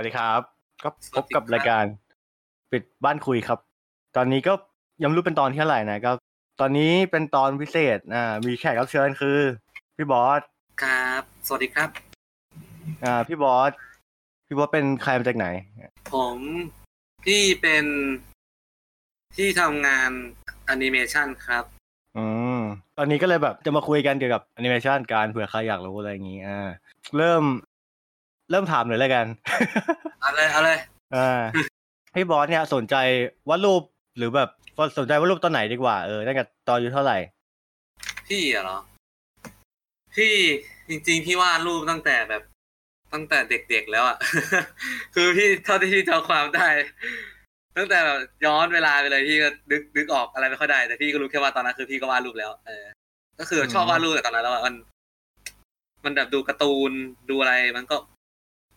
วัสดีครับ ก็พบกับรายการปิดบ้านคุยครับ ตอนนี้ก็ยังไม่รู้เป็นตอนที่เท่าไหร่นะก็ตอนนี้เป็นตอนพิเศษอ่ามีแขกรับเชิญคือ พี่บอสครับ สวัสดีครับอ่าพี่บอสพี่บอสเป็นใครมาจากไหน ผมพี่เป็นที่ทำงานแอนิเมชันครับอืมตอนนี้ก็เลยแบบจะมาคุยกันเกี่ยวกับแอนิเมชันการเผื่อใครอยากรู้อะไรอย่างนี้อ่าเริ่ม เริ่มถามเลยแล้วกันเอาเลยเอาเลยอ่าพี่บอสเนี่ยสนใจวาดรูปหรือแบบสนใจวาดรูปตอนไหนดีกว่าเออตั้งแต่ตอนอายุเท่าไหร่ พี่อะเหรอ พี่จริงๆพี่วาดรูปตั้งแต่แบบ ตั้งแต่เด็กๆแล้วอะคือพี่เท่าที่พี่จำความได้ ตั้งแต่แบบย้อนเวลาไปเลยพี่ก็นึกนึกออกอะไรไม่ค่อยได้แต่พี่ก็รู้แค่ว่าตอนนั้นคือพี่ก็วาดรูปแล้วเออก็คือชอบวาดรูปแต่ตอนนั้นแล้วอะมัน มันแบบดูการ์ตูนดูอะไรมันก็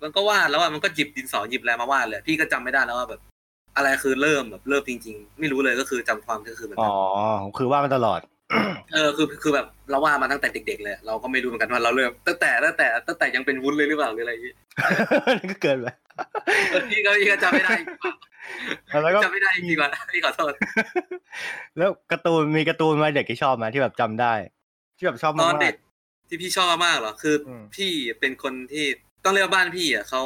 มันก็วาดแล้วอะมันก็หยิบดินสอหยิบอะไรมาวาดเลย พี่ก็จำไม่ได้แล้วว่าแบบ อะไรคือเริ่มแบบเริ่มจริง ๆ ไม่รู้เลยก็คือจำความก็คือแบบอ๋อคือวาดมาตลอด เออคือคือแบบเราว่ามาตั้งแต่เด็ก ๆ เลย เราก็ไม่รู้เหมือนกันว่าเราเริ่มตั้งแต่ตั้งแต่ตั้งแต่ยังเป็นวุ้นเลยหรือเปล่าหรืออะไรอย่างงี้นั่นก็เกินไปเออพี่ก็พี่ก็จำไม่ได้อีกว่าแล้วก็จำไม่ได้จริงๆว่าพี่ขอโทษแล้วการ์ตูนมีการ์ตูนมาเด็กที่ชอบไหมที่แบบจำได้ ที่แบบชอบตมาอนกเด็กที่พี่ชอบมากเหรอคืออมพี่เป็นคนที่ ต้องเรียกว่าบ้านพี่อะเขา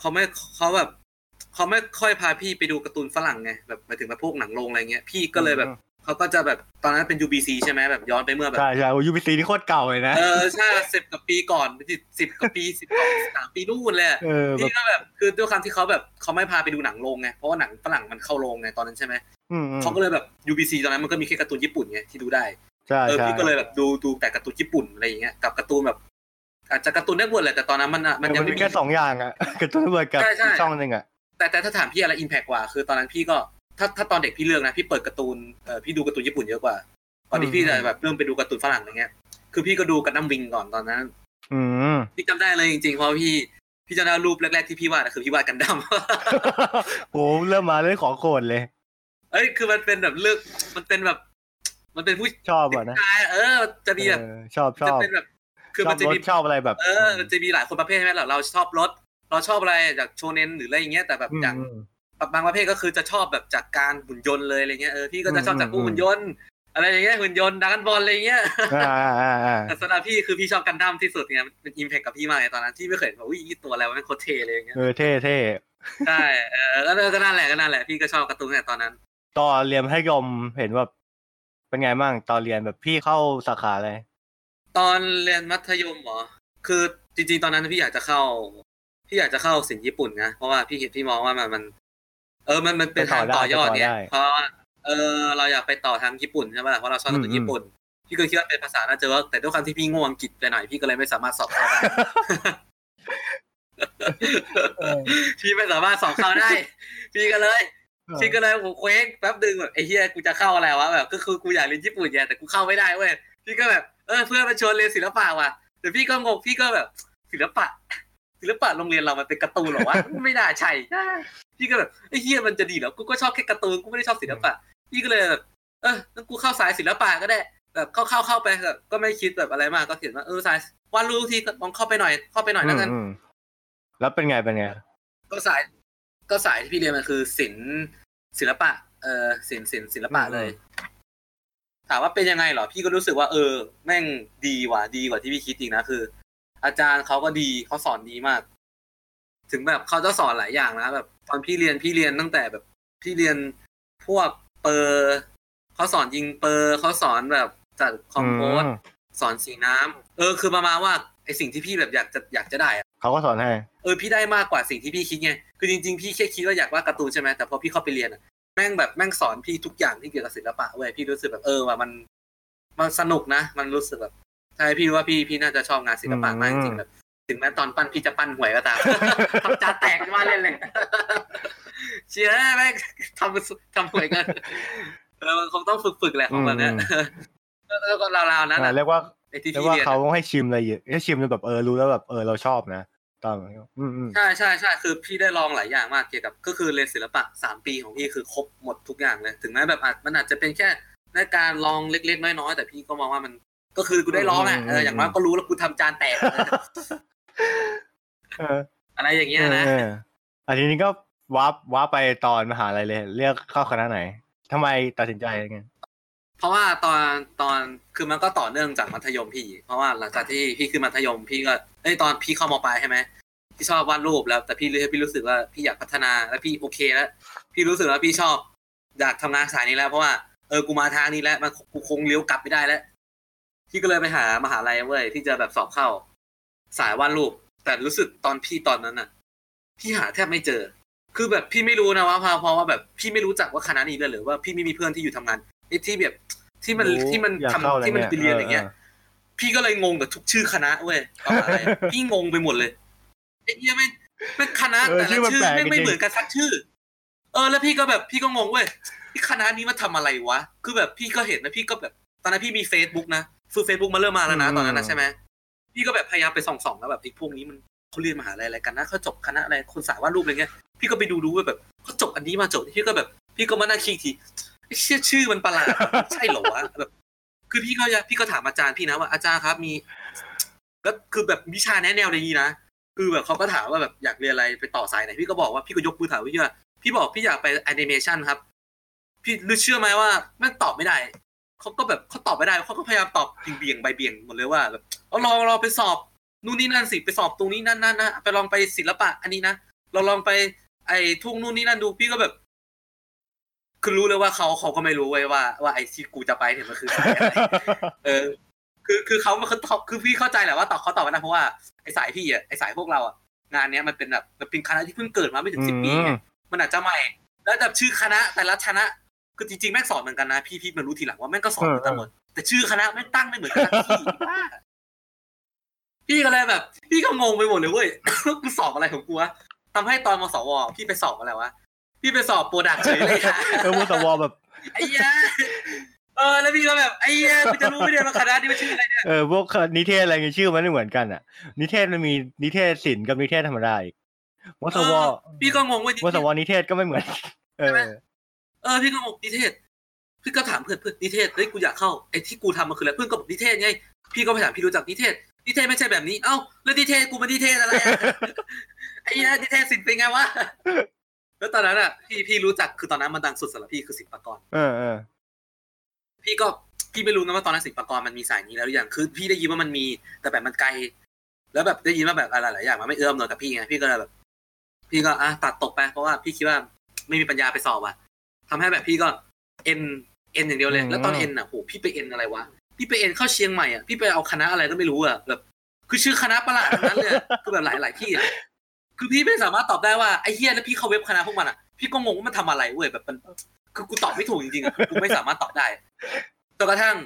เขาไม่เขาแบบเขาไม่ค่อยพาพี่ไปดูการ์ตูนฝรั่งไงแบบหมายถึงแบบพวกหนังโรงอะไรเงี้ยพี่ก็เลยแบบเขาก็จะแบบตอนนั้นเป็น UBC ใช่ไหมแบบย้อนไปเมื่อแบบใช่ใช่ยูบีซีนี่โคตรเก่าเลยนะเออใช่สิบกว่าปีก่อนสิบกว่าปีสิบกว่าสามปีนู่นเลยอะเออแบบพี่ก็แบบคือด้วยความที่เขาแบบเขาไม่พาไปดูหนังโรงไงเพราะว่าหนังฝรั่งมันเข้าโรงไงตอนนั้นใช่ไหมอืมอืมเขาก็เลยแบบ UBC ตอนนั้นมันก็มีแค่การ์ตูนญี่ปุ่นไงที่ดูได้ใช่เออใช่พี่ก็เลยแบบดูดูแต่การ์ตูนญี่ปุ่นอะไรอย่างเงี้ยกับการ์ตูนแบบ อาจจะการ์ตูนได้หมดแหละแต่ตอนนั้นมันอะมันมันยังมีไม่มีแค่สองอย่างอะ Cartoon World กับใช่ใช่อีกช่องหนึ่งอะแต่แต่ถ้าถามพี่อะไร impact กว่า คือตอนนั้นพี่ก็ถ้าถ้าตอนเด็กพี่เลือกนะพี่เปิดการ์ตูนเออพี่ดูการ์ตูนญี่ปุ่นเยอะกว่าก่อนที่พี่จะแบบเริ่มไปดูการ์ตูนฝรั่งอะไรเงี้ยคือพี่ก็ดูกันดั้มวิงก่อนตอนนั้นอืมพี่จำได้เลยจริงๆเพราะพี่พี่จำได้รูปแรกๆที่พี่วาดอะคือพี่วาดกันดั้มโหเริ่มมาเรื่องของโคตรเลย เอ้ยคือมันเป็นแบบเลือกมันเป็นแบบ มันเป็นผู้ชอบอะนะชายเออ จะมีแบบเออชอบชจะอบเป็นแบบ คือชอมับนจะรถมีชอบอะไรแบบเออมันจะมีหลายคนประเภทใช่ไหมเราเราชอบรถ เราชอบอะไรจากโชเนนหรืออะไรอย่างเงี้ยแต่แบบอืมอย่างอืมบางประเภทก็คือจะชอบแบบจากการหุ่นยนต์เลยอะไรเงี้ยเออพี่ก็จะชอบจากพวกอืมหุ่นยนต์อะไรอย่างเงี้ยหุ่นยนต์ดักบอลอะไรเงี้ยอ่าอ่าอ่าอ่าแต่สำหรับพี่คือพี่ชอบกันดั้มที่สุดเนี่ยมันเป็นอิมแพคกับพี่มากเลยตอนนั้นที่ไม่เคยเห็นว่าอุ้ยอีตัวอะไรวะแม่งโคตรเท่เลยอย่างเงี้ยเออเท่เท่ใช่เออก็ก็นั่นแหละก็นั่นแหละพี่ก็ชอบการ์ตูนตั้งแต่ตอนนั้น ตอนเรียนมัธยมเห็นว่าเป็นไงบ้างตอนเรียนแบบพี่เข้าสาขาอะไร ตอนเรียนมัธยมเหรอ คือจริง ๆ ตอนนั้นพี่อยากจะเข้า พี่อยากจะเข้าศิลป์ญี่ปุ่นนะ เพราะว่าพี่เห็นพี่มองว่ามันมัน เออ มันมันเป็นทางต่อยอดเนี่ย เพราะว่าเออเราอยากไปต่อทางญี่ปุ่นใช่ไหมล่ะเพราะเราชอบการ์ตูนญี่ปุ่น พี่ก็คิดว่าเป็นภาษาน่าจะ work แต่ด้วยความที่พี่ง่อยอังกฤษไปหน่อยพี่ก็เลยไม่สามารถสอบเข้าได้พี่ไม่สามารถสอบเข้าได้ พี่ก็เลยพี่ก็เลยผมเคว้งแป๊บดึงแบบไอ้เฮียกูจะเข้าอะไรวะแบบก็คือกูอยากเรียนญี่ปุ่นไงแต่กูเข้าไม่ได้เว้ยพี่ก็แบบ เออเพื่อนมาชวนเรียนศิลปะว่ะแต่พี่ก็งงพี่ก็แบบศิลปะ ศิลปะโรงเรียนเรามันเป็นการ์ตูนเหรอวะไม่น่าใช่พี่ก็แบบไอ้เฮียมันจะดีเหรอกูก็ชอบแค่การ์ตูนกูไม่ได้ชอบศิลปะ พี่ก็เลยแบบเอองั้นกูเข้าสายศิลปะก็ได้ แบบเข้าเข้าเข้าไปแบบก็ไม่คิดแบบอะไรมากก็เห็นว่าเออสายวาดรูปทีก็ลองเข้าไปหน่อยเข้าไปหน่อยแล้วกันอืมแล้วเป็นไงเป็นไงก็สาย ก็สายที่พี่เรียนมันคือศิลป์ศิลปะ เออศิลป์ศิลป์ศิลปะเลยถามว่าเป็นยังไงเหรอ พี่ก็รู้สึกว่าเออ แม่งดีว่ะดีกว่าที่พี่คิดจริงนะคือ อาจารย์เขาก็ดีเขาสอนดีมาก ถึงแบบเขาจะสอนหลายอย่างนะแบบตอนพี่เรียนพี่เรียนตั้งแต่แบบพี่เรียนพวกเปอร์เขาสอนยิงเปอร์เขาสอนแบบจัดคอมโพสอืมสอนสีน้ำเออ คือประมาณว่าไอสิ่งที่พี่แบบอยากจะอยากจะได้อะเขาก็สอนให้ เออพี่ได้มากกว่าสิ่งที่พี่คิดไง คือจริงๆ พี่แค่คิดว่าอยากวาดการ์ตูนใช่ไหมแต่พอพี่เข้าไปเรียนอะ แม่งแบบแม่งสอนพี่ทุกอย่างที่เกี่ยวกับศิลปะเว้ยพี่รู้สึกแบบเออว่ามัน มันสนุกนะ มันรู้สึกแบบใช่พี่รู้ว่าพี่พี่น่าจะชอบงานศิลปะมากจริงๆแบบ ถึงแม้ตอนปั้นพี่จะปั้นหวยก็ตามทำจานแตกมาเล่นเลยเชียร์แม่งทำทำหวยกันเออมันคงต้องฝึกๆแหละของแบบเนี้ยอืมแล้วก็ราวๆนั้นอ่าอะเรียกว่าไอ้ที่เรียกพี่ว่าเรียนเขาอะให้ชิมอะไรเยอะให้ชิมจนแบบเออรู้แล้วแบบเออเราชอบนะ ตอนนั้นก็อืมอืมใช่ใช่ใช่คือพี่ได้ลองหลายอย่างมากเกี่ยวกับ ก็คือเรียนศิลปะสามปีของพี่คือครบหมดทุกอย่างเลย ถึงแม้แบบอาจมันอาจจะเป็นแค่ในการลองเล็กๆน้อยๆแต่พี่ก็มองว่ามัน ก็คือกูได้ลองอะเอออย่างน้อยก็รู้แล้วกูทำจานแตกเออเออะไรอย่างเงี้ยนะเอออันนี้นี่ก็ว้าร์ปว้าร์ปไปตอนมหาลัยเลยเรียกเข้าคณะไหนทำไมตัดสินใจยังไง เพราะว่าตอนตอนคือมันก็ต่อเนื่องจากมัธยมพี่ เพราะว่าหลังจากที่พี่ขึ้นมัธยมพี่ก็เอ้ตอนพี่เข้ามปลายใช่ไหมพี่ชอบวาดรูปแล้ว แต่พี่รู้พี่รู้สึกว่าพี่อยากพัฒนาแล้วพี่โอเคแล้ว พี่รู้สึกว่าพี่ชอบอยากทำงานสายนี้แล้ว เพราะว่าเออกูมาทางนี้แล้วมันกูคงเลี้ยวกลับไม่ได้แล้วพี่ก็เลยไปหามหาลัยเว้ยที่จะแบบสอบเข้า สายวาดรูป แต่รู้สึกตอนพี่ตอนนั้นน่ะ พี่หาแทบไม่เจอ คือแบบพี่ไม่รู้นะว่าเพราะเพราะว่าแบบพี่ไม่รู้จักว่าคณะนี้เลยหรือว่าพี่ไม่มีเพื่อนที่อยู่ทำงานไอ้ที่แบบ ที่มันโอ้ที่มันอยากทำเข้าอะไรที่มันเนี่ยไปเรียนอะไรเงี้ยเออพี่ก็เลยงงกับทุกชื่อคณะเว้ยตอนอะไรพี่งงไปหมดเลยไอ้เหี้ยไม่ไม่คณะเออแต่ชื่ละอมันชื่อแปลกไม่ไม่จริงเหมือนกันสักชื่อ เออ แล้วพี่ก็แบบพี่ก็งงเว้ยที่คณะนี้มาทำอะไรวะ คือแบบพี่ก็เห็นนะพี่ก็แบบตอนนั้นพี่มีเฟซบุ๊กนะคือเฟซบุ๊กมาเริ่มมาแล้วนะตอนนั้นนะใช่ไหมพี่ก็แบบพยายามไปส่องๆแล้วแบบไอ้พวกนี้มันเขาเรียนมหาลัยอะไรกันนะเขาจบคณะอะไรคนสายวาดรูปอะไรเงี้ยพี่ก็ไปดูดูว่าแบบเขาจบอันนี้มาจบพี่ก็แบบ พี่ก็มานั่งคิดอีกทีไอ้ เชื่อชื่อมันประหลาดใช่เหรอวะแบบคือพี่ก็ยังพี่ก็ถามอาจารย์พี่นะว่าอาจารย์ครับมีก็คือแบบวิชาแนะแนวอะไรนี้นะคือแบบเขาก็ถามว่าแบบอยากเรียนอะไรไปต่อสายไหนพี่ก็บอกว่าพี่ก็ยกมือถามพี่ว่าพี่บอกพี่อยากไปแอนิเมชันครับ พี่รู้เชื่อไหมว่าแม่งตอบไม่ได้เขาก็แบบเขาตอบไม่ได้เขาก็พยายามตอบเบี่ยงใบเบี่ยงหมดเลยว่าแบบเอาลองลองไปสอบนู่นนี่นั่นสิไปสอบตรงนี้นั่นนั่นนะไปลองไปศิลปะอันนี้นะเราลองไปไอ้ทุ่งนู่นนี่นั่นดูพี่ก็แบบ คือรู้เลยว่าเขาเขาก็ไม่รู้ไว้ยว่าว่าไอ้ที่กูจะไปเนี่ยมันคือสายอะไรเออ คือคือเขามันคือคือพี่เข้าใจแหละว่าตอบเขาตอบไม่ได้เพราะว่าไอ้สายพี่อะไอ้สายพวกเราอะงานเนี้ยมันเป็นแบบมันเป็นคณะที่เพิ่งเกิดมาไม่ถึงสิบปีไงมันอาจจะใหม่ แล้วแบบชื่อคณะแต่ละคณะคือจริงๆแม่งสอนเหมือนกันนะพี่พี่มารู้ทีหลังว่าแม่งก็สอนเหมือนกันหมดแต่ชื่อคณะแม่งตั้งไม่เหมือนกันพี่บ้าพี่ก็เลยแบบ พี่ก็งงไปหมดเลยเว้ยกูสอบอะไรของกูวะทำให้ตอนมสวพี่ไปสอบอะไรวะ พี่ไปสอบโปรดักเฉยเลยอะเออมุสวแบบไอ้เหี้ยเออแล้วพี่ก็แบบไอ้เหี้ยกูจะรู้ไม่ได้ว่าคณะนี้มันชื่ออะไรเนี่ยเออพวกนิเทศอะไรเงี้ยชื่อมันไม่เหมือนกันอะ นิเทศมันมีนิเทศศิลป์กับนิเทศธรรมดาอีกมุสวเออพี่ก็งงเว้ยมุสวนิเทศก็ไม่เหมือน เออเออพี่ก็งงนิเทศพี่ก็ถามเพื่อนเพื่อนนิเทศเฮ้ยกูอยากเข้าไอ้ที่กูทำมันคืออะไรเพื่อนก็บอกนิเทศไงพี่ก็ไปถามพี่รู้จักนิเทศ นิเทศไม่ใช่แบบนี้เอ้าแล้วนิเทศกูมานิเทศอะไรอะไอ้เหี้ยนิเทศศิลป์เป็นไงวะ แล้วตอนนั้นอะพี่พี่รู้จักคือตอนนั้นมันดังสุดสำหรับพี่คือศิลปากรเออเออพี่ก็พี่ไม่รู้นะว่าตอนนั้นศิลปากรมันมีสายนี้แล้วหรือยังคือ พี่ได้ยินว่ามันมีแต่แบบมันไกล แล้วแบบได้ยินว่าแบบอะไรหลายอย่างมันไม่เอื้อมหน่วยกับพี่ไงพี่ก็เลยแบบ พี่ก็อะตัดตกไปเพราะว่าพี่คิดว่าไม่มีปัญญาไปสอบอะทำให้แบบพี่ก็เอ็นเอ็นอย่างเดียวเลยแล้วตอนเอ็นอะโหพี่ไปเอ็นอะไรวะพี่ไปเอ็นเข้าเชียงใหม่อะพี่ไปเอาคณะอะไรก็ไม่รู้อะแบบคือชื่อคณะประหลาดทั้งนั้นเลยอะคือแบบหลายหลายที่อะ คือพี่ไม่สามารถตอบได้ว่าไอ้เฮียแล้วพี่เข้าเว็บคณะพวกมันอะพี่ก็งงว่ามันทำอะไรเว้ยแบบมันคือกูตอบไม่ถูกจริงๆอะกูไม่สามารถตอบได้จนกระทั่ง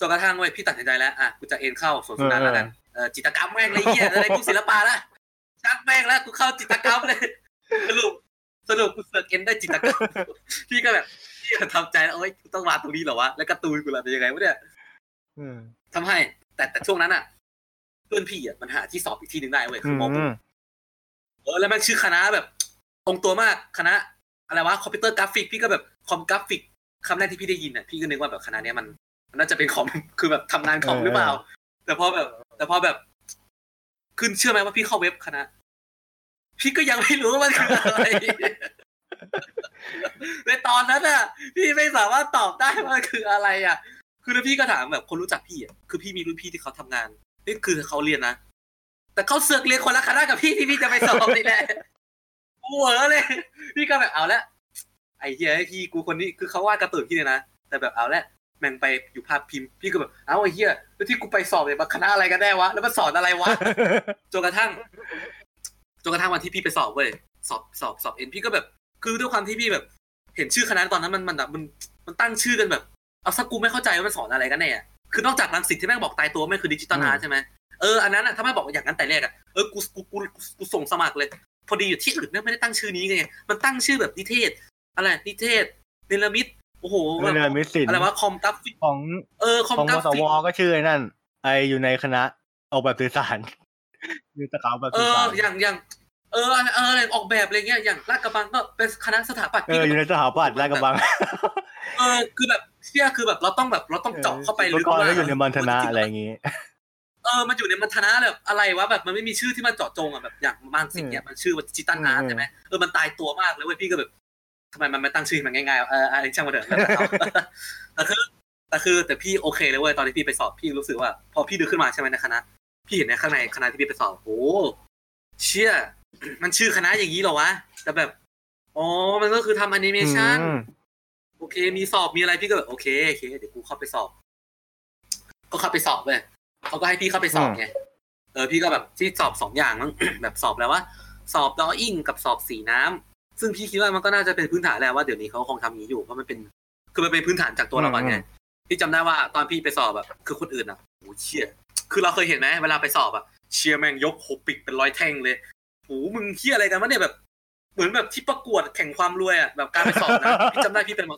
จนกระทั่งเว้ยพี่ตัดสินใจแล้วอะกูจะเอ็นเข้าสวนสุนันท์แล้วกันเออจิตรกรรมแม่งเลยเหี้ยอะไรพวกศิลปะละชักแม่งแล้วกูเข้าจิตรกรรมเลยสรุปสรุปกูเสือกเอ็นได้จิตรกรรมพี่ก็แบบพี่ก็ทำใจแล้วโอ๊ยกูต้องวาดตรงนี้เหรอวะแล้วการ์ตูนกูล่ะเป็นยังไงวะเนี่ยอืมทำให้ แต่แต่ช่วงนั้นอะเพื่อนพี่อะมันหาที่สอบอีกที่หนึ่งได้เว้ยคือมออืม เออแล้วแม่งชื่อคณะแบบตรงตัวมากคณะอะไรวะคอมพิวเตอร์กราฟิกพี่ก็แบบคอมกราฟิกคำแรกที่พี่ได้ยินอะพี่ก็นึกว่าแบบคณะเนี้ยมันมันน่าจะเป็นคอมคือแบบทำงานคอมหรือเปล่า แต่พอแบบ แต่พอแบบขึ้นเชื่อไหมว่าพี่เข้าเว็บคณะ พี่ก็ยังไม่รู้ว่ามันคืออะไรในตอนนั้นอะ พี่ไม่สามารถตอบได้ว่ามันคืออะไรอะ คือแล้วพี่ก็ถามแบบคนรู้จักพี่อะคือพี่มีรุ่นพี่ที่เขาทำงานนี่คือเขาเรียนนะ แต่เขาเสือกเรียนคนละคณะกับพี่ที่พี่จะไปสอบนี่แหละกูเหวอเลย พี่ก็แบบเอาละไอ้เหี้ยไอ้พี่กูคนนี้คือเขาวาดการ์ตูนพี่เลยนะแต่แบบเอาละแม่งไปอยู่ภาพพิมพ์พี่ก็แบบเอาไอ้เหี้ยแล้วที่กูไปสอบเนี่ยมันคณะอะไรกันแน่วะแล้วมันสอนอะไรวะจนกระทั่งจนกระทั่งวันที่พี่ไปสอบเว้ยสอบสอบสอบเอ็นพี่ก็แบบ คือด้วยความที่พี่แบบ เห็นชื่อคณะตอนนั้นมันมันแบบมันมันตั้งชื่อกันแบบเอาสักกูไม่เข้าใจว่ามันสอนอะไรกันแน่อะคือนอกจากรังสิตที่แม่งบอกตายตัวแม่งคือดิจิตอลอืมอาร์ตใช่ไหม เอออันนั้นอะถ้าแม่งบอกอย่างนั้นแต่แรกอะเออกูกูกูกูกูส่งสมัครเลย พอดีอยู่ที่อื่นแม่งไม่ได้ตั้งชื่อนี้ไงมันตั้งชื่อแบบนิเทศ อะไรนิเทศเนลมิดโอ้โหเรื่องเนรมิตศิลป์อะไรวะคอมกราฟิกของเออคอมของกมราสฟิวกก็ชื่อไอ้นั่น ไออยู่ในคณะออกแบบสื่อสารอยู่ตะเขาแบบเอสื่ออสารอย่างอย่างเออเอออะไรออกแบบอะไรเงี้ยอย่างลาดกระบังก็เป็นคณะสถาปัตย์เอออยู่ในสถาปัตย์ลาดกระบังเออคือแบบเชื่อคือแบบเราต้องแบบเราต้องเจาะเข้าไปเมื่ลึอกก่อนว่าก็อยู่ในมันธนะอะไรอย่างงี้ เอออมันอยู่ในมันธนะแบบอะไรวะแบบมันไม่มีชื่อที่มันเจาะจงอะแบบอย่างบางสิ่งเนี่ยมันชื่อว่าจิตันอาร์ตใช่ไหมเออมันตายตัวมากเลยเว้ยพี่ก็แบบทำไมมันไม่ตั้งชื่อมันง่ายๆเอออะไรช่างมาเถอะแต่คือแต่คือแต่พี่โอเคเลยเว้ยตอนที่พี่ไปสอบพี่รู้สึกว่า พอพี่ดูขึ้นมาใช่ไหมในคณะ พี่เห็นในข้างในคณะที่พี่ไปสอบโอ้เชี่ยมันชื่อคณะอย่างนี้เหรอวะแต่แบบอ๋อมันก็คือทำแอนิเมชันโอเค มีสอบมีอะไรพี่ก็แบบโอเคโอเคเดี๋ยวกูเข้าไปสอบ ก็เข้าไปสอบเลย เขาก็ให้พี่เข้าไปสอบไงเออพี่ก็แบบที่สอบสองอย่างมั้งแบบสอบแล้วว่าสอบดออิ่งกับสอบสีน้ำซึ่งพี่คิดว่ามันก็น่าจะเป็นพื้นฐานแล้วว่าเดี๋ยวนี้เขาคงทำอย่างนี้อยู่เพราะมันเป็นคือมันเป็นพื้นฐานจากตัวเราไงพี่จำได้ว่าตอนพี่ไปสอบแบบคือคนอื่นอะโอ้เชี่ยคือเราเคยเห็นไหมเวลาไปสอบอะเชียร์แม่งยกหกปิกเป็นร้อยแท่งเลยโอ้มึงเชี่ยอะไรกันวะเนี่ยแบบเหมือนแบบที่ประกวดแข่งความรวยอะแบบการไปสอบนะพี่จำได้พี่เป็นมอ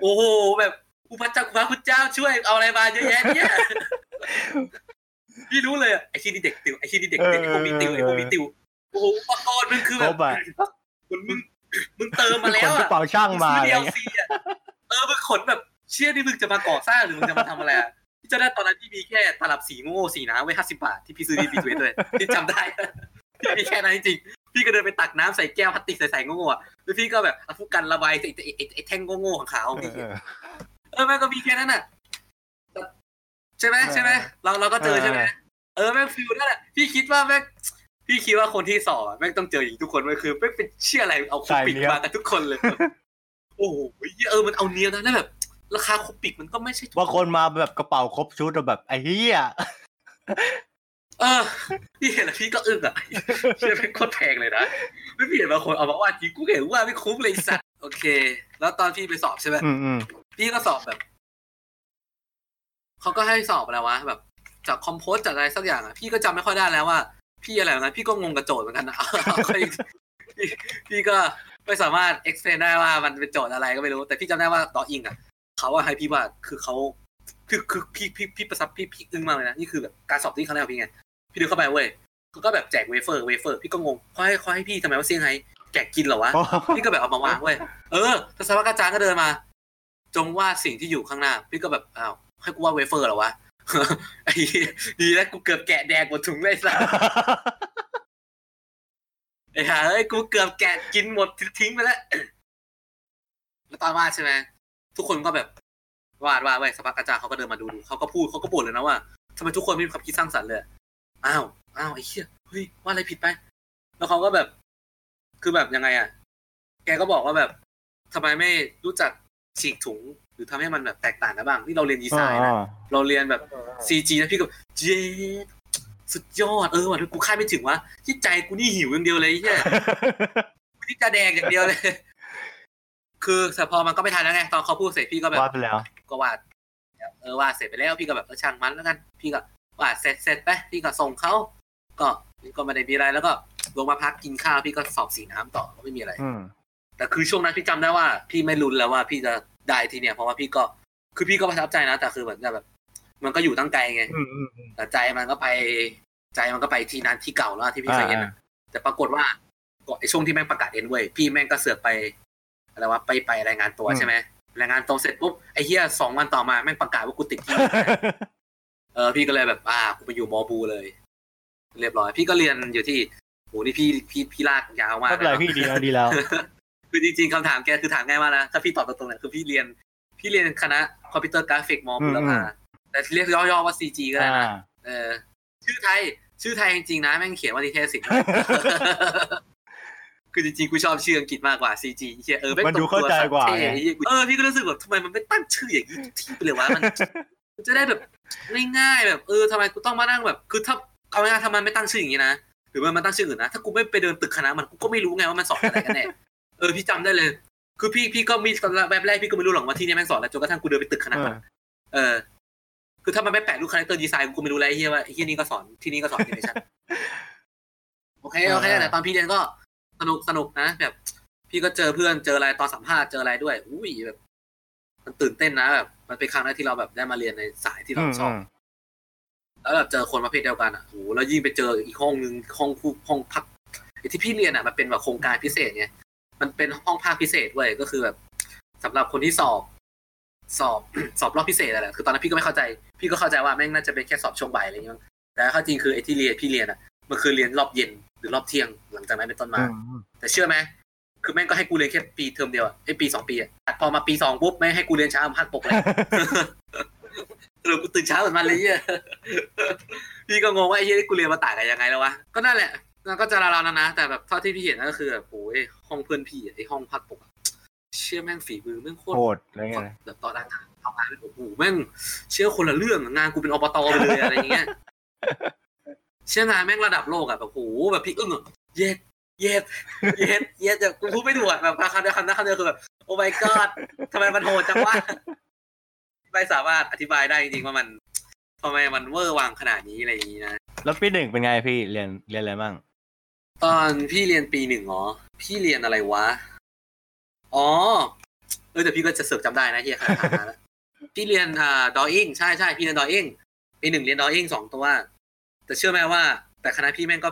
โอ้โหแบบ อุปจักรพระคุณเจ้าช่วยเอาอะไรมาเยอะแยะเนี่ยพี่รู้เลยไอ้ที่นี่เด็กติวไอ้ที่นี่เด็กติวไอ้พวกนี้ติวไอ้พวกนี้ติวโอ้โหอุปกรณ์มันคือแบบมึงมึงเติมมาแล้วอะกระเป๋าช่างมาเดียวซีอะเออมึงขนแบบเชี่ยนี่มึงจะมาก่อสร้างหรือมึงจะมาทำอะไรอะพี่จะได้ตอนนั้นพี่มีแค่ตลับสีโง่สีน้ำไว้ห้าสิบาทที่พี่ซื้อที่พีทเวทเลยพี่จำได้พี่มีแค่นั้นจริงพี่ก็เดินไปตักน้ำใส่แก้วพลาสติกใส่ๆโง่ๆแล้วพี่ก็แบบเอาผู้กันระบายไอ้ไอ้แท่งโง่ๆของขาวพี่ เออแม่ก็มีแค่นั้นอะใช่ไหมใช่ไหมเราเราก็เจอใช่ไหมเออแม่ฟิลนั่นแหละพี่คิดว่าแม่พี่คิดว่าคนที่สอบแม่ต้องเจออย่างทุกคนไว้คือแม่เป็นเชื่ออะไรเอาคุปิดมากันทุกคนเลย โอ้โหเออมันเอาเนี้ยนะแล้วแบบ ราคาคุปิกมันก็ไม่ใช่บางคนมาแบบกระเป๋าครบชุดแบบไอ้เหี้ยเออพี่เห็นแล้วพี่ก็อึ้งอะเชื่อเป็นโคตรแพงเลยนะไม่เห็นบางคนเอามาว่าจริงกูเห็นว่าไม่คุ้มเลยสัตว์โอเค แล้วตอนพี่ไปสอบใช่ไหม พี่ก็สอบแบบเขาก็ให้สอบอะไรวะแบบ จากคอมโพสจากอะไรสักอย่างอะพี่ก็จำไม่ค่อยได้แล้วว่า พี่อะไรนะพี่ก็งงกับโจทย์เหมือนกันนะพี่พี่ก็ไม่สามารถ explain ได้ว่ามันเป็นโจทย์อะไรก็ไม่รู้ แต่พี่จำได้ว่า drawing อะเขาว่าให้พี่วาดคือเขาคือคือพี่พี่พี่ประทับพี่พี่อึ้งมากเลยนะนี่คือแบบการสอบที่ครั้งแรกพี่ไงพี่เดินเข้าไปเว้ยเขาก็แบบแจกเวเฟอร์เวเฟอร์ พี่ก็งงเขาให้เขาให้พี่ทำไมว่าเชี่ยให้แกะกินเหรอวะพี่ก็แบบเอามาวางเว้ยเออแต่สักพักอาจารย์ก็เดินมา จงวาดสิ่งที่อยู่ข้างหน้า พี่ก็แบบอ้าวให้กูวาดเวเฟอร์เหรอวะไอ้ดีแล้วกูเกือบแกะแดงหมดถุงเลยสัสไอ้ห่าเอ้ยกูเกือบแกะกินหมดทิ้งไปแล้วแล้วตอนวาดใช่ไหมทุกคนก็แบบวาดวาดไว้สักพักอาจารย์เขาก็เดินมาดูดูเขาก็พูดเขาก็บ่นเลยนะว่าทำไมทุกคนไม่มีความคิดสร้างสรรค์เลยอ้าวอ้าวไอ้เหี้ยเฮ้ยวาดอะไรผิดไป แล้วเขาก็แบบ คือแบบยังไงอะ แกก็บอกว่าแบบทำไมไม่รู้จัก ฉีกถุง หรือทำให้มันแบบแตกต่างกันบ้างที่เราเรียนดีไซน์นะเราเรียนแบบซีจีนะพี่ก็เจสุดยอดเออว่ะกูคาดไม่ถึงวะที่ใจกูนี่หิวอย่างเดียวเลยใช่ที่จะแดงอย่างเดียวเลย คือแต่พอมันก็ไม่ทันแล้วไงตอนเขาพูดเสร็จพี่ก็แบบวาดไปแล้ว ก็วาดเออวาดเสร็จไปแล้วพี่ก็แบบเออช่างมันแล้วกัน พี่ก็วาดเสร็จเสร็จไปพี่ก็ส่งเขาก็ก็ไม่ได้มีอะไรแล้วก็ลงมาพักกินข้าวพี่ก็สอบสีน้ำต่อก็ไม่มีอะไร แต่คือช่วงนั้นพี่จำได้ว่า พี่ไม่รุนแล้วว่าพี่จะได้ทีเนี้ยเพราะว่าพี่ก็คือพี่ก็ประทับใจนะ แต่คือเหมือนแบบ มันก็อยู่ตั้งไกลไงแต่ใจมันก็ไปใจมันก็ไปที่นั้นที่เก่าแล้วที่พี่เคยเห็นแต่ปรากฏว่าก็ไอช่วงที่แม่งประกาศเอ็นเว้ยพี่แม่งก็เสือกไปอะไรวะไปไปรายงานตัวใช่ไหมรายงานตัวเสร็จปุ๊บไอเฮียสองวันต่อมาแม่งประกาศว่ากูติดที่เออพี่ก็เลยแบบ อ่ากูไปอยู่มอบูเลย เรียบร้อย พี่ก็เรียนอยู่ที่โหนี่พี่พี่พี่ลากยาวมากไม่เป็นไรพี่ดีแล้วดีแล้ว คือจริงๆคำถามแกคือถามง่ายมากนะถ้าพี่ตอบตรงๆเนี่ยคือพี่เรียน พี่เรียนคณะคอมพิวเตอร์กราฟิกมอบุรพาแต่เรียกย่อๆว่า CG ก็ได้นะเออ ชื่อไทย ชื่อไทยจริงๆนะแม่งเขียนว่านิเทศศิลป์คือจริงๆกูชอบชื่ออังกฤษมากกว่า CG เออมันดูเข้าใจกว่าเออพี่ก็รู้สึกแบบทำไมมันไม่ตั้งชื่ออย่างนี้ที่ไปเลยวะมันจะได้แบบง่ายๆแบบเออทำไมกูต้องมานั่งแบบ คือถ้าเอาง่ายๆทำไมไม่ตั้งชื่ออย่างนี้นะหรือว่ามันตั้งชื่ออื่นนะถ้ากูไม่ไปเดินตึกคณะมันกูก็ไม่รู้ไงว่ามันสอนอะไรกันแน่ เออพี่จำได้เลย คือพี่พี่ก็มีตอนแบบแรกพี่ก็ไม่รู้หรอกว่าที่นี่แม่งสอนแล้วจนกระทั่งกูเดินไปตึกขนาดนั้นเออ คือถ้ามันไม่แปะรูป character design กูไม่รู้อะไรเหี้ยว่าเหี้ยนี่ก็สอนที่นี่ก็สอนที่นี่ฉันโอเคโอเคแต่ตอนพี่เรียนก็สนุกสนุกนะแบบ พี่ก็เจอเพื่อนเจออะไรตอนสัมภาษณ์เจออะไรด้วยอุ้ยแบบ มันตื่นเต้นนะแบบมันเป็นครั้งแรกที่เราแบบได้มาเรียนในสายที่เราชอบแล้วแบบเจอคนประเภทเดียวกันอะโอ้แล้วยิ่งไปเจออีกห้องนึงห้องคู่ห้องพักที่พี่เรียนอะมันเป็นแบบโครงการพิเศษไง มันเป็นห้องภาคพิเศษเว้ยก็คือแบบสำหรับคนที่สอบ สอบสอบรอบพิเศษอะไรคือตอนนั้นพี่ก็ไม่เข้าใจ พี่ก็เข้าใจว่าแม่งน่าจะเป็นแค่สอบช่วงบ่ายอะไรอย่างเงี้ยแต่ข้าจริงคือไอ้ที่เรียนพี่เรียนอะมันคือเรียนรอบเย็นหรือรอบเที่ยงหลังจากนั้นเป็นต้นมาแต่เชื่อไหมคือแม่งก็ให้กูเรียนแค่ปีเทอมเดียวไอ้ปีสองปีอะพอมาปีสองปุ๊บไม่ให้กูเรียนเช้าภาคปกเลยสรุปกูตื่นเช้าเหมือนมันเลยเหี้ยพี่ก็งงว่าไอ้เหี้ยกูเรียนมาต่างกันยังไงแล้ววะก็นั่นแหละ มันก็จะราวๆนะนะ แต่แบบเท่าที่พี่เห็นก็คือแบบโอ้ยห้องเพื่อนพี่ไอ้ห้องภาคปกเชื่อแม่งฝีมือแม่งโคตรโหดอะไรเงี้ยแบบตอนนั้นทำงานโอ้โหแม่งเชื่อคนละเรื่องงานกูเป็นอบตไปเลยอะไรอย่างเงี้ยเชื่องานแม่งระดับโลกอะแบบโอ้โหแบบพี่อึ้งอะเย็ดเย็ดเย็ดเย็ดแบบกูพูดไม่ถูกอะแบบคำเดียวคำนั้นคำเดียวคือแบบโอ้ my god ทำไมมันโหดจังวะไม่สามารถอธิบายได้จริงๆว่ามันทำไมมันเวอร์วังขนาดนี้อะไรอย่างนี้นะแล้วปีหนึ่งเป็นไงพี่เรียนเรียนอะไรบ้าง ตอนพี่เรียนปีหนึ่งเหรอพี่เรียนอะไรวะ อ๋อ เออแต่พี่ก็จะเสือกจำได้นะเฮียขนาดนั้นแล้วพี่เรียนอ่าดออิงใช่ใช่พี่เรียนดออิงปีหนึ่งเรียนดออิงสองตัว แต่เชื่อไหมว่า แต่คณะพี่แม่งก็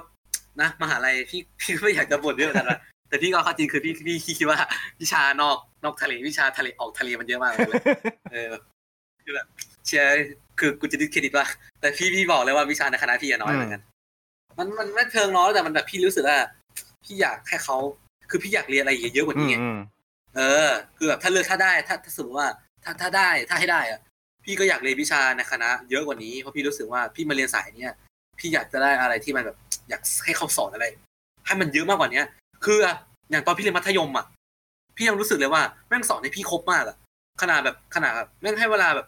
นะมหาลัยพี่พี่ไม่อยากจะบ่นเยอะกันนะแต่พี่ก็เข้าจริงคือพี่พี่คิดว่า วิชานอกนอกทะเลวิชาทะเลออกทะเลมันเยอะมากเลยเออคือแบบเชื่อคือกูจะดิสเครดิตว่าแต่พี่พี่บอกเลยว่าวิชาในคณะพี่อะน้อยเหมือนกัน มันมันไม่เชิงน้อยแต่มันแบบพี่รู้สึกว่าพี่อยากให้เขาคือพี่อยากเรียนอะไรเยอะกว่าอืนี้มไงอืมเออ คือแบบถ้าเลือกถ้าได้ถ้าถ้าสมมติว่าถ้าถ้าได้ถ้าให้ได้อะพี่ก็อยากเรียนวิชาในคณะ เยอะกว่านี้เพราะพี่รู้สึกว่าพี่มาเรียนสายเนี้ยพี่อยากจะได้อะไรที่มันแบบ อยากให้เขาสอนอะไรให้มันเยอะมากกว่าเนี้ย คืออะอย่างตอนพี่เรียนมัธยมอะพี่ยังรู้สึกเลยว่าแม่งสอนให้พี่ครบมากอะขนาดแบบขนาดแบบแม่งให้เวลาแบบ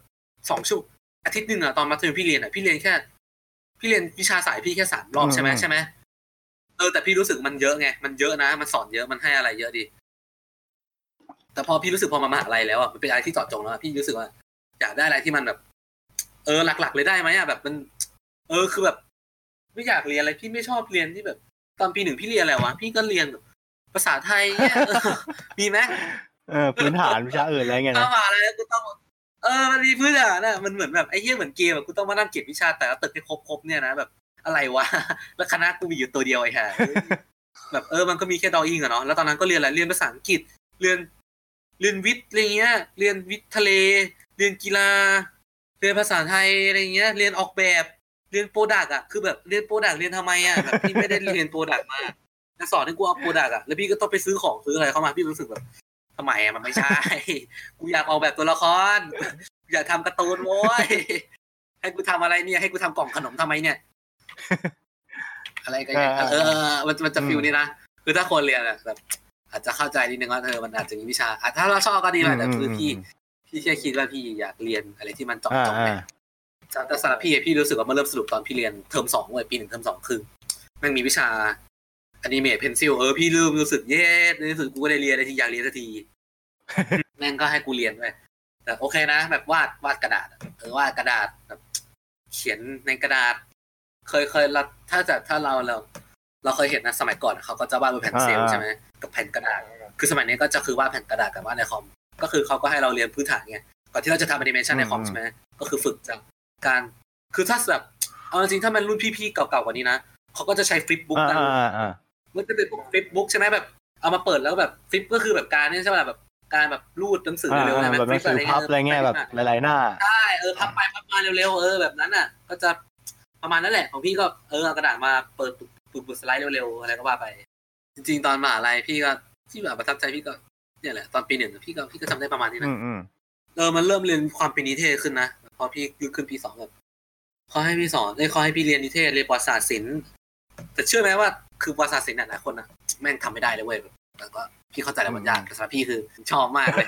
สองชั่วอาทิตย์หนึ่งอะตอนมัธยมพี่เรียนอะพี่เรียนแค่ พี่เรียนวิชาสายพี่แค่สามรอบใช่ไหมใช่ไหมเออแต่พี่รู้สึกมันเยอะไงมันเยอะนะ มันสอนเยอะมันให้อะไรเยอะดี แต่พอพี่รู้สึกพอมามหาลัยแล้วอะมันเป็นอะไรที่เจาะจงแล้วอะพี่รู้สึกว่าอยากได้อะไรที่มันแบบ เออหลัก ๆ เลยได้ไหมอะแบบมัน เออคือแบบ ไม่อยากเรียนอะไรพี่ไม่ชอบเรียนที่แบบ ตอนปีหนึ่งพี่เรียนอะไรวะพี่ก็เรียนแบบภาษาไทยเนี่ยเออมีไหมเออพื้นฐานวิชาอื่นอะไรเงี้ยเข้านะมาอะไรแล้วกูต้อง เออมันมีพื้นฐานนะมันเหมือนแบบไอ้เหี้ยเหมือนเกมอะกูต้องมานั่งเก็บวิชาแต่ละตึกให้ครบๆเนี่ยนะแบบอะไรวะแล้วคณะกูมีอยู่ตัวเดียวไอ้ห่าแบบเออมันก็มีแค่ drawing อะเนาะแล้วตอนนั้นก็เรียนอะไรเรียนภาษาอังกฤษเรียนเรียนวิทย์อะไรเงี้ย เรียนวิทย์ทะเล เรียนกีฬา เรียนภาษาไทยอะไรเงี้ย เรียนออกแบบ เรียน product อะคือแบบเรียน product เรียนทำไมอะแบบพี่ไม่ได้เรียน product มาจะสอนให้กูเอา product อะแล้วพี่ก็ต้องไปซื้อของซื้ออะไรเข้ามาพี่รู้สึกแบบ ทำไมอะมันไม่ใช่ กูอยากออกแบบตัวละครกูอยากทำการ์ตูนโว้ย ให้กูทำอะไรเนี่ย ให้กูทำกล่องขนมทำไมเนี่ย อะไรกันเนี่ยเออ มันมันจะ feel นี้นะ คือถ้าคนเรียนอะแบบ อาจจะเข้าใจนิดนึงว่าเออมันอาจจะมีวิชาอะถ้าเราชอบก็ดีแหละแต่คือพี่ พี่แค่คิดว่าพี่อยากเรียนอะไรที่มันเจาะอ่าจงอ่าเนี่ยแต่สำหรับพี่อะพี่รู้สึกว่ามันเริ่มสรุปตอนพี่เรียนเทอมสองเว้ยปีหนึ่งเทอมสองคือแมันมีวิชา anime pencil เออพี่เริ่มรู้สึกเย้ในที่สุดกูก็ได้เรียนอะไรที่อยากเรียนสักที แม่งก็ให้กูเรียนไปแต่โอเคนะ แบบวาดวาดกระดาษอะเออวาดกระดาษแบบ เขียนในกระดาษ เคยเคยเราถ้าจะถ้าเราเรา เราเคยเห็นนะสมัยก่อนอะเขาก็จะวาดบนแผ่น cel อ่าใช่ไหมกับแผ่นกระดาษ คือสมัยนี้ก็จะคือวาดแผ่นกระดาษกับวาดในคอมก็คือเขาก็ให้เราเรียนพื้นฐานไงก่อนที่เราจะทำแอนิเมชันในคอมอืมใช่ไหมก็คือฝึกจากการ คือถ้าแบบเอาจริงๆถ้ามันรุ่นพี่ๆเก่าๆกว่านี้นะเขาก็จะใช้ flipbook อ่ากันอ่าอ่า มันจะเป็นพวก flipbook ใช่ไหมแบบ เอามาเปิดแล้วแบบ flip ก็คือแบบการนี่ใช่ไหมแบบการแบบรูดหนังสืออ่าเร็วๆอ่าใช่ไหมแบบหนังสือพับอะไรเงี้ยแบบหลายๆหน้าใช่เออพับไปพับมาเร็วๆเออแบบนั้นอะ ก็จะประมาณนั้นแหละของพี่ก็เออเอากระดาษมาเปิดปุดปุดสไลด์เร็วๆอะไรก็ว่าไป จริง ๆ ตอนมหาลัยพี่ก็ที่แบบประทับใจพี่ก็เนี่ยแหละตอนปีหนึ่งอะพี่ก็พี่ก็จำได้ประมาณนี้อืนะมอืมเออมันเริ่มเรียนความเป็นนิเทศขึ้นนะพอพี่ขึ้นปีสองแบบเขาให้พี่สอนเอ้ยเขาให้พี่เรียนนิเทศเรียนประวัติศาสตร์ศิลป์แต่เชื่อไหมว่า คือประวัติศาสตร์ศิลป์น่ะหลายคนอะแม่งทำไม่ได้เลยเว้ยแบบแต่ก็พี่เข้าใจแล้วมันยากแต่สำหรับพี่คือชอบมากเลย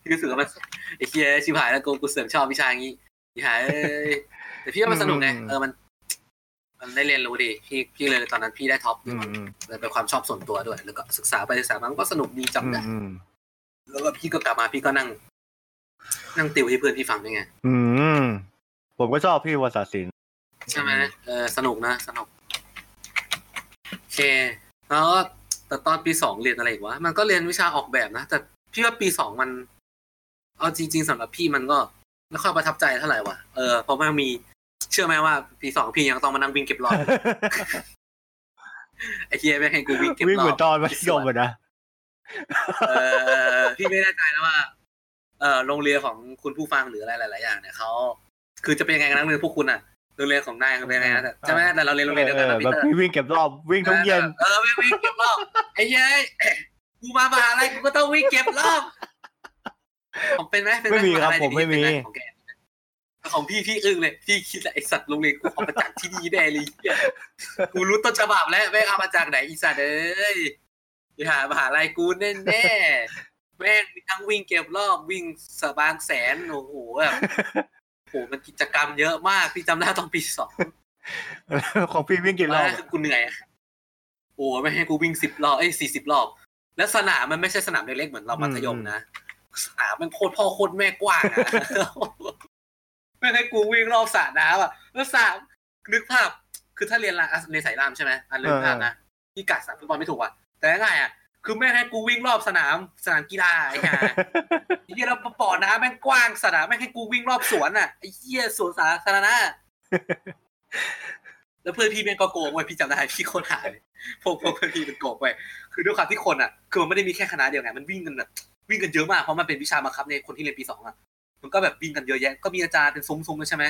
พี่รู้สึกว่ามันไอ้เคียชิบหายแล้วกูกูเสริมชอบวิชางี้ชิบหายเอ้ยแต่พี่ว่ามันสนุกไงเออมัน มันได้เรียนรู้ดีพี่พี่เลยตอนนั้นพี่ได้ท็อปอืมอืมเลยเป็นความชอบส่วนตัวด้วย แล้วก็ศึกษาไปศึกษามามันก็สนุกดีจำได้อืมแล้วก็พี่ก็กลับมาพี่ก็นั่ง นั่งติวให้เพื่อนพี่ฟังด้วยไง อืมผมก็ชอบพี่วารศิลป์ใช่ไหมเออสนุกนะสนุกโอ เค แล้วก็แต่ตอนปีสองเรียนอะไรอีกวะ มันก็เรียนวิชาออกแบบนะ แต่พี่ว่าปีสองมัน เอาจริง ๆสำหรับพี่มันก็ไม่ค่อยประทับใจเท่าไหร่วะเออเพราะมันมีเชื่อไหมว่าปีสองพี่ยังต้องมานั่งวิ่งเก็บรอบไอ้เฮียไม่ให้กูวิ่งเก็บรอบวิ่งเหมือนตอนมัธยมอะนะเออพี่ไม่แน่ใจนะว่า เอ่อโรงเรียนของคุณผู้ฟังหรืออะไรหลาย ๆ อย่างเนี่ยเขาคือจะเป็นยังไงกันนักเรียนพวกคุณอะ โรงเรียนของนายเป็นยังไงนะใช่ไหมแต่เราเรียนโรงเรียนเดียวกันนะพีแบบเตอร์วิ่งเก็บรอบวิ่งทุกเย็นเออวิ่งวิ่งเก็บรอบไอ้เย้ยกูมามหาลัยกูก็ต้องวิ่งเก็บรอบผมเป็นไหมเป็นหไม่มีครับหาลัยผมไม่มีเป็นหของแกของพี่พี่อึ้งเลยพี่คิดแหละไอสัตว์โรงเรียนกูเอามาจากที่นี่แน่เลยเหี้ยกูรู้ต้นฉบับแล้วแม่งเอามาจากไหนอีสัตว์เอ้ยไปหามหาลัยกูแน่แน่ๆแม่งมีทั้งวิ่งเก็บรอบวิ่งสบางแสนโอ้โหแบบโอ้โหมันกิจกรรมเยอะมากพี่จำได้ตอนปีสองของพี่วิ่งกี่รแล้อวบคือกูเหนื่อยอะโอ้ไม่ให้กูวิ่งสิบรอบเอ้ยสี่สิบรอบ แล้วสนามมันไม่ใช่สนามเล็กๆเหมือนเรามัธยมนะสนามมันโคตรพ่อโคตรแม่กว้างอะไม่ให้กูวิ่งรอบสระน้ำอะแล้วสระนึกภาพ คือถ้าเรียนละในสายรามใช่ไหมอันนึกภาพนะที่กัดสนามฟุตบอลไม่ถูกอะแต่ง่ายๆอะ คือแม่งให้กูวิ่งรอบสนามสนามกีฬาไอ้ห่าไอ้เหี้ยเราปอดน้ำแม่งกว้างสนามแม่งให้กูวิ่งรอบสวนอะไอ้เหี้ยสวนสาธารณะแล้วเพื่อนพี่แม่งก็โกงไว้ยพี่จำได้พี่โคตรหาเลยพวกพวกเพื่อนพี่มันโกงไปคือด้วยความที่คนอะ คือมันไม่ได้มีแค่คณะเดียวไงมันวิ่งกันแบบวิ่งกันเยอะมากเพราะมันเป็นวิชาบังคับในคนที่เรียนปีสองอะมันก็แบบวิ่งกันเยอะแยะก็มีอาจารย์เป็นซุ้มๆใช่ไหม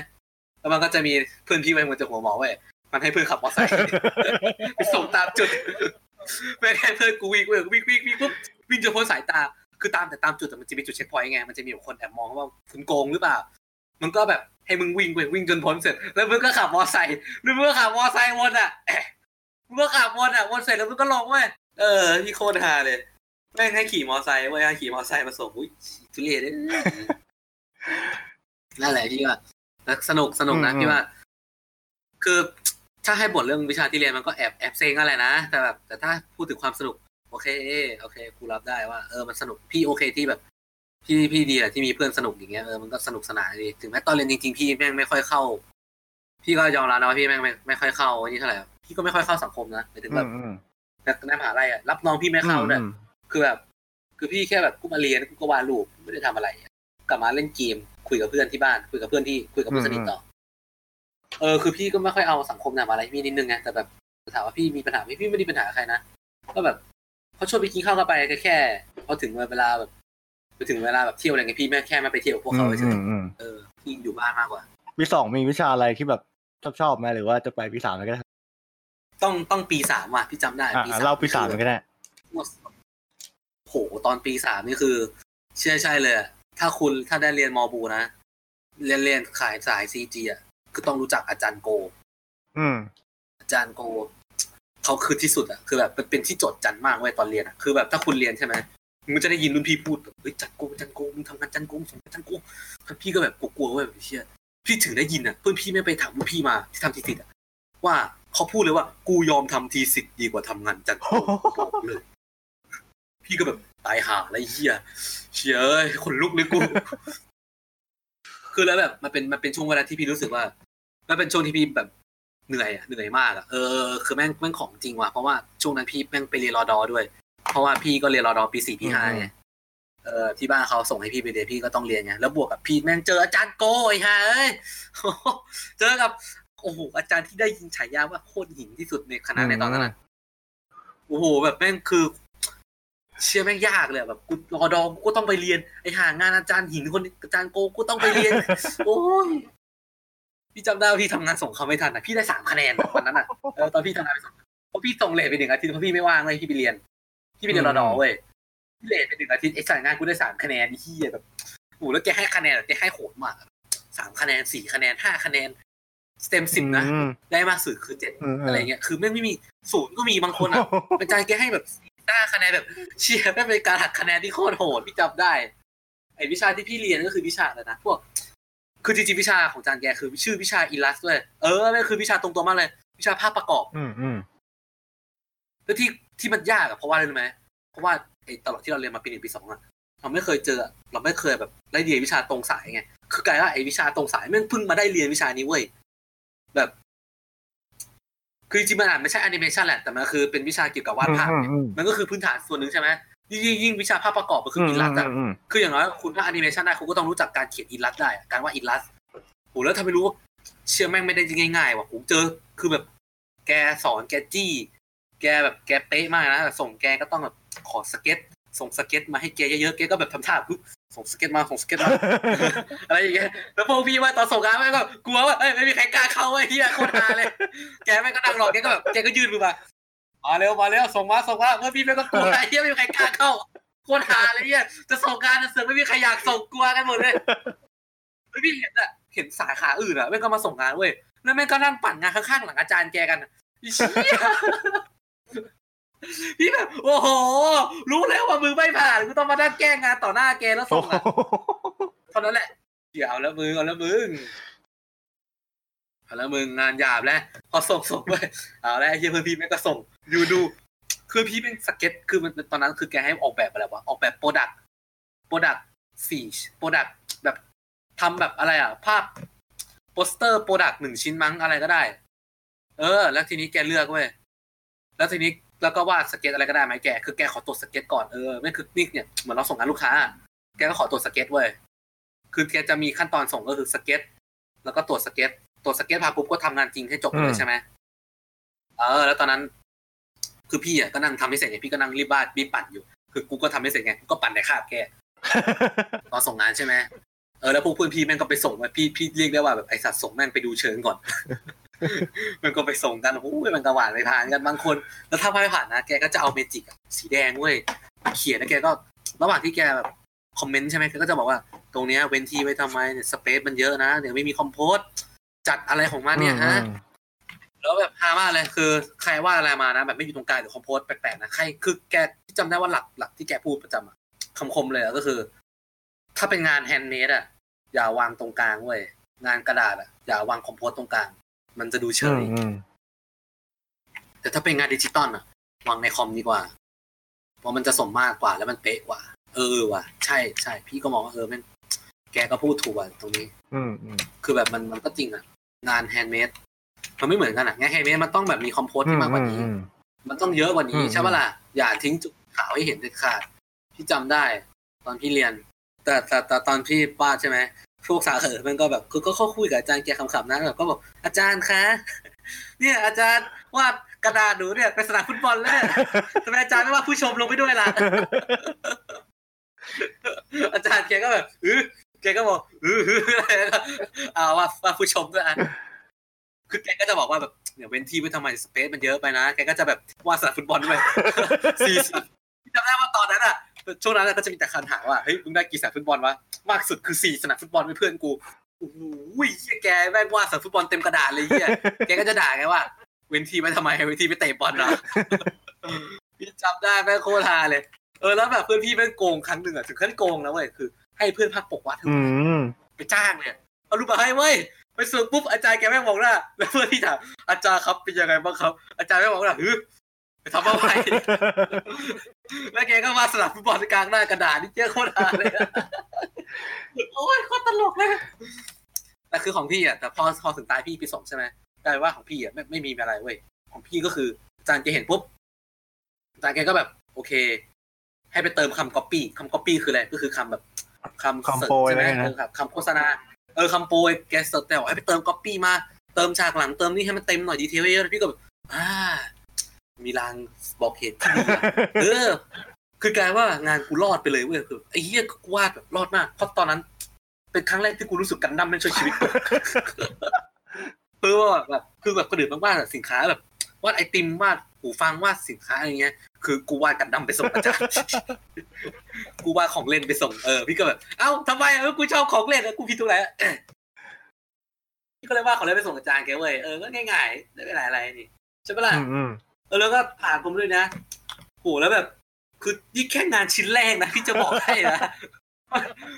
แล้วมันก็จะมีเพื่อนพี่ไว้เหมือนจะหัวหมอเว้ยมันให้เพื่อนขับมอเตอร์ไซค์ไปส่งตามจุด ไม่ให้เพื่อนกูวิ่งเว้ยวิ่งวิ่งวิ่งปุ๊บวิ่งจนพ้นสายตา คือตามแต่ตามจุดแต่มันจะมีจุดเช็คพอยต์ไง มันจะมีคนแอบมองว่าคุณโกงหรือเปล่า มันก็แบบให้มึงวิ่งไปวิ่งจนพ้นเสร็จ แล้วมึงก็ขับมอไซค์หรือมึงก็ขับมอไซค์วนอะแอะมึงก็ขับวนอะวนเสร็จแล้วมึงก็ลงเว้ย เออที่โคตรฮาเลยแม่งให้ขี่มอไซค์เว้ยให้ขี่มอไซค์มาส่งอุ้ยทุเรศเลยนั่นแหละพี่ว่าแล้วสนุกสนุกนะอืมพี่ว่า คือ ถ้าให้บทเรื่องวิชาที่เรียนมันก็แอบแอบเซ็งอะไรนะ แต่แบบแต่ถ้าพูดถึงความสนุก โอเค โอเคกูรับได้ว่าเออมันสนุกพี่โอเคที่แบบ พี่พี่ดีแหละที่มีเพื่อนสนุกอย่างเงี้ยเออมันก็สนุกสนานดีถึงแม้ตอนเรียนจริงๆพี่แม่งไม่ค่อยเข้า พี่ก็ยอมรับนะว่าพี่แม่งไม่ไม่ค่อยเข้าอันนี้เท่าไหร่พี่ก็ไม่ค่อยเข้าสังคมนะหมายถึงอืแบบมอืมแต่ในมหาลัยอะรับน้องพี่ไม่เข้าด้วยอืมคือแบบ คือพี่แค่แบบกูมาเรียนกูก็วาดรูปไม่ได้ทำอะไรอะกลับมาเล่นเกมคุยกับเพื่อนที่บ้าน คุยกับเพื่อนที่คุยกับเพื่อนสนิทต่อ เออคือพี่ก็ไม่ค่อยเอาสังคมในมหาลัยพี่นิดนึงไงแต่แบบถามว่าพี่มีปัญหาไหมพี่ไม่ได้มีปัญหากับใครนะก็แบบเขาชวนไปกินข้าวกันไปก็แค่พอถึงเวลาแบบไปถึงเวลาแบบเที่ยวอะไรเงี้ยพี่แม่แค่ไม่ไปเที่ยวกับพวกอืเขามเฉอืยมอืมๆเออพี่อยู่บ้านมากกว่าปีสองมีวิชาอะไรที่แบบชอบชอบไหมหรือว่าจะไปปีสามก็ได้ต้องต้องปีสามว่ะพี่จำได้อะปีสามเล่าปีสามคือก็ได้โหตอนปีสามนี่คือ ใช่ใช่เลยอะถ้าคุณถ้าได้เรียนมอบูนะเรียนเรียนขายสายซีจีอะ คือต้องรู้จักอาจารย์โก อืมอาจารย์โกเขาคือที่สุดอะคือแบบเป็นเป็นที่โจดจันมากเว้ยตอนเรียนอะคือแบบถ้าคุณเรียนใช่ไหมมึงจะได้ยินรุ่นพี่พูดแบบเฮ้ยจันโกจันโกมึงทำงานจันโกมึงส่งงานจันโกแล้วพี่ก็แบบกลัวๆเว้ยแบบเชี่ยพี่ถึงได้ยินอะเพื่อนพี่ไม่ไปถามรุ่นพี่มาที่ทำทีสิทธ์อะว่าเขาพูดเลยว่า กูยอมทำทีสิทธ์ดีกว่าทำงานจันโกบอกเลยพี่ก็แบบตายห่าอะไรเฮียเชียเอ้ยขนลุกเลยกู คือแล้วแบบมันเป็นมันเป็นช่วงเวลาที่พี่รู้สึกว่า มันเป็นช่วงที่พี่แบบเหนื่อยอะเหนื่อยมากอะเออคือแม่งแม่งของจริงว่ะเพราะว่าช่วงนั้นพี่แม่งไปเรียนรอดอด้วย เพราะว่าพี่ก็เรียนรอดอปีสี่ปีห้าไงเออที่บ้านเขาส่งให้พี่ไปเรียนพี่ก็ต้องเรียนไงแล้วบวกกับพี่แม่งเจออาจารย์โกไอ้ห่าเอ้ยเจอกับโอ้โหอาจารย์ที่ได้ยินฉายาว่าโคตรหินที่สุดในคณะในตอนนั้นอะโอ้โหแบบแม่งคือ เชื่อแม่งยากเลยอะแบบกูรอดองกูต้องไปเรียนไอ้ห่างานอาจารย์หินคนนี้อาจารย์โกกูต้องไปเรียน โอ้ย พี่จำได้ว่าพี่ทำงานส่งเขาไม่ทันอะพี่ได้สามคะแนนวันนั้นอะเออตอนพี่ทำงานไปส่งเพราะพี่ส่งเลทไปหนึ่งอาทิตย์เพราะพี่ไม่ว่างเลยพี่ไปเรียนพี่ไปเรียนรอดอเว้ยพี่เลทไปหนึ่งอาทิตย์ไอ้สายงานกูได้สามคะแนนที่แบบโอ้โหแล้วแกให้คะแนนอะแกให้โหดมากอะสามคะแนนสี่คะแนนห้าคะแนนเต็มสิบนะอืมได้มากสุดคือเจ็ดอืมอะไรเงี้ยคือไม่งไม่มีศูนย์ก็มีบางคนอะอาจารย์แกให้แบบห้าคะแนนแบบ เชียร์ไม่งเป็นการหักคะแนนที่โคตรโหดพี่จำได้ ไอวิชาที่พี่เรียนก็คือวิชาอะไรนะพวก คือจริงๆวิชาของอาจารย์แกคือชื่อวิชาอิลัสด้วยเออนั่นคือวิชาตรงตัวมากเลย วิชาภาพประกอบ อืมอืมแล้วที่ที่มันยากอะเพราะว่าอะไรรู้ไหมเพราะว่าไอตลอดที่เราเรียนมาปีหนึ่งปีสองอะเราไม่เคยเจอ เราไม่เคยแบบได้เรียนวิชาตรงสายไงคือกลายว่าไอวิชาตรงสายแม่งเพิ่งมาได้เรียนวิชานี้เว้ยแบบ คือจริงๆมันอาจไม่ใช่แอนิเมชันแหละแต่มันคือเป็นวิชาเกี่ยวกับวาดภาพเนี่ยอืมมันก็คือพื้นฐานส่วนหนึ่งใช่ไหม ยิ่งยิ่งยิ่งวิชาภาพประกอบก็คืออินลัสอะอืมคืออย่างน้อยคุณวาดแอนิเมชันได้คุณก็ต้องรู้จักการเขียนอินลัสได้อะการวาด illustโหแล้วทำไมรู้ว่าเชื่อแม่งไม่ได้ง่ายๆว่ะผมเจอคือแบบแกสอนแกจี้ แกแบบแกเป๊ะมากนะแต่ส่งแกก็ต้องแบบขอสเก็ต ส่งสเก็ตมาให้แกเยอะๆแกก็แบบทำท่าปุ๊บส่งสเก็ตมาส่งสเก็ตมาอะไรอย่างเงี้ยแล้วพวกพี่ว่าตอนส่งงานแม่งก็กลัวว่าเอ้ยไม่มีใครกล้าเข้าไอ้เหี้ยโคตรฮาเลย แกแม่งก็นั่งรอแกก็แบบแกก็ยื่นมือมา มาเร็วมาเร็วส่งมาส่งมาเพื่อนพี่แม่งก็กลัวไอ้เหี้ยไม่มีใครกล้าเข้าโคตรฮาเลยเหี้ยจะส่งงานจะเสือกไม่มีใครอยากส่งกลัวกันหมดเลยแล้วพี่เห็นอะเห็นสาขาอื่นอะแม่งก็มาส่งงานเว้ยแล้วแม่งก็นั่งปั่นงานข้างๆหลังอาจารย์แกกันอะอีเชี่ยพี่แบบโอ้โห รู้แล้วว่ามือไม่ผ่านกูต้องมานั่งแก้งานต่อหน้าแกแล้วโอ้ส่งโหอะเท่านั้นแหละเดี๋ยวเอาแล้วมึงเอาแล้วมึงเอา แล้วมึงงานหยาบแล้วพอส่งส่งไปเอาแล้วไอ้เหี้ยเพื่อนพี่แม่งก็ส่งดูดู คือพี่เป็นสเก็ตคือมันตอนนั้นคือแกให้ออกแบบอะไรวะออกแบบ product product สี่ product แบบทำแบบอะไรอะ ภาพโปสเตอร์ product หนึ่งชิ้นมั้งอะไรก็ได้ เออ แล้วทีนี้แกเลือกเว้ยแล้วทีนี้แล้วก็วาดสเก็ตอะไรก็ได้ไหมแก คือแกขอตรวจสเก็ตก่อนเออไม่คือนี่เนี่ยเหมือนเราส่งงานลูกค้า แกก็ขอตรวจสเก็ตเว้ยคือแกจะมีขั้นตอนส่งก็คือสเก็ตแล้วก็ตรวจสเก็ต ตรวจสเก็ตพานปุ๊บก็ทำงานจริงให้จบเลอืมใช่ไหมเออ แล้วตอนนั้น คือพี่อะก็นั่งทำให้เสร็จไงพี่ก็นั่งรีบบ้านรีบปั่นอยู่ คือกูก็ทำให้เสร็จไงกูก็ปั่นในคาบแกตอนส่งงานใช่ไหมเออแล้วพวกเพื่อนพี่แม่งก็ไปส่งมาพี่พี่เรียกได้ว่าแบบไอสัตว์ส่งแม่งไปดูเชิงก่อน มันก็ไปส่งกันโอ้ยมันกระหวานไปผ่านกันบางคน แล้วถ้าไม่ผ่านนะแกก็จะเอาเมจิกอะสีแดงเว้ยมาเขียนแล้วแกก็ ระหว่างที่แกแบบ comment ใช่ไหมแกก็จะบอกว่า ตรงเนี้ยเว้นที่ไว้ทำไมเนี่ย space มันเยอะนะเดี๋ยวไม่มี compose จัดอะไรของมันเนี่ยฮะอืมแล้วแบบฮามากเลยคือ ใครว่าอะไรมานะ แบบไม่อยู่ตรงกลางหรือ compose แปลกๆนะใครคือแกจำได้ว่าหลักหลักที่แกพูดประจำอะคำคมเลยอะก็คือ ถ้าเป็นงาน handmade อะอย่าวางตรงกลางเว้ยงานกระดาษอะอย่าวาง compose ตรงกลาง มันจะดูเฉยอืมอืมแต่ถ้าเป็นงานดิจิตอลอะวางในคอมดีกว่า เพราะมันจะสมมาตรกว่าแล้วมันเป๊ะกว่า เออว่ะ ใช่ใช่พี่ก็มองว่าเออแม่งแกก็พูดถูกว่ะตรงนี้อืมอืมคือแบบมันมันก็จริงอะ งาน handmade มันไม่เหมือนกันอะงาน handmade มันต้องแบบมี compose ที่มากกว่านี้อืมมันต้องเยอะกว่านี้อืมใช่ปะล่ะอย่าทิ้งจุดขาวให้เห็นเด็ดขาดพี่จำได้ ตอนพี่เรียน แต่แต่แต่ตอนพี่วาดใช่ไหมพวกสาขามันก็แบบคือก็เข้าคุยกับอาจารย์แกขำๆนะแบบก็บอกอาจารย์คะเนี่ยอาจารย์วาดกระดาษหนูเนี่ยเป็นสนามฟุตบอลแล้วเนี่ยทำไมอาจารย์ไม่วาดผู้ชมลงไปด้วยล่ะอาจารย์แกก็แบบอือแกก็บอกอืออะไรนะเอาว่าว่าผู้ชมด้วยอะคือแกก็จะบอกว่าแบบเนี่ยเว้นที่ไว้ทำไมสเปซมันเยอะไปนะแกก็จะแบบวาดสนามฟุตบอลด้วยสี่สิบจำได้ว่าตอนนั้นอะช่วงนั้นอะก็จะมีแต่คันถามว่าเฮ้ยมึงได้กี่สนามฟุตบอลวะมากสุดคือสี่สนามฟุตบอลเป็นเพื่อนกูโอ้โหเหี้ยแกแม่งวาดสนามฟุตบอลเต็มกระดาษเลยเหี้ยแกก็จะด่าไงว่า เว้นที่ไว้ทำไมเว้นที่ไปเตะบอลเนาะพี่จำได้แม่งโคตรฮาเลยเออแล้วแบบเพื่อนพี่แม่งโกงครั้งหนึ่งอะถึงขั้นโกงนะเว้ยคือ ให้เพื่อนพักปกวาดให้อืมไปจ้างเนี่ยเอารูปมาให้เว้ยไปส่งปุ๊บอาจารย์แกแม่งบอกว่าแล้วเพื่อนพี่ถามอาจารย์ครับเป็นยังไงบ้างครับ อาจารย์แม่งบอกว่าฮึไปทำอะไรแล้วแกก็วาดสลับฟุตบอลกลางหน้ากระดาษนี่เจ้าโคตรฮาเลยอะโอ้ยโคตรตลกเลยแต่คือของพี่อะแต่พอพอถึงตาพี่ปีสองใช่ไหมกลายว่าของพี่อะไม่ไม่มีอะไรเว้ยของพี่ก็คืออาจารย์แกเห็นปุ๊บอาจารย์แกก็แบบ โอเค ให้ไปเติมคำก๊อปปี้คำก๊อปปี้คืออะไรก็คือคำแบบคำคำเสิร์ชโปรยใช่ไหมไว้นะเออครับคำโฆษณาเออคำโปรยแกเสิร์ชแต่ว่าให้ไปเติมก๊อปปี้มาเติมฉากหลังเติมนี่ให้มันเต็มหน่อย detail เยอะๆพี่ก็แบบอ่า มีลางบอกเหตุที่ดีอะเออ คือกลายว่างานกูรอดไปเลยเว้ยคือไอ้เหี้ยกูวาดแบบรอดมากเพราะตอนนั้น เป็นครั้งแรกที่กูรู้สึกกันดั้มแม่งช่วยชีวิตกูคือว่าแบบคือแบบคนอื่นมากๆอะสินค้าแบบวาดไอติมวาดหูฟังวาดสินค้าอะไรเงี้ย คือกูวาดกันดั้มไปส่งอาจารย์กูวาดของเล่นไปส่งเออพี่ก็แบบเอ้าทำไมเออกูชอบของเล่นอะกูผิดตรงไหนอะพี่ก็เลยว่าของเล่นไปส่งอาจารย์แกเว้ยเออก็ง่ายๆไม่เป็นไรอะไรนี่ใช่ปะล่ะอืมอืมเออแล้วก็ผ่านผมด้วยนะโหแล้วแบบ คือนี่แค่งานชิ้นแรกนะพี่จะบอกให้นะ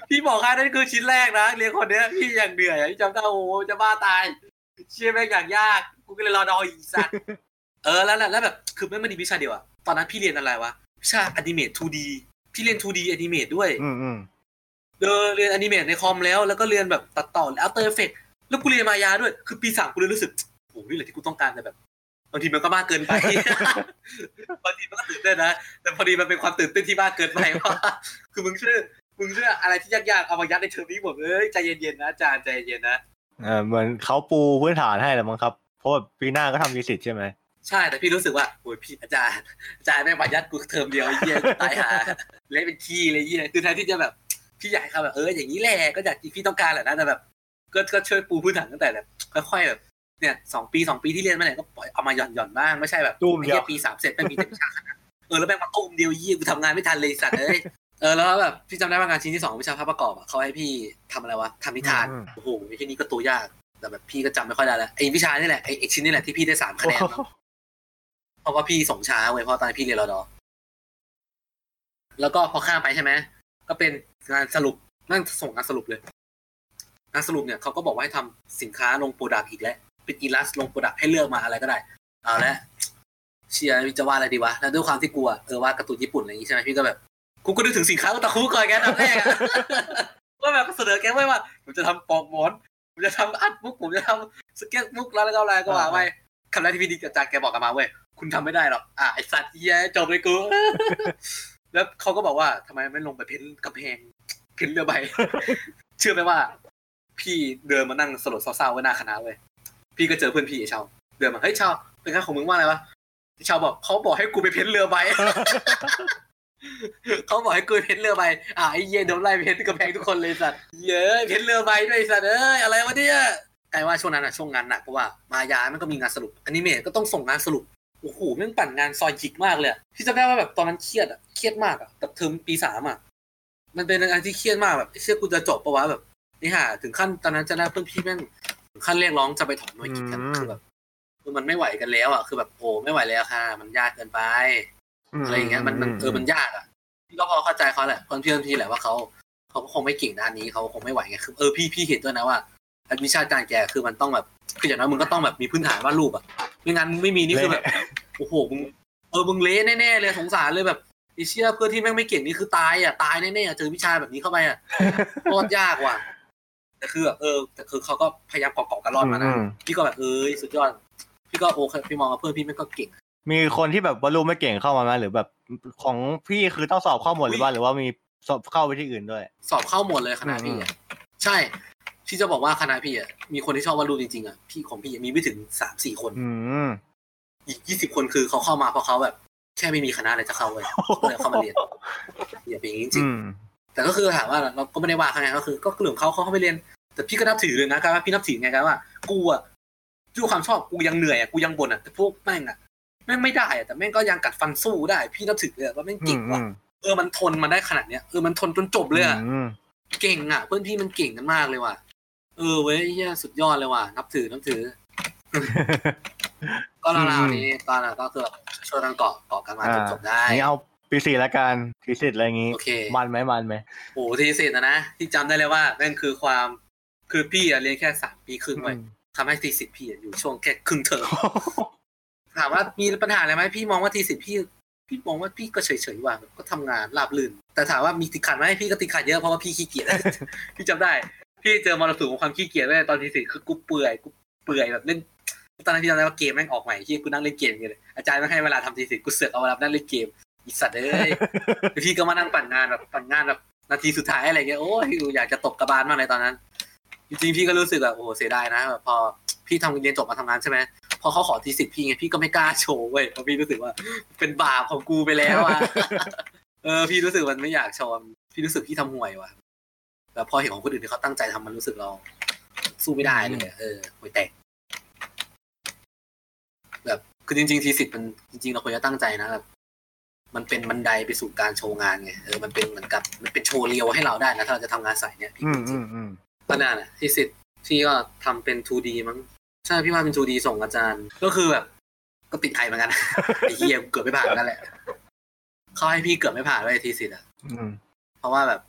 พี่บอกให้นั่นคือชิ้นแรกนะเรียนคนเนี้ยพี่อย่างเหนื่อยอะพี่จำได้โอ้โหจะบ้าตายเชื่อแม่งอย่างยาก กูก็เลยรอดออีกสัตว์เออแล้วแล้วแล้วแบบ คือไม่มาดีวิชาเดียวอะ ตอนนั้นพี่เรียนอะไรวะวิชาอนิเมต 2D พี่เรียน 2D อนิเมตด้วยอืมอืมเออเรียนอนิเมตในคอมแล้ว แล้วก็เรียนแบบตัดต่อแล้ว After Effects แล้วกูเรียนมายาด้วย คือปีสามกูเลยรู้สึกโอ้โหนี่แหละที่กูต้องการแต่แบบบางทีมันก็มากเกินไปบางทีมันก็ตื่นเต้นนะแต่พอดีมันเป็นความตื่นเต้นที่มากเกินไปเพราะว่าคือมึงเชื่อมึงเชื่ออะไรที่ยากๆเอามายัดในเทอมนี้หมดเลยใจเย็นๆนะอาจารย์ใจเย็นๆนะเออเหมือนเขาปูพื้นฐานให้แหละมั้งครับเพราะว่าปีหน้าก็ทำดีสิทธิ์ใช่ไหม ใช่แต่พี่รู้สึกว่าโอ้ยพี่อาจารย์อาจารย์แม่งมายัดกูเทอมเดียวไอ้เหี้ยตายหาเละเป็นขี้เลยไอ้เหี้ยคือแทนที่จะแบบพี่ใหญ่ครับแบบเอออย่างนี้แหละก็อยากที่พี่ต้องการแหละนะแต่แบบ ก็ก็ช่วยปูพื้นฐานตั้งแต่แบบค่อยๆแบบเนี่ยสองปีสองปีที่เรียนมาเนี่ยก็ปล่อยเอามาหย่อนหย่อนบ้างไม่ใช่แบบตุ้มไอ้เดียวเหี้ยปีสามเสร็จไม่มีเต็มวิชาคณะเออแล้วแม่งมาตุ้มเดียวยี่กูทำงานไม่ทันเลยสัตว์เอ้ยเออแล้วแบบพี่จำได้ว่างานชิ้นที่สองวิชาภาพประกอบอะเขาให้พี่ทำอะไรวะทำนิทานอืมโอ้โหไอ้ที่นี่ก็ตัวยากแต่แบบพี่ก็จำไม่ค่อยได้แล้วไอ้วิชานี่แหละไอ้เอกชิ้นนี่แหละที่พี่ได้สามคะแนนมั้ง เพราะว่าพี่ส่งช้าเว้ยเพราะตอนนนพี่เรียนรอดอแล้วก็พอข้ามไปใช่ไหมก็เป็นงานสรุปนั่งส่งงานสรุปเลยงานสรุปเนี่ยเขาก็บอกว่าให้ทำสินค้าลง product อีกแล้วเป็น illust ลง product ให้เลือกมาอะไรก็ได้ เอาละเชี่ยจะวาดอะไรดีวะแล้วด้วยความที่กลัวเออว่าการ์ตูนญี่ปุ่นอะไรอย่างงี้ใช่ไหมพี่ก็แบบกูก็นึกถึงสินค้าโอตาคุก่อนแกตอนแรกอะว่าแบบเสนอแกไว้ว่าผมจะทำปลอกหมอนผมจะทำ artbook ผมจะทำ sketchbook แล้วก็อะไรก็ว่าไปคำแรกที่พี่ได้กลับจากแกบอกกันมาเว้ย คุณทำไม่ได้หรอก อะไอสัตว์เหี้ยจบเลยกู แล้วเขาก็บอกว่าทำไมไม่ลงไปเพ้นกำแพงเพ้นเรือใบ เชื่อไหมว่า พี่เดินมานั่งสลดเศร้าๆไว้หน้าคณะเว้ย พี่ก็เจอเพื่อนพี่ไอ้ชาวเดินมา เฮ้ยชาวเป็นไงของมึงว่าอะไรวะไอ้ชาวบอกเขาบอกให้กูไปเพ้นเรือใบเขาบอกให้กูเพ้นเรือใบ อะไอเหี้ยโดนไล่เพ้นกำแพงทุกคนเลยสัตว์ เย้เพ้นเรือใบด้วยสัตว์เอ้ยอะไรวะเนี่ยกลายว่าช่วงนั้นอะช่วงงานหนักเพราะว่ามายามันก็มีงานสรุปอนิเมะก็ต้องส่งงานสรุป โอ้โหแม่งปั่นงานซอยจิกมากเลยอะพี่จำได้ว่าแบบตอนนั้นเครียดอะเครียดมากอะกับเทอมปีสามอะมันเป็นงานที่เครียดมากแบบเชื่อกูจะจบปะวะแบบนี่ฮะถึงขั้นตอนนั้นจะได้เพื่อนพี่แม่งถึงขั้นเรียกร้องจะไปถอนหน่วยกิจกันอืมคือแบบคือมันไม่ไหวกันแล้วอะคือแบบโอ้ไม่ไหวแล้วค่ะ มันยากเกินไปอะไรอย่างเงี้ยมันมันเออมันยากอะพี่ก็พอเข้าใจเขาแหละเพื่อนเพื่อนพี่แหละว่าเขาเขาก็คงไม่เก่งด้านนี้เขาคงไม่ไหวไงคือเออพี่พี่เห็นด้วยนะว่า วิชาการแกคือมันต้องแบบคืออย่างน้อยมึงก็ต้องแบบมีพื้นฐานวาดรูปอะไม่งั้นมึงไม่มีนี่คือแบบโอ้โหมึงเออมึงเละแน่ๆเลยสงสารเลยแบบไอ้เชี่ยเพื่อนที่แม่งไม่เก่งนี่คือตายอะตายแน่ๆอะเจอวิชาแบบนี้เข้าไปอะโคตรยากว่ะแต่คือแบบเออแต่คือเขาก็พยายามเกาะๆกันรอดมานะอืมพี่ก็แบบเอ้ยสุดยอดพี่ก็โอเคพี่มองว่าเพื่อนพี่แม่งก็เก่ง มีคนที่แบบวาดรูปไม่เก่งเข้ามาไหมหรือแบบของพี่คือต้องสอบเข้าหมดหรือว่าหรือว่ามีสอบเข้าไปที่อื่นด้วย สอบเข้าหมดเลยคณะพี่อะใช่ ที่จะบอกว่าคณะพี่อะมีคนที่ชอบวาดรูปจริงๆอะพี่ของพี่อะมีไม่ถึงสามสี่คนอืมอีกยี่สิบคนคือเขาเข้ามาเพราะเขาแบบ แค่ไม่มีคณะอะไรจะเข้าเลยก็เลยเข้ามาเรียนอย่าเป็นอย่างนี้จริงอืมๆแต่ก็คือถามว่าเราก็ไม่ได้ว่าเขาไงก็คือ ก็เรื่องของเขาเขาเข้าไปเรียน แต่พี่ก็นับถือเลยนะการว่าพี่นับถือไงกันว่ากูอะด้วยความชอบกูยังเหนื่อยอะกูยังบ่นอะแต่พวกแม่งอะแม่งไม่ได้อะแต่แม่งก็ยังกัดฟันสู้ได้ พี่นับถือเลยอะว่าแม่งอืเก่งมว่ะเออมันทนมาได้ขนาดเนี้ยเออมันทนจนจบเลยอะอืมเก่งอะ เพื่อนพี่มันเก่งกันมากเลยว่ะ เออเว้ยเฮียสุดยอดเลยว่ะนับถือนับถือ ก็ราวๆนี้ตอนนั้นก็คือช่วยกันเกาะเกาะกันมาจนจบได้นี่เอาปีสี่ละกันทีสิทธ์อะไรอย่างงี้โอเคมันไหมมันไหมโอ้ทีสิทธ์นะนะที่จำได้เลยว่านั่นคือความคือพี่อะเรียนแค่สามปีครึ่งไว้ยทำให้ทีสิทธ์พี่อะอยู่ช่วงแค่ครึ่งเทอมถามว่ามีปัญหาอะไรไหมพี่มองว่าทีสิทธ์พี่ พี่มองว่าพี่ก็เฉยๆว่ะก็ทำงานราบรื่น แต่ถามว่ามีติดขัดไหมพี่ก็ติดขัดเยอะเพราะว่าพี่ขี้เกียจพี่จำได้ พี่เจอมรสุมของความขี้เกียจไว้ตอนทีสิทธ์คือกูเปื่อยกูเปื่อยแบบเล่นตอนนั้นพี่จำได้ว่าเกมแม่งออกใหม่ที่กูนั่งเล่นเกมกันเลยอาจารย์ไม่ให้เวลาทำทีสิทธ์กูเสือกเอาเวลานั่งเล่นเกมอีสัตว์เอ้ยพี่ก็มานั่งปั่นงานแบบปั่นงานแบบนาทีสุดท้ายอะไรเงี้ยโอ้ยอยากจะตกกระบาลมากเลยตอนนั้น จริงๆพี่ก็รู้สึกแบบโอ้โหเสียดายนะแบบพอพี่ทำเรียนจบมาทำงานใช่ไหมพอเขาขอทีสิทธิ์พี่ไงพี่ก็ไม่กล้าโชว์เว้ยเพราะพี่รู้สึกว่า เป็นบาปของกูไปแล้วอะเออพี่รู้สึกมันไม่อยากโชว์พี่รู้สึกพี่ทำห่วยว่ะ แบบพอเห็นของคนอื่นที่เขาตั้งใจทำมันรู้สึกเราสู้ไม่ได้เลยอะเออห่วยแตกแบบคือจริงๆทีสิทธิ์มันจริง ๆ เราควรจะตั้งใจนะแบบมันเป็นบันไดไปสู่การโชว์งานไงเออมันเป็นเหมือนกับ มันเป็นโชว์เรียวให้เราได้นะถ้าเราจะทำงานสายเนี้ยพี่อืมจริอืงมอืมๆก็นั่นแหละทีสิทธิ์ที่ก็ทำเป็น 2D มั้งใช่พี่ว่าเป็น 2D ส่งอาจารย์ ก็คือแบบ ก็ติดไอเหมือนกันไอ้เฮียเกือบไม่ผ่านนั่นแหละเขาให้พี่เกือบไม่ผ่านเลยทีสิทธิ์อะอืมเพราะว่าแบบ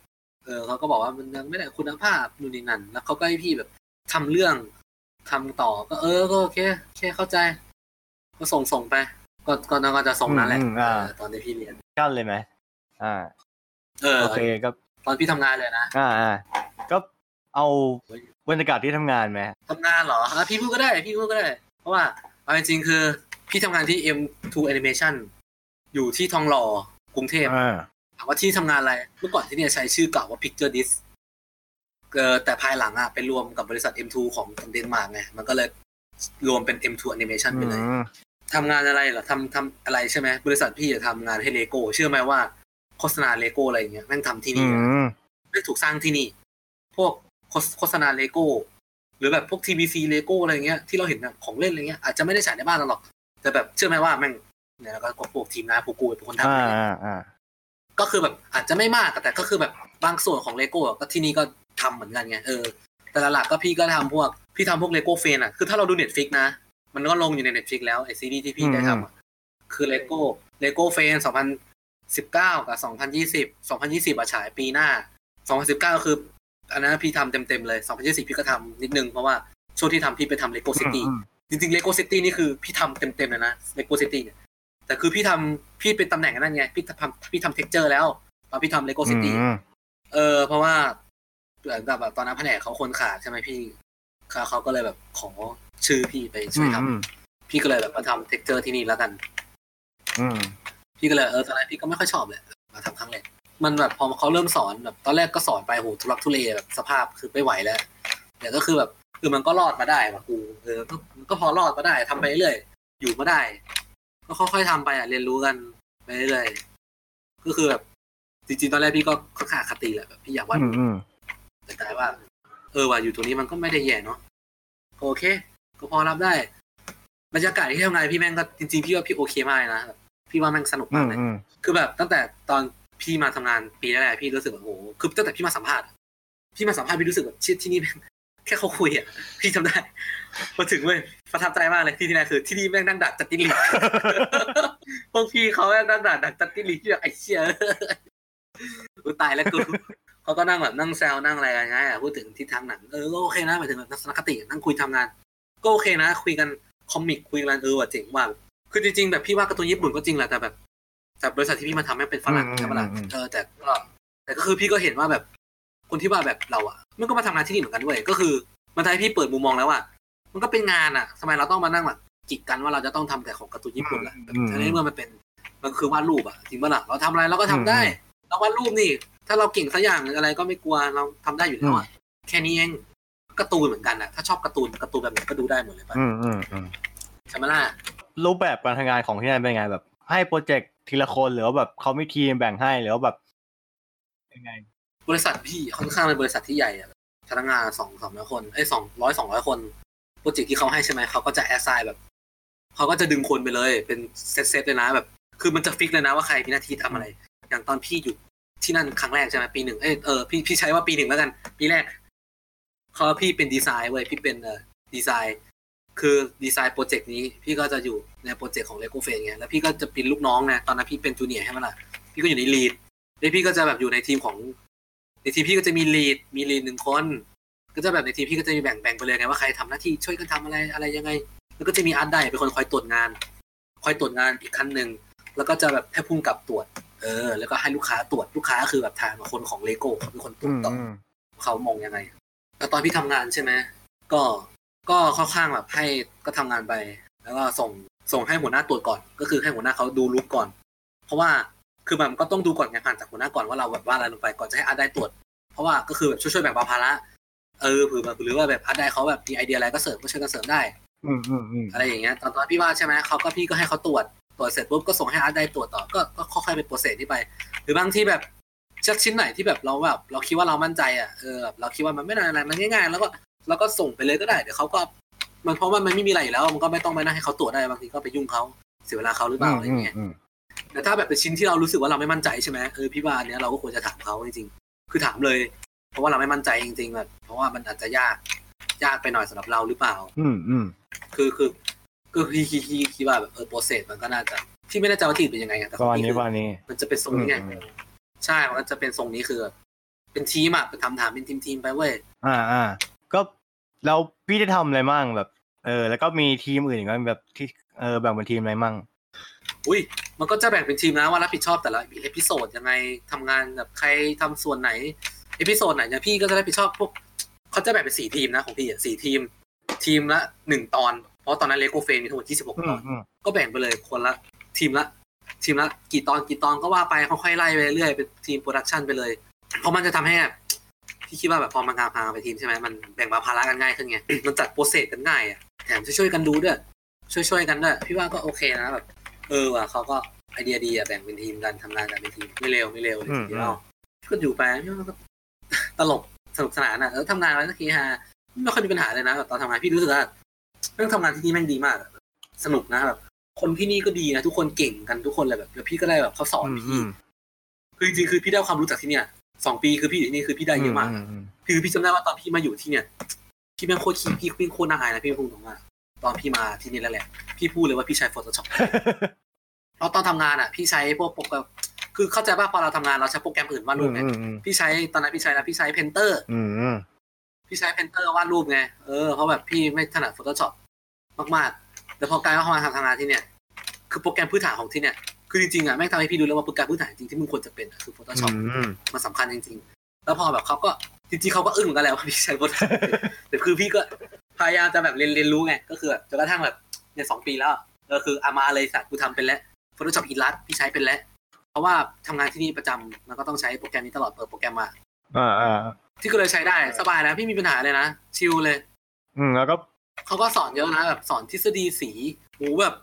เออเขาก็บอกว่ามันยังไม่ได้คุณภาพนู่นนี่นั่น แล้วเขาก็ให้พี่แบบทำเรื่องทำต่อก็เออก็โอเคโอเคเข้าใจ ก็ส่งส่งไปก็ก็น่าก็จะส่งนั้นแหละอืมอ่าเออตอนที่พี่เรียนกั้นเลยไหมอ่า เออโอเคก็ตอนพี่ทำงานเลยนะอ่าอ่าก็เอาบรรยากาศที่ทำงานไหมทำงานเหรออะพี่พูดก็ได้ พี่พูดก็ได้ เพราะว่าเอาจริงๆคือ พี่ทำงานที่ M2 Animation อยู่ที่ทองหล่อกรุงเทพอ่า ถามว่าที่ทำงานอะไร เมื่อก่อนที่เนี่ยใช้ชื่อเก่าว่า Picture Disc เออแต่ภายหลังอะไปรวมกับบริษัท M2 ของเดนมาร์กไงมันก็เลยรวมเป็น M2 Animation ไปเลยอืมทำงานอะไรเหรอทำทำอะไรใช่ไหมบริษัทพี่จะทำงานให้เลโก้เชื่อไหมว่าโฆษณาเลโก้อะไรอย่างเงี้ยแม่งทำที่นี่นะอืมได้ถูกสร้างที่นี่ พวกโฆษณาเลโก้หรือแบบพวก TVC Lego อะไรเงี้ยที่เราเห็นแบบของเล่นอะไรเงี้ยอาจจะไม่ได้ฉายในบ้านเราหรอก แต่แบบเชื่อไหมว่าแม่งเนี่ยแล้วก็พวกทีมงานพวกกูเป็นคนทำอะไรเงี้ย ก็คือแบบอาจจะไม่มากแต่ก็คือแบบบางส่วนของเลโก้ก็ที่นี่ก็ทำเหมือนกันไงเออแต่หลักก็พี่ก็ทำพวกพี่ทำพวก Lego Friends อะคือถ้าเราดู Netflix นะ มันก็ลงอยู่ใน Netflix แล้วไอซีดีที่พี่ได้ทำคือ Lego Lego Friends สองพันสิบเก้ากับสองพันยี่สิบสองพันยี่สิบฉายปีหน้าสองพันสิบเก้าคือ อันนั้นพี่ทำเต็มๆเลยสองพันยี่สิบพี่ก็ทำนิดนึงเพราะว่าช่วงที่ทำพี่ไปทำ Lego City จริงๆเลโก้ซิตี้นี่คือพี่ทำเต็มๆเลยนะ Lego City เนี่ย แต่คือพี่ทำพี่เป็นตำแหน่งนั่นไงพี่ทำพี่ทำ texture แล้วตอนพี่ทำเลโก้ซิตี้เออ เพราะว่าแบบตอนนั้นแผนกเขาคนขาดใช่ไหมพี่เขาเขาก็เลยแบบขอชื่อพี่ไปช่วยทำพี่ก็เลยแบบมาทำ texture ที่นี่แล้วกันพี่ก็เลยเออตอนแรกพี่ก็ไม่ค่อยชอบเลยมาทำครั้งแรกมันแบบพอเขาเริ่มสอนแบบ ตอนแรกก็สอนไปโหทุลักทุเลแบบสภาพคือไม่ไหวแล้วเดี๋ยวก็คือแบบคือมันก็รอดมาได้ว่ะกูเออก็พอรอดมาได้ทำไปเรื่อยอยู่มาได้ ก็ค่อยๆทำไปอะเรียนรู้กันไปเรื่อยก็คือแบบจริงๆตอนแรกพี่ก็ขาดคติแหละแบบพี่อยากวาดแต่กลายว่า เออว่าอยู่ตรงนี้มันก็ไม่ได้แย่เนาะโอเค ก็พอรับได้บรรยากาศที่ทำงานพี่แม่งก็จริงๆพี่ว่าพี่โอเคมากนะพี่ว่าแม่งสนุกมากเลยคือแบบตั้งแต่ตอนพี่มาทำงานปีแรกๆพี่รู้สึกแบบโอ้โหคือตั้งแต่พี่มาสัมภาษณ์พี่มาสัมภาษณ์พี่รู้สึกแบบชิดที่นี่แค่เขาคุยอะพี่ทำได้พอถึงเว้ยประทับใจมากเลยที่ที่ไหนคือ ที่นี่แม่งนั่งดักจัดติลีพวกพี่เขาแม่งนั่งดักดักจัดติลีที่แบบไอ้เชี่ยกูตายแล้วกูเขาก็นั่งแบบนั่งแซวนั่งอะไรกันไงพูดถึงทิศทางหนังเออก็โอเคนะหมายถึงทัศนคตินั่งคุยทำงาน ก็โอเคนะ คุยกันคอมิกคุยกันเออว่าเจ๋งว่าคือจริงๆแบบพี่ว่าการ์ตูนญี่ปุ่นก็จริงแหละแต่แบบแต่บริษัทที่พี่มาทำให้เป็นฝรั่งใช่ไหมล่ะเออแต่ก็แต่ก็คือพี่ก็เห็นว่าแบบคนที่ว่าแบบเราอะ มันก็มาทำงานที่นี่เหมือนกันด้วยก็คือมันทำให้พี่เปิดมุมมองแล้วว่ามันก็เป็นงานอะทำไมเราต้องมานั่งแบบจิกกันว่าเราจะต้องทำแต่ของการ์ตูนญี่ปุ่นแหละแต่ในเมื่อมันเป็นมันคือวาดรูปอะจริงป่ะล่ะเราทำอะไรเราก็ทำได้เราวาดรูปนี่ ถ้าเราเก่งสักอย่างอะไรก็ไม่กลัวเราทำได้อยู่แล้วอะแค่นี้เองการ์ตูนเหมือนกันอะถ้าชอบการ์ตูนการ์ตูนแบบไหนก็ดูได้หมดเลยป่ะใช่ไหมล่ะรูปแบบการทำงานของที่นั่นเป็นไงแบบ ให้โปรเจกต์ทีละคนหรือว่าแบบเขาไม่ทีมแบ่งให้หรือว่าแบบยังไง บริษัทพี่ค่อนข้างเป็นบริษัทที่ใหญ่อะพนักงานสองสองร้อยคนไอ้สองร้อยสองร้อยคนโปรเจกต์ที่เขาให้ใช่ไหมเขาก็จะ assign แบบเขาก็จะดึงคนไปเลย เป็นเซตเซตเลยนะแบบ คือมันจะ fix เลยนะว่าใครมีหน้าที่ทำอะไร อย่างตอนพี่อยู่ที่นั่นครั้งแรกใช่ไหมปีหนึ่งเออเออพี่พี่ใช้ว่าปีหนึ่งแล้วกัน ปีแรกเขาพี่เป็นดีไซน์เว้ยพี่เป็นเออดีไซน์คือดีไซน์โปรเจกต์นี้ พี่ก็จะอยู่ในโปรเจกต์ของเลโก้เฟรนด์ไงแล้วพี่ก็จะเป็นลูกน้องนะตอนนั้นพี่เป็น junior ใช่ไหมล่ะพี่ก็อยู่ใน lead แล้วพี่ก็จะแบบอยู่ในทีมของ ในทีมพี่ก็จะมี lead มี lead หนึ่งคน ก็จะแบบในทีมพี่ก็จะมีแบ่งแบ่งไปเลยไงว่าใครทำหน้าที่ช่วยกันทำอะไรอะไรยังไง แล้วก็จะมี art di เป็นคนคอยตรวจงาน คอยตรวจงานอีกขั้นหนึ่งแล้วก็จะแบบให้พุ่งกับตรวจ เออ แล้วก็ให้ลูกค้าตรวจลูกค้าคือแบบทางคนของเลโก้เขาเป็นคนตรวจต่อเขามองยังไงแต่ตอนพี่ทำงานใช่ไหมก็ก็ค่อนข้างแบบให้ก็ทำงานไป แล้วก็ส่งส่งให้หัวหน้าตรวจก่อน ก็คือให้หัวหน้าเขาดูรูปก่อน เพราะว่า คือมันก็ต้องดูก่อนไงผ่านจากหัวหน้าก่อนว่าเราแบบว่าอะไรลงไปก่อนจะให้อาร์ได้ตรวจ เพราะว่าก็คือแบบช่วยๆแบ่งเบาภาระเออเผื่อแบบหรือว่าแบบอาร์ได้เขาแบบมีไอเดียอะไรก็เสริมก็ช่วยกันเสริมได้อืมอืมอืมอะไรอย่างเงี้ยตอนตอนพี่ว่าใช่ไหมเขาก็พี่ก็ให้เขาตรวจตรวจเสร็จปุ๊บก็ส่งให้อาร์ได้ตรวจต่อก็ก็ค่อยๆเป็นโปรเซสที่ไป หรือบางที่แบบชักชิ้นไหนที่แบบเราแบบเราคิดว่าเรามั่นใจอะเออเราคิดว่ามันไม่นานอะไรมันง่ายๆ แล้วก็แล้วก็ส่งไปเลยก็ได้เดี๋ยวเขาก็มันเพราะว่ามันไม่มีอะไรอยู่แล้ว มันก็ไม่ต้องไปนั่งให้เขาตรวจได้บางทีก็ไปยุ่งเขาเสียเวลาเขาหรือเปล่าอะไรเงี้ย แต่ถ้าแบบเป็นชิ้นที่เรารู้สึกว่าเราไม่มั่นใจใช่ไหมเออพี่ว่าอันเนี้ยเราก็ควรจะถามเขาจริงๆคือถามเลย เพราะว่าเราไม่มั่นใจจริงๆแบบเพราะว่ามันอาจจะยากยากไปหน่อยสำหรับเราหรือเปล่า อืมอืมคือคือก็คือคิดคิดว่าแบบเออ process มันก็น่าจะที่ไม่แน่ใจว่าที่เป็นยังไงแต่วันนี้วันนี้ มันจะเป็นทรงนี้ไงใช่มันจะเป็นทรงนี้คือ เป็นทีมอะไปทำถามเป็นทีมทีมไปเว้ยอ่าอ่าก็เราพี่ได้ทำอะไรมั่งแบบ เออ แล้วก็มีทีมอื่นอีกแบบที่เออแบ่งเป็นทีมอะไรมั่ง อุ้ยมันก็จะแบ่งเป็นทีมนะว่ารับผิดชอบแต่ละ episode ยังไงทำงานแบบใครทำส่วนไหน episode ไหนเนี่ยพี่ก็จะรับผิดชอบพวกเขาจะแบ่งเป็นสี่ทีมนะของพี่อะสี่ทีม ทีมละหนึ่งตอน เพราะตอนนั้นเลโก้เฟรนด์มีทั้งหมดยี่สิบหกตอน ก็แบ่งไปเลยคนละทีมละ ทีมละกี่ตอนกี่ตอนก็ว่าไปค่อยๆไล่ไปเรื่อยเป็นทีม production ไปเลย เพราะมันจะทำให้พี่คิดว่าแบบพอมันการพาไปทีมใช่ไหมมันแบ่งเบาภาระกันง่ายขึ้นไงมันจัด process กันง่ายอะแถมช่วยๆกันดูด้วยช่วยๆกันด้วยพี่ว่าก็โอเคนะแบบ เออว่ะเขาก็ไอเดียดีอะแบ่งเป็นทีมกันทำงานกันเป็นทีมไม่เร็วไม่เร็วเลยทีเดียวก็อยู่ไปพี่ว่าก็ตลกสนุกสนานอะแล้วทำงานอะไรสักทีฮะไม่ค่อยมีปัญหาเลยนะแบบตอนทำงานพี่รู้สึกว่าเรื่องทำงานที่นี่แม่งดีมากอะสนุกนะแบบคนที่นี่ก็ดีนะทุกคนเก่งกันทุกคนเลยแบบแล้วพี่ก็ได้แบบเขาสอนอืมพี่คือจริงๆคือพี่ได้ความรู้จากที่เนี่ยสองปีคือพี่อยู่ที่นี่คือพี่ได้เยอะมากอืมคือพี่จำได้ว่าตอนพี่มาอยู่ที่เนี่ยพี่แม่งโคตรขี้พี่พี่โคตรน่าอายนะพี่พูดตรงว่า ตอนพี่มาที่นี่แล้วแหละ พี่พูดเลยว่าพี่ใช้ Photoshop เพราะตอนทำงานอะ พี่ใช้พวกโปรแกรมคือเข้าใจป่ะพอเราทำงานเราใช้โปรแกรมอื่นวาดรูปไงอืมอืมพี่ใช้ตอนนั้นพี่ใช้แล้วพี่ใช้ Painter อืมอืมพี่ใช้ Painter วาดรูปไงเออเพราะแบบพี่ไม่ถนัด Photoshop มากๆแต่พอกลายมาเข้ามาทำงานที่เนี่ยคือโปรแกรมพื้นฐานของที่เนี่ยคือจริงๆอะแม่งทำให้พี่รู้แล้วว่าโปรแกรมพื้นฐานจริงที่มึงควรจะเป็นอะคือ Photoshop อืมมันสำคัญจริง ๆ แล้วพอแบบเขาก็จริงๆเขาก็อึ้งเหมือนกันแหละว่าพี่ใช้ Photoshop แต่คือพี่ก็ พยายามจะแบบเรียนเรียนรู้ไง ก็คือแบบจนกระทั่งแบบเนี่ยสองปีแล้วก็คืออามาเลยสัตว์กูทำเป็นแล้ว Photoshop Illustrator พี่ใช้เป็นแล้วเพราะว่าทำงานที่นี่ประจำมันก็ต้องใช้โปรแกรมนี้ตลอดเปิดโปรแกรมมาอ่าอ่าที่ก็เลยใช้ได้สบายแล้วพี่มีปัญหาเลยนะชิลเลย อืมแล้วก็เขาก็สอนเยอะนะแบบสอนทฤษฎีสีโหแบบ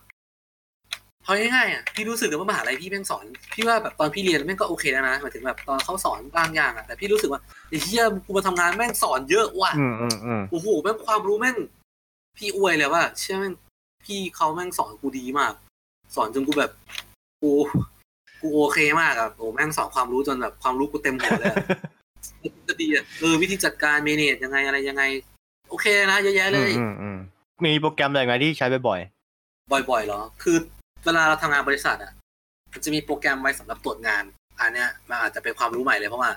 เอาง่ายๆอะพี่รู้สึกว่ามหาลัยพี่แม่งสอนพี่ว่าแบบตอนพี่เรียนแม่งก็โอเคแล้วนะหมายถึงแบบตอนเขาสอนบางอย่างอะแต่พี่รู้สึกว่าไอ้เหี้ยกูมาทำงานแม่งสอนเยอะว่ะอืมอืมอืมโอ้โหแม่งความรู้แม่ง พี่อวยเลยว่าเชื่อแม่งพี่เขาแม่งสอนกูดีมาก สอนจนกูแบบกูกูโอเคมากอะโอ้แม่งสอนความรู้จนแบบความรู้กูเต็มหัวเลยอะก็ดีอะเออวิธีจัดการเมเนจยังไงอะไรยังไง โอเคนะเยอะแยะเลยอืมอืมมีโปรแกรมอะไรไหมที่ใช้บ่อยบ่อยๆเหรอ คือ เวลาเราทำงานบริษัทอะมันจะมีโปรแกรมไว้สำหรับตรวจงาน อันเนี้ยมันอาจจะเป็นความรู้ใหม่เลยเพราะว่า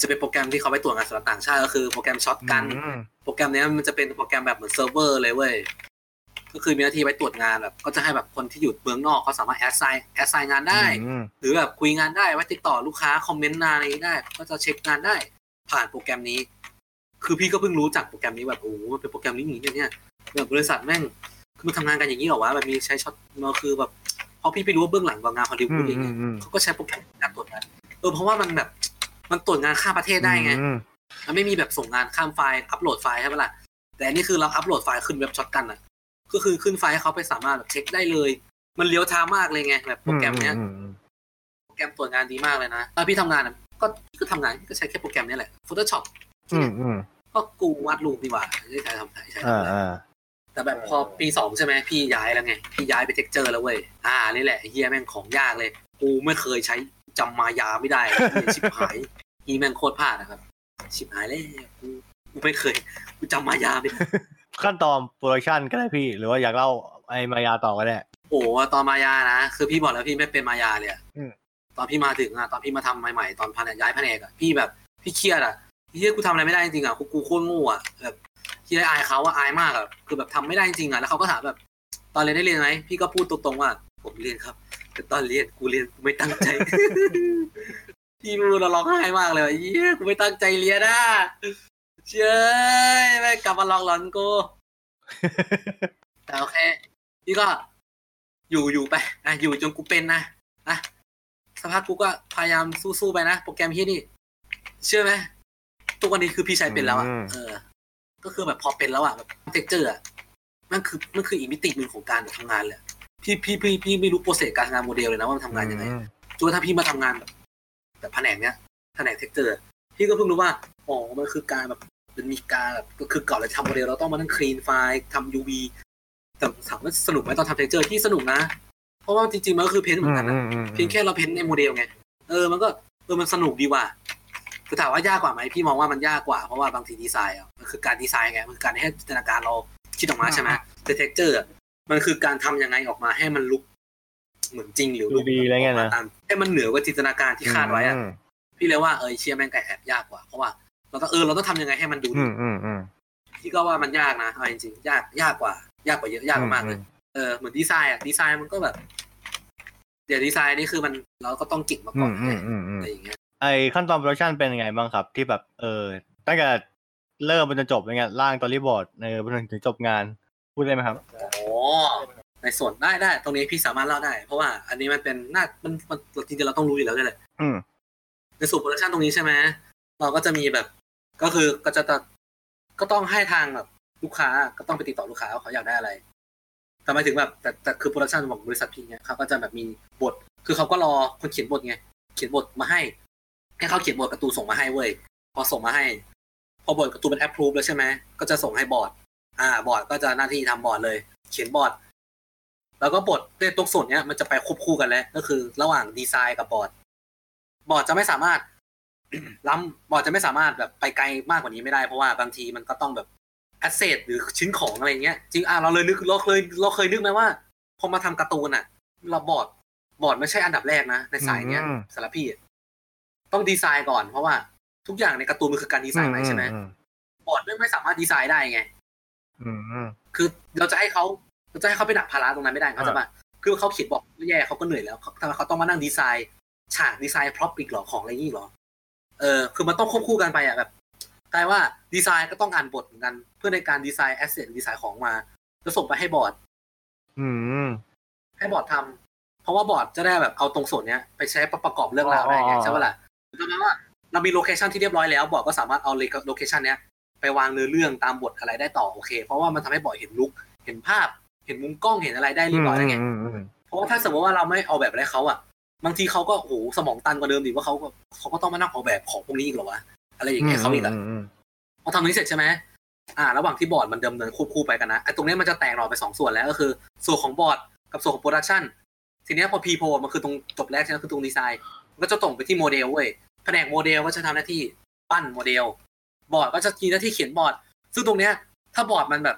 จะเป็นโปรแกรมที่เขาไปตรวจงานสำหรับต่างชาติก็คือโปรแกรมช็อตๆกันอืมโปรแกรมเนี้ยมันจะเป็นโปรแกรมแบบเหมือนเซิร์ฟเวอร์เลยเว้ยก็คือมีหน้าที่ไว้ตรวจงานแบบ ก็จะให้แบบคนที่อยู่เมืองนอกเขาสามารถแอดไซน์แอดไซน์งานได้อืมหรือแบบคุยงานได้ไว้ติดต่อลูกค้า comment งานอะไรได้ ก็จะเช็คงานได้ ผ่านโปรแกรมนี้ คือพี่ก็เพิ่งรู้จักโปรแกรมนี้แบบโอ้โหมันเป็นโปรแกรมนี้อย่างนี้เนี่ยแบบบริษัทแม่งคือ มันทำงานกันอย่างนี้เหรอวะแบบมีใช้ Shotgun มาคือแบบพอพี่ไปรู้ว่าเบื้องหลังของงานฮอลลีอืวูดมอย่างอืเงี้มยอืมเขาก็ใช้โปรแกรมในการตรวจงานเออเพราะว่ามันแบบมันตรวจงานข้ามประเทศได้ไงอืมมันไม่มีแบบส่งงานข้ามไฟล์อัปโหลดไฟล์ใช่ปะล่ะแต่อันนี้คือเราอัปโหลดไฟล์ขึ้นเว็บ Shotgun อะ ก็คือขึ้นไฟล์ให้เขาไปสามารถแบบเช็คได้เลย มันเลี้ยวทางมากเลยไงแบบโปรแกรมเนี้ยอือืมโปรแกรมตรวจงานดีมากเลยนะตอนพี่ทำงานอะก็ก็ทำงานก็ใช้แค่โปรแกรมนี้แหละ Photoshop อืมอืมก็กูวาดรูปดีกว่าไม่ใช้ทำใช้ทำอ่าอะไรอ่า แต่แบบพอปีสองใช่ไหมพี่ย้ายแล้วไง พี่ย้ายไป texture แล้วเว้ย อ่านี่แหละไอ้เหี้ยแม่งของยากเลย กูไม่เคยใช้จำมายาไม่ได้เหี้ยชิบหายเหี้ยแม่งโคตรพลาดนะครับ ชิบหายเลยกูกูไม่เคยกูจำมายาไม่ได้ขั้นตอนโปรดักชันก็ได้พี่ หรือว่าอยากเล่าไอ้มายาต่อก็ได้โอ้โหตอนมายานะคือพี่บอกแล้วพี่ไม่เป็นมายาเลยอะอืมตอนพี่มาถึงอะตอนพี่มาทำใหม่ๆตอนพันย้ายแผนกอะพี่แบบพี่เครียดอะเหี้ยกูทำอะไรไม่ได้จริงๆอะกูกูโคตรโง่อะแบบ เหี้ยอายเขาอะอายมากอะคือแบบทำไม่ได้จริงๆอะแล้วเขาก็ถามแบบ ตอนเรียนได้เรียนไหมพี่ก็พูดตรงๆว่า ผมเรียนครับ แต่ตอนเรียนกูเรียนกูไม่ตั้งใจพี่พูดเราร้องไห้มากเลยว่าเฮียกูไม่ตั้งใจเรียนอะเชยแม่งกลับมาลองหลอนกูแต่โอเคพี่ก็อยู่อยู่ไปอะอยู่จนกูเป็นนะอะสักพักกูก็พยายามสู้ๆไปนะ โปรแกรมที่นี่ เชื่อไหมทุกวันนี้คือพี่ใช้เป็นแล้วอะอืมเออ ก็คือแบบพอเป็นแล้วอะแบบ texture อะมันคือมันคืออีกมิติหนึ่งของการทำงานเลยพี่พี่พี่พี่ไม่รู้ process การทำงานโมเดลเลยนะว่ามันทำงานยังไงอืมจนกระทั่งพี่มาทำงานแบบแบบแผนกเนี้ยแผนก texture พี่ก็เพิ่งรู้ว่าอ๋อมันคือการแบบมันมีการแบบก็คือก่อนเราจะทำโมเดลเราต้องมานั่ง clean ไฟล์ทำ UV แต่ถามว่าสนุกไหมตอนทำ texture พี่สนุกนะ เพราะว่าจริงๆมันก็คือ paint เหมือนกันนะอืมอืมเพียงแค่เรา paint ในโมเดลไงเออมันก็เออมันสนุกดีว่ะ คือถามว่ายากกว่าไหมพี่มองว่ามันยากกว่าเพราะว่าบางทีดีไซน์อะมันคือการดีไซน์ไงมันคือการให้จินตนาการเราคิดออกมาใช่ไหมแต่เทคเจอร์มันคือการทำยังไงออกมาให้มันลุกเหมือนจริงหรือดูดีอะไรเงี้ยนะตามให้มันเหนือกว่าจินตนาการที่คาดไว้อะอืมพี่เลยว่าเออเชียแม่งไก่แอบยากกว่าเพราะว่าเราต้องเออเราต้องทำยังไงให้มันดูอืดีมอืมอืมพี่ก็ว่ามันยากนะเอาจริงๆยากยากกว่า ยากกว่าเยอะยากมากๆเลยเออเหมือนดีไซน์อะดีไซน์มันก็แบบ เดี๋ยวดีไซน์นี่คือมันเราก็ต้องเก่งมาอืก่อมนอืมอืมอือะมไรอย่างเงี้ย ไอขั้นตอน production เป็นยังไงบ้างครับ ที่แบบเออตั้งแต่เริ่มไปจนจบอะไรเงี้ยร่าง storyboard เออไปจนถึงจบงานพูดได้ไหมครับโอ้ในส่วนได้ได้ตรงนี้พี่สามารถเล่าได้ เพราะว่าอันนี้มันเป็นน่ามันมันจริงๆเราต้องรู้อยู่แล้วด้วยแหละอืมในส่วน production ตรงนี้ใช่ไหมเราก็จะมีแบบ ก็คือก็จะจะก็ต้องให้ทางแบบลูกค้าก็ต้องไปติดต่อลูกค้าว่าเขาอยากได้อะไรแต่หมายถึงแบบแต่แต่คือ production ของบริษัทพี่เนี่ยเขาก็จะแบบมีบท คือเขาก็รอคนเขียนบทไงเขียนบทมาให้ ให้เขาเขียนบทการ์ตูนส่งมาให้เว้ยพอส่งมาให้ พอบทการ์ตูนเป็น approve แล้วใช่ไหมก็จะส่งให้บอร์ด อ่า บอร์ดก็จะหน้าที่ทำบอร์ดเลย เขียนบอร์ด แล้วก็บทในตรงส่วนเนี้ยมันจะไปควบคู่กันแล้ว ก็คือ ระหว่างดีไซน์กับ board board จะไม่สามารถล้ำบอร์ดจะไม่สามารถแบบไปไกลมากกว่านี้ไม่ได้เพราะว่าบางทีมันก็ต้องแบบasset หรือชิ้นของอะไรเงี้ยจริงอะเราเลยนึกเราเคยเราเคยนึกไหมว่าพอมาทำการ์ตูนอะ เราบอร์ดบอร์ดไม่ใช่อันดับแรกนะในสายเนี้ยอืมสำหรับพี่อะ ต้องดีไซน์ก่อนเพราะว่าทุกอย่างในการ์ตูนมันคือการดีไซน์ใหม่ใช่ไหมอืบอร์ดไม่ไม่สามารถดีไซน์ได้ไงอืมอืมคือเราจะให้เขาเราจะให้เขาไปหนักภาระตรงนั้นไม่ได้เข้าใจปะคือเขาเขียนบอร์ดเนี่ยเขาก็เหนื่อยแล้วเขาทำไมเขาต้องมานั่งดีไซน์ ฉากดีไซน์ prop อีกเหรอของอะไรนี่หรอ เออ คือมันต้องควบคู่กันไปอะแบบกลายว่าดีไซน์ก็ต้องอ่านบทเหมือนกัน เพื่อในการดีไซน์ asset ดีไซน์ของมาแล้วส่งไปให้บอร์ดอืมให้บอร์ดทำเพราะว่าบอร์ดจะได้แบบเอาตรงส่วนเนี้ยไปใช้ประกอบเรื่องราวได้ไงอ๋อใช่ปะล่ะ คือหมายว่าเรามี location ที่เรียบร้อยแล้วบอร์ดก็สามารถเอา location เนี้ยไปวางเนื้อเรื่องตามบทอะไรได้ต่อโอเค เพราะว่ามันทำให้บอร์ดเห็น look เห็นภาพ เห็นมุมกล้องเห็นอะไรได้เรียบร้อยแล้วไงอืมอืมเพราะว่าถ้าสมมติว่าเราไม่เอาแบบอะไรเขาอะบางทีเขาก็โอ้โหสมองตันกว่าเดิมดิว่าเขาก็เขาก็ต้องมานั่งออกแบบของพวกนี้อีกเหรอวะอะไรอย่างเงี้ยเขาอีกอะมมพอทำนี้เสร็จใช่ไหมอ่า ระหว่างที่บอร์ดมันดำเนินควบคู่ไปกันนะไอ้ตรงเนี้ยมันจะแตกออกไปสองส่วนแล้วก็คือ ส่วนของบอร์ดกับส่วนของ production ทีเนี้ยพอพีโพมันคือตรงจบแรกใช่ไหมคือตรงดีไซน์มัน ก็จะตรงไปที่โมเดลเว้ยแผนกโมเดลก็จะทำหน้าที่ปั้นโมเดล บอร์ดก็จะมีหน้าที่เขียนบอร์ด ซึ่งตรงเนี้ย ถ้าบอร์ดมันแบบ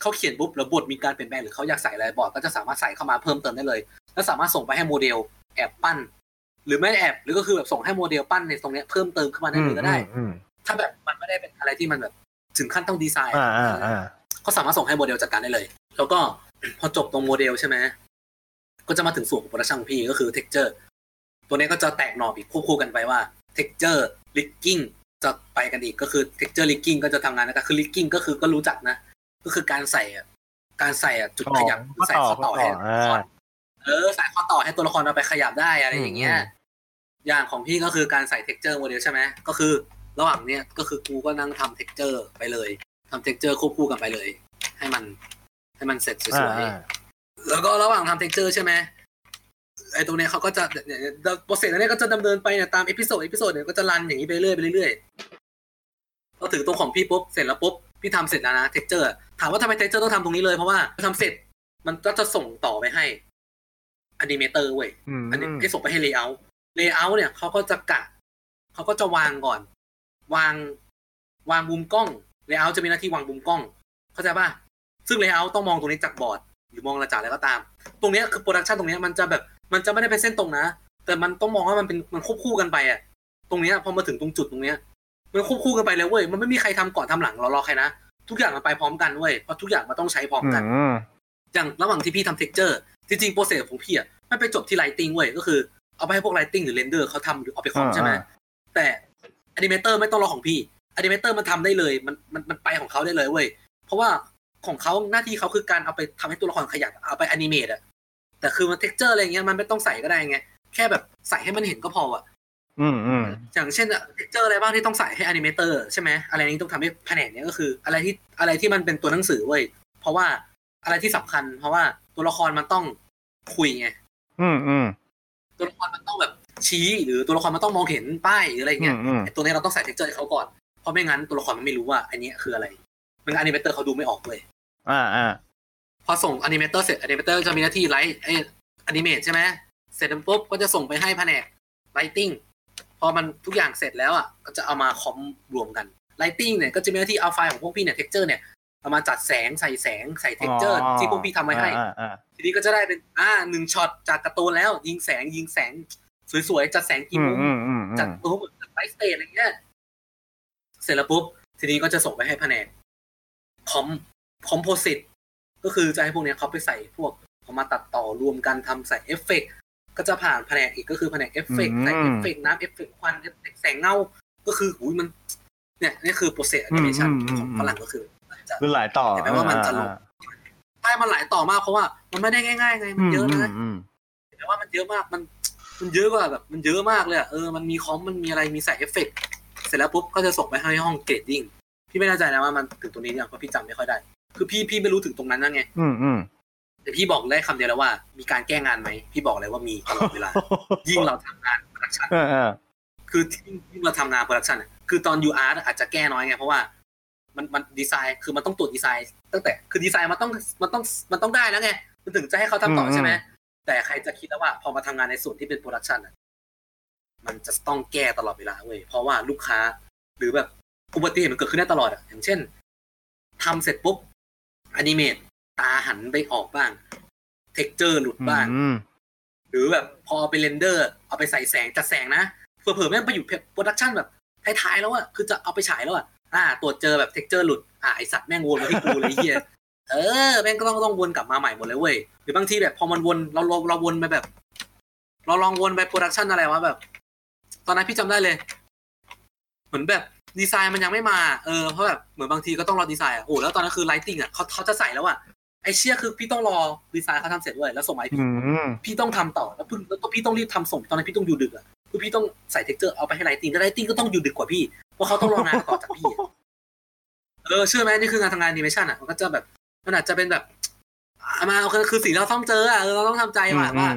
เขาเขียนปุ๊บแล้วบทมีการเปลี่ยนแปลงหรือเขาอยากใส่อะไรบอร์ดก็จะสามารถใส่เข้ามาเพิ่มเติมได้เลย แล้วสามารถส่งไปให้โมเดลแอบปั้น หรือไม่แอบหรือก็คือแบบส่งให้โมเดลปั้นในตรงเนี้ยเพิ่มเติมขึ้นมาได้เลยก็ได้อืมถ้าแบบมันไม่ได้เป็นอะไรที่มันแบบถึงขั้นต้องดีไซน์อ่าอ่าอ่าก็สามารถส่งให้โมเดลจัดการได้เลย แล้วก็พอจบตรงโมเดลใช่ไหมก็จะมาถึงส่วนของ production ของพี่ก็คือ texture ตัวนี้ก็จะแตกหน่ออีกควบคู่กันไปว่า texture rigging จะไปกันอีกก็คือ texture rigging ก็จะทำงานนะครับคือ rigging ก็คือก็รู้จักนะ ก็คือการใส่อะการใส่อะจุดขยับใส่ข้อต่อให้ตัวละครเออใส่ข้อต่อให้ตัวละครเอาไปขยับได้อะไรอย่างเงี้ยอย่างของพี่ก็คือการใส่ texture โมเดลใช่ไหมก็คือ ระหว่างเนี้ยก็คือกูก็นั่งทำ texture ไปเลยทำ texture ควบคู่กันไปเลย ให้มัน ให้มันเสร็จสอ่าวยอ่าๆแล้วก็ระหว่างทำ texture ใช่ไหม ไอ้ตรงเนี้ยเขาก็จะเนี่ย process อันเนี้ยก็จะดำเนินไปเนี่ยตาม episode episode เนี่ยก็จะรันอย่างนี้ไปเรื่อยไปเรื่อยพอถึงตรงของพี่ปุ๊บเสร็จแล้วปุ๊บพี่ทำเสร็จแล้วนะ texture ถามว่าทำไม texture ต้องทำตรงนี้เลยเพราะว่าทำเสร็จมันก็จะส่งต่อไปให้ animator เว้ยอืมอันนี้ให้ส่งไปให้ layout layout เนี่ยเขาก็จะกะเขาก็จะวางก่อน วางวางมุมกล้อง layout จะมีหน้าที่วางมุมกล้อง เข้าใจป่ะซึ่ง layout ต้องมองตรงนี้จากบอร์ด หรือมองระจากอะไรก็ตาม ตรงเนี้ยคือ production ตรงเนี้ยมันจะแบบ มันจะไม่ได้เป็นเส้นตรงนะ แต่มันต้องมองว่ามันเป็นมันควบคู่กันไปอะตรงเนี้ยพอมาถึงตรงจุดตรงเนี้ยมันควบคู่กันไปเลยเว้ยมันไม่มีใครทำก่อนทำหลังเรารอใครนะทุกอย่างมันไปพร้อมกันเว้ยเพราะทุกอย่างมันต้องใช้พร้อมกันอืมอย่างระหว่างที่พี่ทำ texture จริงๆโปรเซสของพี่อะไม่ไปจบที่ lighting เว้ยก็คือเอาไปให้พวก lighting หรือ render เขาทำหรือเอาไปคอมใช่ไหมแต่ animator ไม่ต้องรอของพี่ animator มันทำได้เลยมันมันมันไปของเขาได้เลยเว้ยเพราะว่าของเขาหน้าที่เขาคือการเอาไปทำให้ตัวละครขยับเอาไป animate อะ แต่คือมัน texture อะไรเงี้ยมันไม่ต้องใส่ก็ได้ไงแค่แบบใส่ให้มันเห็นก็พออะอืมอืมอย่างเช่นอะเจออะไรบ้างที่ต้องใส่ให้ animator ใช่ไหมอะไรนี้ต้องทำให้แผนกเนี้ยก็คือ อะไรที่อะไรที่มันเป็นตัวหนังสือเว้ยเพราะว่าอะไรที่สำคัญ เพราะว่าตัวละครมันต้องคุยไงอืมอืมตัวละครมันต้องแบบชี้หรือตัวละครมันต้องมองเห็นป้ายหรืออะไรอืเงี้มยอืมไอ้ตัวนี้เราต้องใส่ texture ให้เขาก่อนเพราะไม่งั้นตัวละครมันไม่รู้ว่าอันนี้คืออะไรมัน animator เขาดูไม่ออกเลย อ่าอ่า พอส่ง animator เสร็จ animator จะมีหน้าที่ไล่ animate ใช่ไหมเสร็จแล้วปุ๊บก็จะส่งไปให้แผนก lighting พอมันทุกอย่างเสร็จแล้วอะก็จะเอามา comp รวมกัน lighting เนี่ยก็จะมีหน้าที่เอาไฟล์ของพวกพี่เนี่ย texture เนี่ยเอามาจัดแสงใส่แสงใส่ texture ที่พวกพี่ทำไว้ให้อ่าอ่าทีนี้ก็จะได้เป็นอ่าหนึ่งช็อตจากการ์ตูนแล้ว ยิงแสงยิงแสง สวยๆจัดแสงกี่มุมอืมอืมอืมจัดตัวเหมือน live stage อะไรเงี้ยเสร็จแล้วปุ๊บทีนี้ก็จะส่งไปให้แผนก comp composite ก็คือจะให้พวกเนี้ยเขาไปใส่พวกเอามาตัดต่อรวมกันทำใส่เอฟเฟกต์ก็จะผ่านแผนกอีกก็คือแผนกเอฟเฟกต์ใส่เอฟเฟกต์น้ำเอฟเฟกต์ควันเอฟเฟกต์แสงเงา ก็คือหูยมัน เนี่ยนี่คือ process แอนิเมชันของฝรั่งก็คือจะคือหลายต่อเห็นไหมว่ามันจะลงใช่มันหลายต่อมากเพราะว่ามันไม่ได้ง่ายๆไงมันเยอะนะอืมแต่ว่ามันเยอะมากมันมันเยอะกว่าแบบมันเยอะมากเลยอะเออมันมี comp มันมีอะไรมีใส่เอฟเฟกต์เสร็จแล้วปุ๊บก็จะส่งไปให้ห้อง grading พี่ไม่แน่ใจนะว่ามันถึงตรงนี้เนี่ยเพราะพี่จำไม่ค่อยได้ คือพี่พี่ไม่รู้ถึงตรงนั้นนั่นไง อืมอืมแต่พี่บอกได้คำเดียวแล้วว่า มีการแก้งานไหมพี่บอกเลยว่ามีตลอดเวลา ยิ่งเราทำงาน production เออเออคือยิ่งยิ่งเราทำงาน production อะคือตอนยูอาร์อาจจะแก้น้อยไงเพราะว่า มันมันดีไซน์คือมันต้องตรวจดีไซน์ ตั้งแต่คือดีไซน์มันต้องมันต้องมันต้องได้แล้วไงมันถึงจะให้เขาทำต่อใช่ไหมแต่ใครจะคิดแล้วว่า พอมาทำงานในส่วนที่เป็น production อะมันจะต้องแก้ตลอดเวลาเว้ยเพราะว่าลูกค้า หรือแบบอุบัติเหตุมันเกิดขึ้นได้ตลอดอะอย่างเช่นทำเสร็จปุ๊บ animate ตาหันไปออกบ้าง texture หลุดบ้าง หรือแบบพอไป render เอาไปใส่แสงจัดแสงนะเผื่อๆแม่งไปอยู่ production แบบท้ายๆแล้วอะคือจะเอาไปฉายแล้วอะอ่า ตรวจเจอแบบ texture หลุด อ่าไอสัตว์แม่งวนมาที่กูเลยเฮียเออแม่งก็ต้องต้องวนกลับมาใหม่หมดเลยเว้ยหรือบางทีแบบพอมันวนเราเราเราวนไปแบบ เราลองวนไป production อะไรวะแบบ ตอนนั้นพี่จำได้เลย เหมือนแบบ ดีไซน์มันยังไม่มาเออเพราะแบบเหมือนบางทีก็ต้องรอดีไซน์อะโอ้แล้วตอนนั้นคือ lighting อะเขาเขาจะใส่แล้วอะไอเชี่ยคือพี่ต้องรอดีไซน์เขาทำเสร็จด้วยแล้วส่งมาให้พี่พี่ต้องทำต่อแล้วพึ่งแล้วพี่ต้องรีบทำส่งตอนนั้นพี่ต้องอยู่ดึกอะคือพี่ต้องใส่ texture เอาไปให้ lighting แล้ว lighting ก็ต้องอยู่ดึกกว่าพี่เพราะเขาต้องรองานต่อจากพี่เออเชื่อไหมนี่คืองานทำงานแอนิเมชันอะมันก็จะแบบมันอาจจะเป็นแบบมาคือสิ่งเราต้องเจออะเราต้องทำใจว่าว่า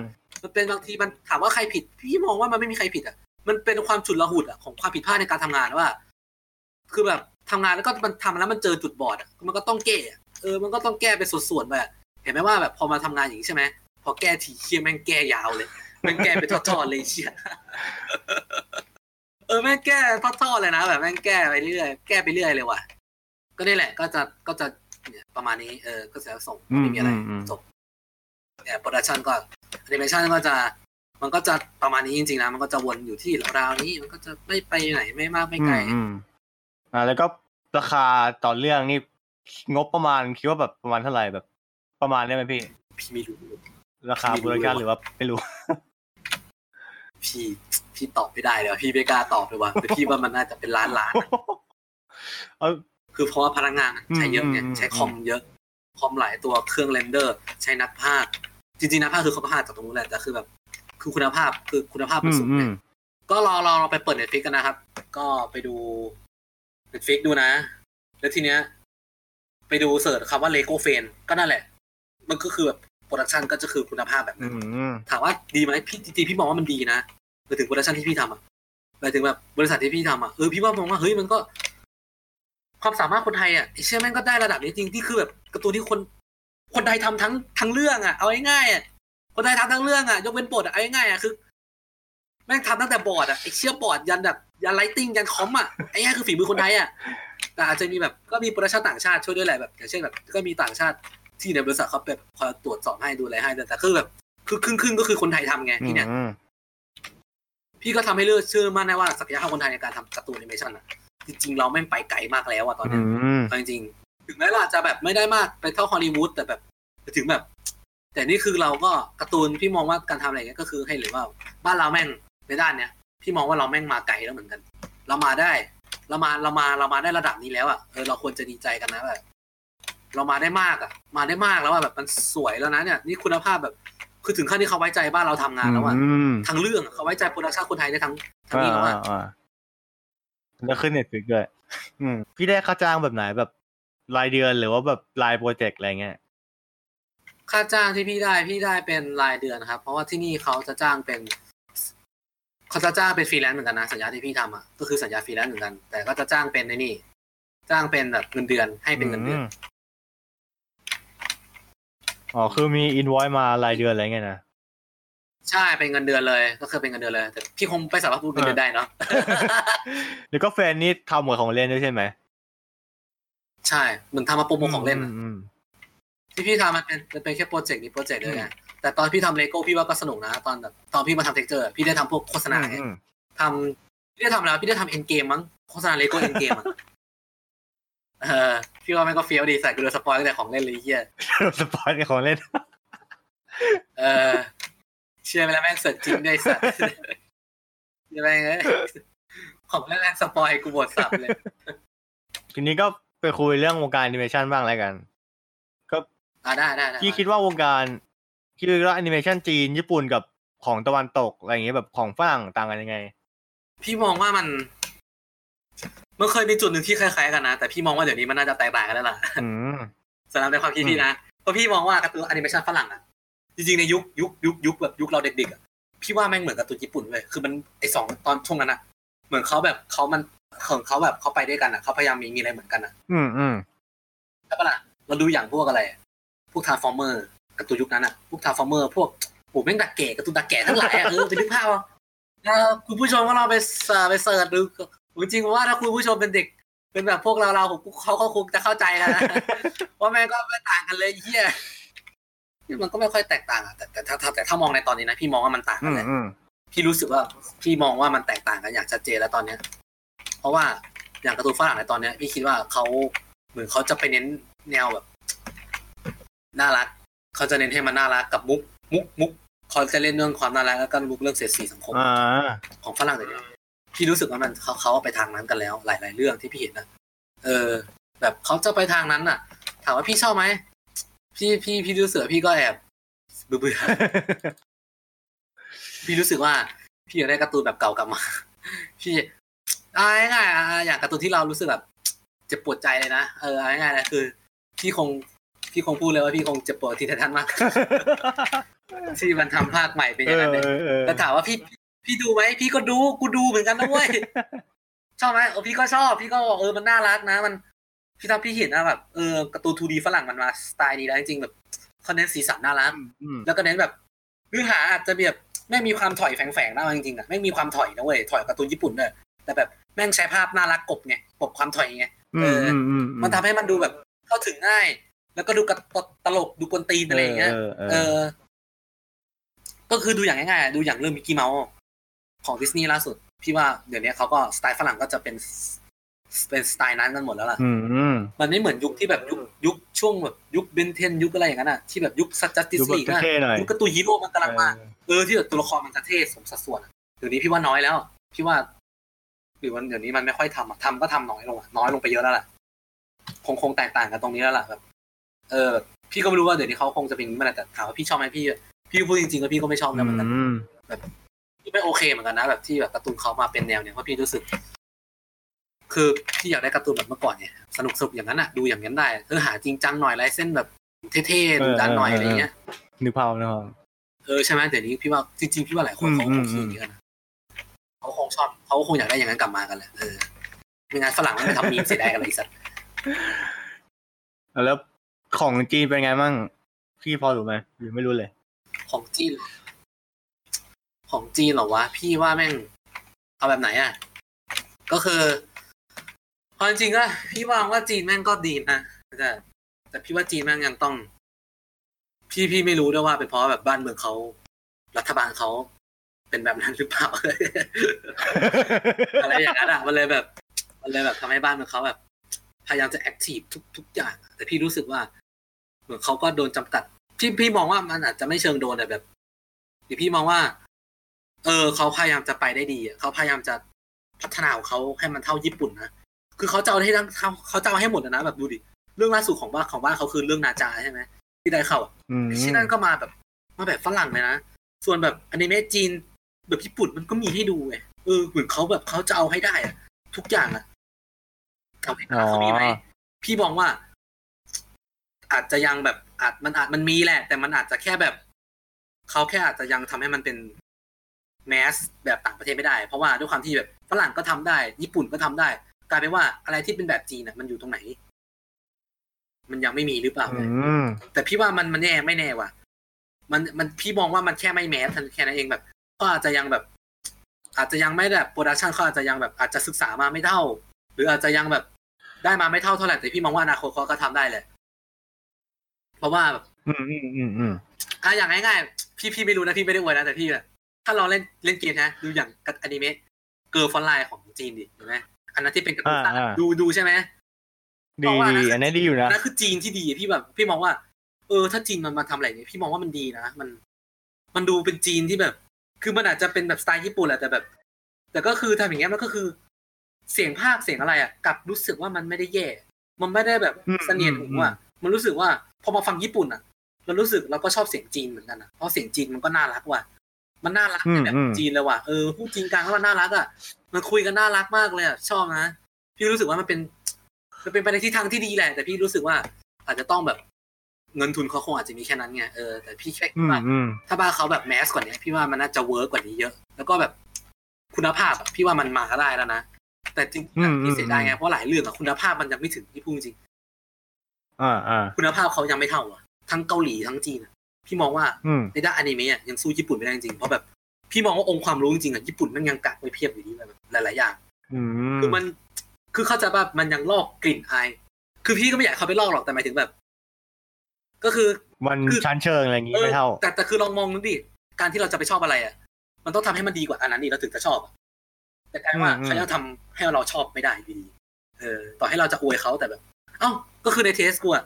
มันเป็นบางทีมันถามว่าใครผิด พี่มองว่ามันไม่มีใครผิดอะมันเป็นความฉุดระหุดอะของความผิดพลาดในการทำงานว่า คือแบบทำงานแล้วก็มันทำแล้วมันเจอจุดบอดอะมันก็ต้องแก้เออมันก็ต้องแก้ไปส่วนๆไปเห็นไหมว่าแบบพอมาทำงานอย่างนี้ใช่ไหมพอแก้ทีเคียแม่งแก้ยาวเลยแม่งแก้ไปทอดๆเลยเชียเออแม่งแก้ทอดๆเลยนะแบบแม่งแก้ไปเรื่อยแก้ไปเรื่อยเลยว่ะ ก็นี่แหละก็จะก็จะเนี่ยประมาณนี้เออก็จะส่งไม่มีอะไรจบเนี่ยโปรดักชันก็แอนิเมชันก็จะมันก็จะประมาณนี้จริงๆนะมันก็จะวนอยู่ที่ราวนี้มันก็จะไม่ไปไหนไม่มากไม่ไกล อ่าแล้วก็ราคาต่อเรื่องนี่งบประมาณคิดว่าแบบประมาณเท่าไหร่แบบ ประมาณได้ไหมพี่พี่ไม่รู้ราคาบริการหรือว่าไม่รู้ พี่พี่ตอบไม่ได้เลยพี่ไม่กล้าตอบเลยว่ะแต่พี่ว่ามันน่าจะเป็นล้านล้านคือเพราะว่าพนักงานใช้เยอะเนี่ยใช้คอมเยอะคอมหลายตัวเครื่อง render ใช้นักพากย์จริงๆนักพากย์คือเขาพากย์จากตรงนู้นแหละแต่คือแบบ คือคุณภาพคือคุณภาพมันสูงเนี่ยก็รอรอเราไปเปิด Netflix กันนะครับ ก็ไปดู Netflix ดูนะ แล้วทีเนี้ย ไปดู search คำว่า LEGO Friends ก็นั่นแหละ มันก็คือแบบ production ก็จะคือคุณภาพแบบนั้นถามว่าดีไหมพี่จริงๆพี่มองว่ามันดีนะไปถึง production ที่พี่ทำอะไปถึงแบบบริษัทที่พี่ทำอะเออพี่ว่ามองว่าเฮ้ยมันก็ ความสามารถคนไทยอะไอเชี่ยแม่งก็ได้ระดับนี้จริงที่คือแบบการ์ตูนที่คน คนไทยทำทั้งทั้งเรื่องอะเอาง่ายๆอะคนไทยทำทั้งเรื่องอะยกเว้นบทอะเอาง่ายๆอะคือ แม่งทำตั้งแต่บอร์ดอะไอเชี่อบอร์ดยันแบบยัน lighting ยัน comp อะไอ้นี่คือฝีมือคนไทยอะแต่อาจจะมีแบบก็มี production ต่างชาติช่วยด้วยแหละแบบอย่างเช่นแบบก็มีต่างชาติที่ในบริษัทเขาแบบคอยตรวจสอบให้ดูแลให้แต่คือแบบคือครึ่งครึ่งก็คือคนไทยทำไงที่เนี่ยพี่ก็ทำให้เลือกเชื่อมั่นได้ว่าศักยภาพคนไทยในการทำการ์ตูนแอนิเมชันอะจริง ๆ เราไม่ไปไกลมากแล้วอะตอนนี้จริงๆถึงแม้เราจะแบบไม่ได้มากไปเท่าฮอลลีวูดแต่แบบถึงแบบ แต่นี่คือเราก็การ์ตูนพี่มองว่าการทำอะไรเงี้ยก็คือให้หรือว่าบ้านเราแม่ง ในด้านเนี้ยพี่มองว่าเราแม่งมาไกลแล้วเหมือนกัน เรามาได้ เรามาเรามาเรามาได้ระดับนี้แล้วอะเออเราควรจะดีใจกันนะแบบเรามาได้มากอะ มาได้มากแล้วอะแบบมันสวยแล้วนะเนี่ย นี่คุณภาพแบบ คือถึงขั้นที่เขาไว้ใจบ้านเราทำงานแล้วอะทั้งเรื่องเขาไว้ใจ production คนไทยได้ทั้งทั้งนี้แล้วอะแล้วขึ้น Netflix ด้วยอืมพี่ได้ค่าจ้างแบบไหนแบบรายเดือนหรือว่าแบบราย project อะไรเงี้ยค่าจ้างที่พี่ได้พี่ได้เป็นรายเดือนครับ เพราะว่าที่นี่เขาจะจ้างเป็น เขาจะจ้างเป็นฟรีแลนซ์เหมือนกันนะสัญญาที่พี่ทำอะก็คือสัญญาฟรีแลนซ์เหมือนกัน แต่ก็จะจ้างเป็นในนี่ จ้างเป็นแบบเงินเดือนให้เป็นเงินเดือนอ๋อคือมีอินวอยมารายเดือนอะไรเงี้ยนะใช่เป็นเงินเดือนเลย ก็คือเป็นเงินเดือนเลย แต่พี่คงไม่สามารถพูดเงินเดือนได้เนาะแล้วก็ Friends นี่ทำเหมือนของเล่นด้วยใช่ไหมใช่เหมือนทำมาโปรโมทของเล่นที่พี่ทำมันเป็นมันเป็นแค่ project นี้ project เลยไง แต่ตอนพี่ทำเลโก้พี่ว่าก็สนุกนะ ตอนแบบตอนพี่มาทำ texture พี่ได้ทำพวกโฆษณาทำพี่ได้ทำแล้วพี่ได้ทำ Endgame มั้งโฆษณา LEGO Endgame อะเออพี่ว่าแม่งก็เฟี้ยวดีสัสกูโดน spoil ตั้งแต่ของเล่นเลยเฮีย spoil ของเล่นเออเชี่ยไปแล้วแม่งเสิร์จริงด้วยสัตว์ยังไงเงี้ยของเล่นแม่ง spoil กูบทสับเลย ทีนี้ก็ไปคุยเรื่องวงการแอนิเมชันบ้างแล้วกัน ก็อ่าได้ได้พี่คิดว่าวงการ คิดว่าแอนิเมชันจีนญี่ปุ่นกับของตะวันตกอะไรอย่างเงี้ยแบบของฝรั่งต่างกันยังไง พี่มองว่ามันมันเคยมีจุดหนึ่งที่คล้ายๆกันนะ แต่พี่มองว่าเดี๋ยวนี้มันน่าจะแตกต่างกันแล้วล่ะสำหรับในความคิดพี่นะเพราะพี่มองว่าการ์ตูนแอนิเมชันฝรั่งอะจริงๆในยุคยุคยุคยุคแบบยุคเราเด็กๆอะพี่ว่าแม่งเหมือนการ์ตูนญี่ปุ่นเลยคือมันไอสองตอนช่วงนั้นอะ เหมือนเขาแบบเขามันของเขาแบบเขาไปด้วยกันอะเขาพยายามมีมีอะไรเหมือนกันอะ อืมอืมใช่ปะล่ะเราดูอย่างพวกอะไร พวกทาร์ฟอร์เมอร์ กับตัวยุคนั้นอะพวกทาร์ฟอร์เมอร์พวกโอ้แม่งดักเก๋กับตัวดักแก่ทั้งหลายอะเออไปนึกภาพเอาเออคุณผู้ชมว่าเราไปเสิร์ชไปเสิร์ชดูจริงๆว่าถ้าคุณผู้ชมเป็นเด็กเป็นแบบพวกเราเราผมเขาก็คงจะเข้าใจกันนะว่าแม่งก็ไม่ต่างกันเลยเฮียมันก็ไม่ค่อยแตกต่างอะแต่แต่ถ้าถ้าแต่ถ้ามองในตอนนี้นะพี่มองว่ามันต่างอืกันมเลยอืมพี่รู้สึกว่าพี่มองว่ามันแตกต่างกันอย่างชัดเจนแล้วตอนเนี้ย เพราะว่าอย่างการ์ตูนฝรั่งในตอนเนี้ยพี่คิดว่าเขาเหมือนเขาจะไปเน้นแนวแบบน่ารัก เขาจะเน้นให้มันน่ารักกับมุก มุกมุกเขาจะเล่นเรื่องความน่ารักแล้วก็มุกเรื่องเสียดสีสังคมอ่าของฝรั่งเดี๋ยวนี้พี่รู้สึกว่ามันเขาเขาไปทางนั้นกันแล้ว หลาย ๆ เรื่องที่พี่เห็นนะเออ แบบเขาจะไปทางนั้นน่ะ ถามว่าพี่ชอบไหมพี่พี่พี่รู้สึกว่าพี่ก็แอบเบื่อๆพี่รู้สึกว่า พี่อยากได้การ์ตูนแบบเก่ากลับมา พี่เอาง่ายๆอะอย่างการ์ตูนที่เรารู้สึกแบบเจ็บปวดใจเลยนะเออเอาง่ายๆนะคือ พี่คง พี่คงพูดเลยว่าพี่คงเจ็บปวดที่ไททันมากที่มันทำภาคใหม่เป็นอเอย่างนั้นอเลยเออเออแล้วถามว่าพี่พี่ดูไหมพี่ก็ดูกูดูเหมือนกันนะเว้ยชอบไหมเออพี่ก็ชอบพี่ก็บอกเออมันน่ารักนะ มันพี่ถ้าพี่เห็นนะแบบเออการ์ตูน 2D ฝรั่งมันมาสไตล์นี้แล้วจริงๆแบบเขาเน้นสีสันน่ารักอืมแล้วก็เน้นแบบเนื้อหาอาจจะแบบไม่มีความถอยแฝงๆนะเอาจริงๆอะไม่มีความถอยนะเว้ยถอยการ์ตูนญี่ปุ่นด้วยแต่แบบแม่งใช้ภาพน่ารักกบไงกบความถอยไงอืมอืมอืมมันทำให้มันดูแบบเข้าถึงง่าย แล้วก็ดูกระตลกดูกวนตีนอะไรอย่างเงี้ยเออเออเอเอออ ก็คือดูอย่างง่ายๆดูอย่างเรื่องมิกกี้เมาส์ของดิสนีย์ล่าสุด พี่ว่าเดี๋ยวนี้เขาก็สไตล์ฝรั่งก็จะเป็นเป็นสไตล์นั้นกันหมดแล้วล่ะอืมอืมมันไม่เหมือนยุคที่แบบยุคยุคช่วงแบบยุคเบนเทนยุคอะไรอย่างนั้นอะที่แบบยุคซัตจัสติดูสแบบลีกอะเท่ๆหน่อยยุคการ์ตูนฮีโร่มันกำลังมาเออที่แบบตัวละครมันจะเท่สมสัดส่วนอะเดี๋ยวนี้พี่ว่าน้อยแล้ว พี่ว่าหรือวันเดี๋ยวนี้มันไม่ค่อยทำอะทำก็ทำน้อยลงอะน้อยลงไปเยอะแล้วล่ะคงคงแตกต่างกันตรงนี้แล้วล่ะแบบ เออแบบพี่ก็ไม่รู้ว่าเดี๋ยวนี้เขาคงจะเป็นอย่างนี้เมื่อไหร่แต่ถามว่าพี่ชอบไหมพี่ พี่พูดจริงๆว่าพี่ก็ไม่ชอบนะเหมือนกันอืมพี่ไม่โอเคเหมือนกันนะแบบที่แบบการ์ตูนเขามาเป็นแนวเนี่ยเพราะพี่รู้สึก คือพี่อยากได้การ์ตูนแบบเมื่อก่อนเนี่ยสนุกสนุกอย่างนั้นอะดูอย่างนั้นได้เออหาจริงจังหน่อยลายเส้นแบบเท่ๆดูดันหน่อยอะไรเงี้ยนึกภาพนึกภาพเออใช่ไหมเดี๋ยวนี้พี่ว่าจริงๆพี่ว่าหลายคนเขาอืคมงคิดอืมอย่างนี้กันนะเขาคงชอบเขาคงอยากได้อย่างนั้นกลับมากันแหละเออไม่งั้นฝรั่งมันไม่ทำมีมเสียดายกันเลยไอ้สัตว์แล้ว ของจีนเป็นไงมั่งพี่พอรู้ไหมหรือไม่รู้เลย ของจีน ของจีนเหรอวะ พี่ว่าแม่ง เอาแบบไหนอะ ก็คือความจริงก็พี่ว่าว่าจีนแม่งก็ดีนะแต่แต่พี่ว่าจีนแม่งยังต้อง พี่พี่ไม่รู้ด้วยว่าเป็นเพราะแบบบ้านเมืองเขารัฐบาลเขาเป็นแบบนั้นหรือเปล่า อะไรอย่างนั้นอะมันเลยแบบ มันเลยแบบทำให้บ้านเมืองเขาแบบ พยายามจะ active ทุกทุกอย่าง แต่พี่รู้สึกว่า เหมือนเขาก็โดนจำกัด พี่พี่มองว่ามันอาจจะไม่เชิงโดนแต่แบบหรือพี่มองว่า เออเขาพยายามจะไปได้ดีอะเขาพยายามจะพัฒนาของเขาให้มันเท่าญี่ปุ่นนะคือเขาจะเอาให้ทั้งเขาเขาจะเอาให้หมดอะนะแบบดูดิเรื่องล่าสุดของบ้านของบ้านเขาคือเรื่องนาจาใช่ไหมที่ได้เข้าอะอืมที่นั่นก็มาแบบมาแบบฝรั่งเลยนะส่วนแบบอนิเมะจีนแบบญี่ปุ่นมันก็มีให้ดูไงเออเหมือนเขาแบบเขาจะเอาให้ได้อะทุกอย่างอะเอาให้ได้เขามีไหมพี่มองว่า อาจจะยังแบบอาจมันอาจมันมีแหละ แต่มันอาจจะแค่แบบเขาแค่อาจจะยังทำให้มันเป็น mass แบบต่างประเทศไม่ได้ เพราะว่าด้วยความที่แบบฝรั่งก็ทำได้ ญี่ปุ่นก็ทำได้ กลายเป็นว่าอะไรที่เป็นแบบจีนอะมันอยู่ตรงไหน มันยังไม่มีหรือเปล่าอืมแต่พี่ว่ามันมันแน่ไม่แน่ว่ะ มันมันพี่มองว่ามันแค่ไม่ mass แค่นั้นเองแบบก็อาจจะยังแบบ อาจจะยังไม่แบบ production เขาอาจจะยังแบบอาจจะศึกษามาไม่เท่า หรืออาจจะยังแบบได้มาไม่เท่าเท่าไหร่แต่พี่มองว่าอนาคตเขาก็ทำได้แหละ เพราะว่าแบบอืมอืมอืมอืมอะอย่างง่ายๆพี่พี่ไม่รู้นะพี่ไม่ได้อวยนะแต่พี่แบบถ้าเราเล่นเล่นเกมนะดูอย่างอนิเมะ Girls' Frontline ของจีนดิเห็นไหมอันนั้นที่เป็นการ์ตูนสั้นอะดูดูใช่ไหมดีดีอันนี้ดีอยู่นะนั่นคือจีนที่ดีพี่แบบ พี่มองว่า เออ ถ้าจีนมันมาทำอะไรเนี่ยพี่มองว่ามันดีนะมัน มันดูเป็นจีนที่แบบ คือมันอาจจะเป็นแบบสไตล์ญี่ปุ่นแหละแต่แบบ แต่ก็คือทำอย่างเงี้ยมันก็คือ เสียงภาคเสียงอะไรอะกลับรู้สึกว่ามันไม่ได้แย่ มันไม่ได้แบบอืมเสนียดหูอะมันรู้สึกว่า พอมาฟังญี่ปุ่นอะ เรารู้สึกเราก็ชอบเสียงจีนเหมือนกันอะเพราะเสียงจีนมันก็น่ารักว่ะมันน่ารักในแบบจีนเลยว่ะเออพูดจริงกลางแล้วมันน่ารักอะมันคุยกันน่ารักมากเลยอะชอบนะพี่รู้สึกว่ามันเป็นมันเป็นไปในทิศทางที่ดีแหละ แต่พี่รู้สึกว่า อาจจะต้องแบบเงินทุนเขาคงอาจจะมีแค่นั้นไงเออแต่พี่แค่คิอืดมว่าอืมถ้าบ้านเขาแบบแมสกว่านี้พี่ว่ามันน่าจะเวิร์กกว่านี้เยอะ แล้วก็แบบคุณภาพอะพี่ว่ามันมาได้แล้วนะแต่แต่จริงๆพี่เสียดายไงเพราะหลายเรื่องอะคุณภาพมันยังไม่ถึงที่พูดจริง อ่าอ่าคุณภาพเขายังไม่เท่าอะทั้งเกาหลีทั้งจีนอะพี่มองว่าอืมในด้านอนิเมะยังสู้ญี่ปุ่นไม่ได้จริงเพราะแบบพี่มองว่าองค์ความรู้จริงๆอะญี่ปุ่นมันยังกักไว้เพียบอยู่ดีแบบหลายๆอย่างอืมคือมันคือเข้าใจว่ามันยังลอกกลิ่นอาย คือพี่ก็ไม่อยากเขาไปลอกหรอกแต่หมายถึงแบบ ก็คือมันคือชั้นเชิงอะไรอย่างงี้เออไม่เท่า แต่แต่คือลองมองนึกดิการที่เราจะไปชอบอะไรอะ มันต้องทำให้มันดีกว่าอันนั้นนี่เราถึงจะชอบอะแต่กลายว่าอืมเขายังทำให้เราชอบไม่ได้อยู่ดี เออ ต่อให้เราจะอวยเขาแต่แบบ เอ้าก็คือใน taste กูอะ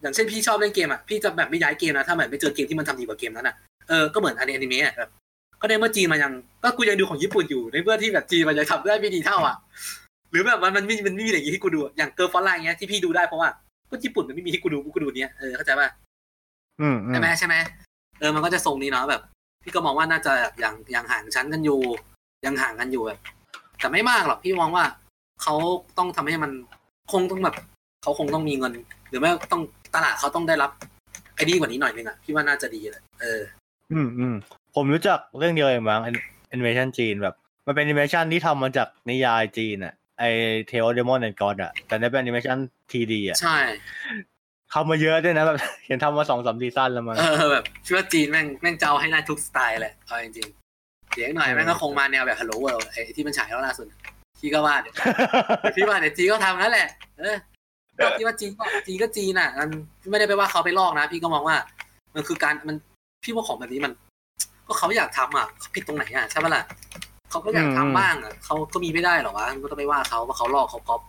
อย่างเช่นพี่ชอบเล่นเกมอะพี่จะแบบไม่ย้ายเกมนะถ้าแบบไม่เจอเกมที่มันทำดีกว่าเกมนั้นอะเออก็เหมือนอนิเมะอะแบบก็ในเมื่อจีนมันยังก็กูยังดูของญี่ปุ่นอยู่ในเมื่อที่แบบจีนมันยังทำได้ไม่ดีเท่าอะหรือแบบมันมันไม่มันไม่มีอย่างนี้ให้กูดูอะอย่าง Girls' Frontline เงี้ยที่พี่ดูได้เพราะว่าก็ญี่ปุ่นมันไม่มีให้กูดูกูก็ดูเนี้ยเออเข้าใจป่ะอืมอืมใช่ไหมใช่ไหมเออมันก็จะทรงนี้เนาะแบบ พี่ก็มองว่าน่าจะแบบยังยังห่างชั้นกันอยู่ ยังห่างกันอยู่แบบแต่ไม่มากหรอกพี่มองว่าเขาต้องทำให้มันคงต้องแบบ เขาคงต้องมีเงิน หรือไม่ต้องตลาดเขาต้องได้รับไอ้ดีกว่านี้หน่อยนึงอะพี่ว่าน่าจะดีเลยเออ อืมอืมผมรู้จักเรื่องเดียวเองมั้งแอนิเมชันจีนแบบ มันเป็นแอนิเมชันที่ทำมาจากนิยายจีนอะไอTales of Demons and Gods อะแต่นี่เป็นแอนิเมชัน 3D อะใช่ทำมาเยอะด้วยนะแบบเห็นทำมาสองสามซีซั่นแล้วมั้งเออแบบพี่ว่าจีนแม่งแม่งจะเอาให้ได้ทุกสไตล์แหละเอาจริงๆเดี๋ยวอีกหน่อยแม่งก็คงมาแนวแบบ Hello World ไอ้ที่มันฉายแล้วล่าสุดพี่ก็ว่าเดี๋ยวพี่ว่าเดี๋ยวจีนก็ทำนั่นแหละเออ พี่ว่าจีนก็จีนก็จีนอะมันไม่ได้ไปว่าเขาไปลอกนะ พี่ก็มองว่า มันคือการมันพี่ว่าของแบบนี้มัน ก็เขาอยากทำอะเขาผิดตรงไหนอะใช่ปะล่ะเขาก็อยากทำบ้างอะเขาก็มีไม่ได้หรอกวะมันก็ต้องไปว่าเขาว่าเขาลอกเขาก๊อป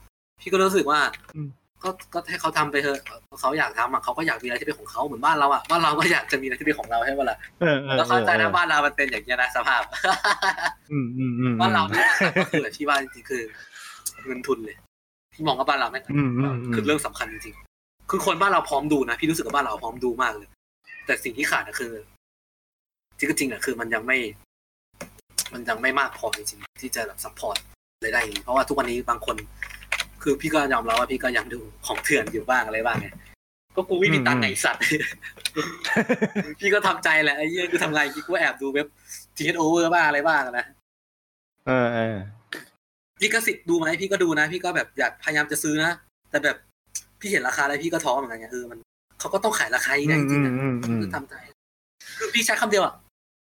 พี่ก็รู้สึกว่าอืมก็ก็ให้เขาทำไปเถอะเขาอยากทำอะเขาก็อยากมีอะไรที่เป็นของเขาเหมือนบ้านเราอะบ้านเราก็อยากจะมีอะไรที่เป็นของเราใช่ปะล่ะเออเออแล้วเข้าใจนะออบ้านเรามันเป็นอย่างนี้ยนะสภาพอืมอืมอืมบ้านเราเนี่ยก็คือแบบที่ว่าจริงๆคือเงินทุนเลยพี่ มองว่าบ้านเราแม่งอืมอืมอืมคือเรื่องสำคัญจริงๆคือคนบ้านเราพร้อมดูนะพี่รู้สึกว่าบ้านเราพร้อมดูมากเลย แต่สิ่งที่ขาดก็คือจริงๆอะคือมันยังไม่ มันยังไม่มากพอจริงๆที่จะแบบ support เลยได้อย่างนี้เพราะว่าทุกวันนี้บางคน คือพี่ก็ยอมรับว่าพี่ก็ยังดูของเถื่อนอยู่บ้างอะไรบ้างไงก็กูไม่มีตังค์ไงไอ้สัตว์พี่ก็ทำใจแหละไอ้เหี้ยกูทำไงกูแอบดูเว็บทีเอโอเวอร์บ้างอะไรบ้างนะเออเออ ลิขสิทธิ์ดูไหมพี่ก็ดูนะ พี่ก็แบบอยากพยายามจะซื้อนะ แต่แบบพี่เห็นราคาแล้วพี่ก็ท้อเหมือนกันไงเออมันเขาก็ต้องขายราคาอืได้มจอืริงมๆอะอืมอืมคือทำใจคือพี่ใช้คำเดียวอะ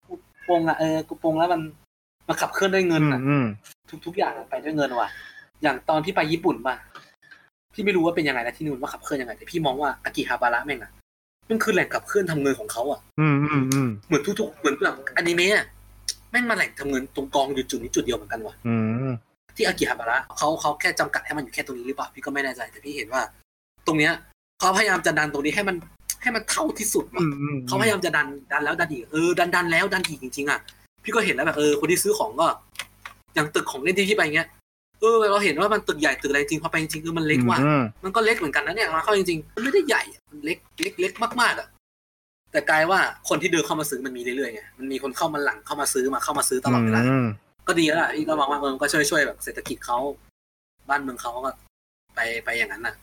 กูปงอะเออกูปงแล้วมันมันขับเคลื่อนด้วยเงินอืมอะอืมทุกทุกอย่างไปด้วยเงินว่ะ อย่างตอนพี่ไปญี่ปุ่นมาพี่ไม่รู้ว่าเป็นยังไงนะที่นู่นว่าขับเคลื่อนยังไงแต่พี่มองว่าอากิฮาบาระแม่งอะมันคือแหล่งขับเคลื่อนทำเงินของเขาอะอืมอืมอืมเหมือนทุกๆเหมือนแบบอนิเมะอะแม่งมาแหล่งทำเงินตรงกองอยู่จุดนี้จุดเดียวเหมือนกันว่ะอืม ที่อากิฮาบาระเขาเขาแค่จำกัดให้มันอยู่แค่ตรงนี้หรือเปล่าพี่ก็ไม่แน่ใจแต่พี่เห็นว่า ตรงเนี้ยเขาพยายามจะดันตรงนี้ให้มันให้มันเท่าที่สุดอืว่ะมอืมเขาพยายามจะดันดันแล้วดันอีกเออดันดันแล้วดันอีกจริงๆอะพี่ก็เห็นแล้วแบบเออคนที่ซื้อของก็อย่างตึกของเล่นที่พี่ไปเงี้ยเออเราเห็นว่ามันตึกใหญ่ตึกอะไรจริงพอไปจริงๆคือมันเล็กว่ะอืมมันก็เล็กเหมือนกันนะเนี่ยมาเข้าจริงๆมันไม่ได้ใหญ่อะมันเล็กเล็กเล็กมากๆอะแต่กลายว่าคนที่เดินเข้ามาซื้อมันมีเรื่อยๆไงมันมีคนเข้ามาหลังเข้ามาซื้อมาเข้ามาซื้อตลอดเวลาอืม ก็ดีแล้วล่ะพี่ก็มองว่าเออมันก็ช่วยช่วยแบบเศรษฐกิจเขาบ้านเมืองเขาก็ไปไปอย่างนั้นน่ะ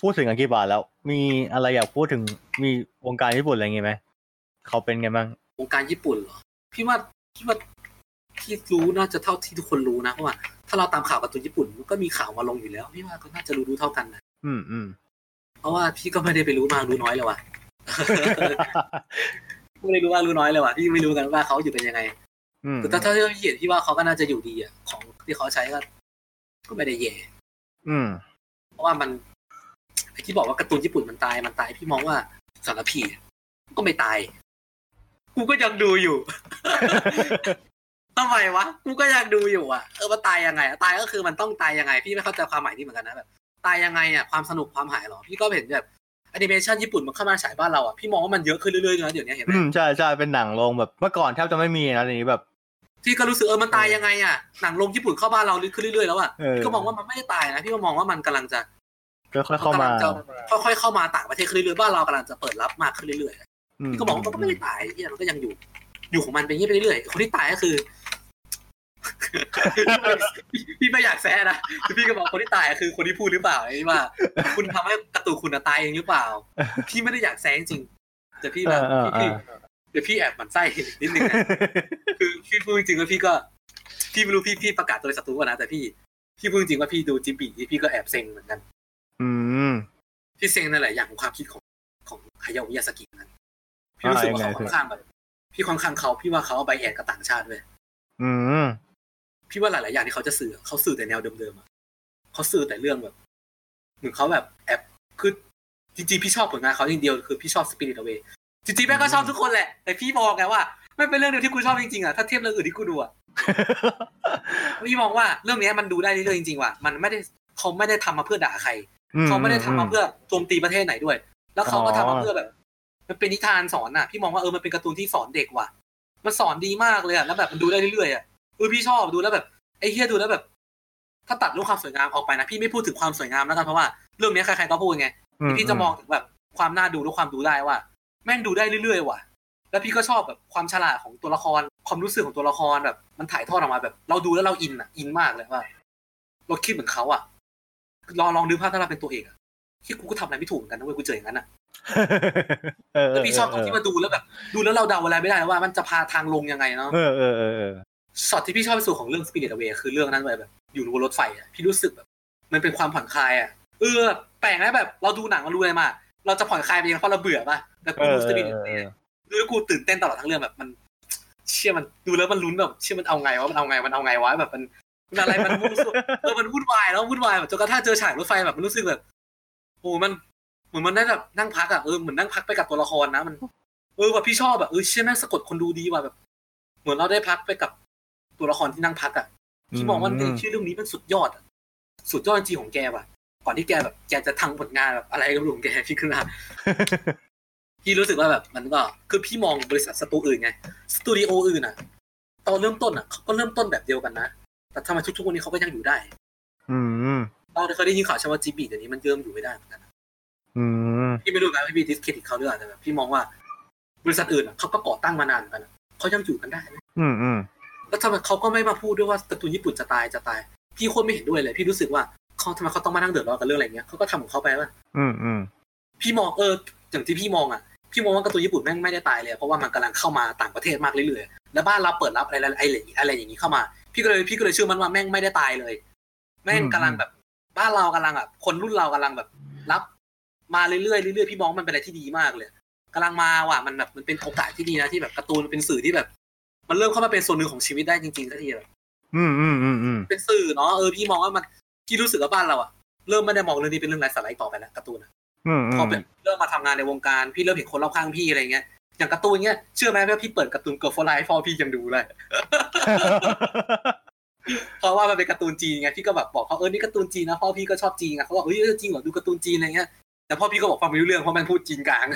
พูดถึงอากิบาแล้ว มีอะไรอยากพูดถึงมีวงการญี่ปุ่นอะไรอย่างงี้ไหมเขาเป็นไงบ้างวงการญี่ปุ่นเหรอพี่ว่าพี่ว่าที่รู้น่าจะเท่าที่ทุกคนรู้นะเพราะว่าถ้าเราตามข่าวการ์ตูนญี่ปุ่นมันก็มีข่าวมาลงอยู่แล้วพี่ว่าก็น่าจะรู้รู้เท่ากันนะอืมอืมเพราะว่าพี่ก็ไม่ได้ไปรู้มากรู้น้อยเลยว่ะไม่ได้รู้มากรู้น้อยเลยว่ะพี่ไม่รู้กันว่าเขาอยู่เป็นยังไง อืมแต่ถ้าถ้าที่พี่เห็นพี่ว่าเขาก็น่าจะอยู่ดีอะของที่เขาใช้ก็ก็ไม่ได้แย่อืม เพราะว่ามันไอ้ที่บอกว่าการ์ตูนญี่ปุ่นมันตายมันตายพี่มองว่าสารพีก็ไม่ตาย กูก็ยังดูอยู่ทำไมวะกูก็ยังดูอยู่อะเออมันตายยังไงอะตายก็คือมันต้องตายยังไง พี่ไม่เข้าใจความหมายนี้เหมือนกันนะแบบตายยังไงอะความสนุกความหายเหรอพี่ก็เห็นแบบแอนิเมชันญี่ปุ่นมันเข้ามาฉายบ้านเราอะพี่มองว่ามันเยอะขึ้นเรื่อยๆนะเดี๋ยวนี้เห็นไหมอืมใช่ใช่เป็นหนังลงแบบเมื่อก่อนแทบจะไม่มีนะทีนี้แบบ พี่ก็รู้สึกเออมันตายยังไงอะหนังลงญี่ปุ่นเข้าบ้านเราขึ้นเรื่อยๆแล้วอะเออพี่ก็มองว่ามันไม่ได้ตายนะพี่ก็มองว่ามันกำลังจะค่อยๆเข้ามานกำลังจะค่อยๆเข้ามาต่างประเทศขึ้นเรื่อยๆบ้านเรากำลังจะเปิดรับมากขึ้นเรื่อยๆอืมพี่ก็บอกว่ามันก็ไม่ได้ตายที่มันก็ยังอยู่ อยู่ของมันไปอย่างนี้ไปเรื่อยๆคนที่ตายก็คือ พี่ไม่อยากแซะนะคือพี่ก็บอกคนที่ตายคือคนที่พูดหรือเปล่าไอ้ว่า คุณทำให้การะตูนคุณน่ะตายเองหรือเปล่า พี่ไม่ได้อยากแซะจริงๆแต่พี่แบบเออเออพี่ เออเดี๋ยวพี่แอบหมั่นไส้นิดนึงนะคือพี่พูดจริงๆแล้วพี่ก็พี่ไม่รู้พี่พี่ประกาศตัวเป็นศัตรูก่อนนะแต่พี่พี่พูดจริงว่าพี่ดูจิบบี้พี่ก็แอบเซ็งเหมือนกัน อืมพี่เซ็งนั่นแหละอย่างของความคิดของของฮายามิยาสกินั้นพี่รู้สึกว่าเขาค่อนข้างแบบพี่ค่อนข้างเขาพี่ว่าเขาเอาใบแอนกับต่างชาติด้วยอืมพี่ว่าหลาย ๆ อย่างที่เขาจะสื่อเขาสื่อแต่แนวเดิมๆอะเขาสื่อแต่เรื่องแบบเหมือนเขาแบบแอบคือจริง ๆ พี่ชอบผลงานเขาอย่างเดียวคือพี่ชอบสปิริตเว จริงๆแม่งก็ชอบทุกคนแหละ แต่พี่บอกไงว่าไม่เป็นเรื่องเดียวที่กูชอบจริงๆอะถ้าเทียบเรื่องอื่นที่กูดูอะพี่มองว่าเรื่องนี้มันดูได้เรื่อยๆจริงๆว่ะมันไม่ได้เขาไม่ได้ทำมาเพื่อด่าใครเขาไม่ได้ทำมาเพื่อโจมตีประเทศไหนด้วย แล้วเขาก็ทำมาเพื่อแบบ มันเป็นนิทานสอนอะพี่มองว่าเออมันเป็นการ์ตูนที่สอนเด็กว่ะ มันสอนดีมากเลยอะแล้วแบบมันดูได้เรื่อยๆอะเออพี่ชอบดูแล้วแบบไอ้เฮียดูแล้วแบบ ถ้าตัดเรื่องความสวยงามออกไปนะพี่ไม่พูดถึงความสวยงามแล้วกันเพราะว่าเรื่องนี้ใครๆก็พูดไงพี่จะมองถึงแบบความน่าดูและความดูได้ว่า แม่งดูได้เรื่อยๆว่ะ แล้วพี่ก็ชอบแบบความฉลาดของตัวละคร ความรู้สึกของตัวละครแบบ มันถ่ายทอดออกมาแบบ เราดูแล้วเราอินอะ อินมากเลยว่าเราคิดเหมือนเขาอะ ลองลองดูภาพถ้าเราเป็นตัวเอกอะที่กูก็ทำอะไรไม่ถูกเหมือนกันนะเว้ยกูเจออย่างนั้นอะแล้วพี่ชอบตรงที่มาดูแล้วแบบ ดูแล้วเราเดาอะไรไม่ได้ว่ามันจะพาทางลงยังไงเนาะเออเออเออช็อตที่พี่ชอบที่สุดของเรื่อง Spirit Away คือเรื่องนั้นเลยแบบ อยู่บนรถไฟอะพี่รู้สึกแบบ มันเป็นความผ่อนคลายอะเออแปลกนะแบบ เราดูหนังเราดูอะไรมา เราจะผ่อนคลายไปเองเพราะเราเบื่อป่ะแต่กูดู Spirit Away ดูแล้วกูตื่นเต้นตลอดทั้งเรื่องแบบมัน เชื่อมันดูแล้วมันลุ้นแบบเชื่อมันเอาไงวะมันเอาไงมันเอาไงวะแบบมันมันอะไรมันวุ่นเออมันวุ่นวายแล้ววุ่นวายแบบจนกระทั่งเจอฉากรถไฟแบบมันรู้สึกแบบโอ้มันเหมือนมันได้แบบนั่งพักอะเออเหมือนนั่งพักไปกับตัวละครนะมันเออแบบพี่ชอบแบบเออเชื่อแม่งสะกดคนดูดีว่ะแบบ เหมือนเราได้พักไปกับตัวละครที่นั่งพักอะพี่มองว่าในชื่อเรื่องนี้มันสุดยอดอะสุดยอดจริงของแกว่ะ ก่อนที่แกแบบแกจะทำผลงานแบบอะไรกับลุงแกพี่ขึ้นมาพี่รู้สึกว่าแบบมันก็คือพี่มองบริษัทสตูอื่นไงสตูดิโออื่นอะ ตอนเริ่มต้นอะเขาก็เริ่มต้นแบบเดียวกันนะแต่ทำไมทุกๆวันนี้เขาก็ยังอยู่ได้ อืมเราเคยได้ยินข่าวใช่ว่าจีบีเดี๋ยวนี้มันเริ่มอยู่ไม่ได้เหมือนกันอืมพี่ไม่รู้นะพี่ดิสเครดิตเขาด้วยแต่แบบพี่มองว่าบริษัทอื่นอะเขาก็ก่อตั้งมานานกันเขายังอยู่กันได้อืมอืมแล้วทำไมเขาก็ไม่มาพูดด้วยว่าการ์ตูนญี่ปุ่นจะตายจะตาย พี่โคตรไม่เห็นด้วยเลย พี่รู้สึกว่า เขาทำไมเขาต้องมานั่งเดือดร้อนกับเรื่องอะไรเงี้ยเขาก็ทำของเขาไปว่าอืมอืมพี่มองเอออย่างที่พี่มองอะพี่มองว่าการ์ตูนญี่ปุ่นแม่งไม่ได้ตายเลยเพราะว่ามันกำลังเข้ามาต่างประเทศมากเรื่อยๆแล้วบ้านเราเปิดรับอะไรอะไรอะไรอย่างนี้เข้ามา พี่ก็เลยพี่ก็เลยเชื่อมันว่าแม่งไม่ได้ตายเลย แม่งกำลังแบบ บ้านเรากำลังอะคนรุ่นเรากำลังแบบรับมาเรื่อยๆเรื่อยๆพี่มองมันเป็นอะไรที่ดีมากเลยกำลังมาว่ะมันแบบมันเป็นโอกาสที่ดีนะที่แบบการ์ตูนเป็นสื่อที่แบบ มันเริ่มเข้ามาเป็นส่วนหนึ่งของชีวิตได้จริงๆสักทีแบบอืมอืมอืมอืมเป็นสื่อเนาะเออพี่มองว่ามัน พี่รู้สึกว่าบ้านเราอะเริ่มไม่ได้มองเรื่องนี้เป็นเรื่องไร้สาระอีกต่อไปแล้วการ์ตูนอะอืมอืพอมเป็นเริ่มมาทำงานในวงการพี่เริ่มเห็นคนรอบข้างพี่อะไรเงี้ยอย่างการ์ตูนเงี้ยเชื่อไหมว่าพี่เปิดการ์ตูนเกิร์ลฟอร์ไลฟ์พอพี่ยังดูเลยเพราะว่ามันเป็นการ์ตูนจีนไงพี่ก็แบบบอกเขาเออนี่การ์ตูนจีนนะพ่อพี่ก็ชอบจีนไงเขาบอกเฮ้ยจริงเหรอดูการ์ตูนจีนอะไรเงี้ยแต่พ่อพี่ก็บอกฟังไม่รู้เรื่องเพราะมันพูดจีนกลาง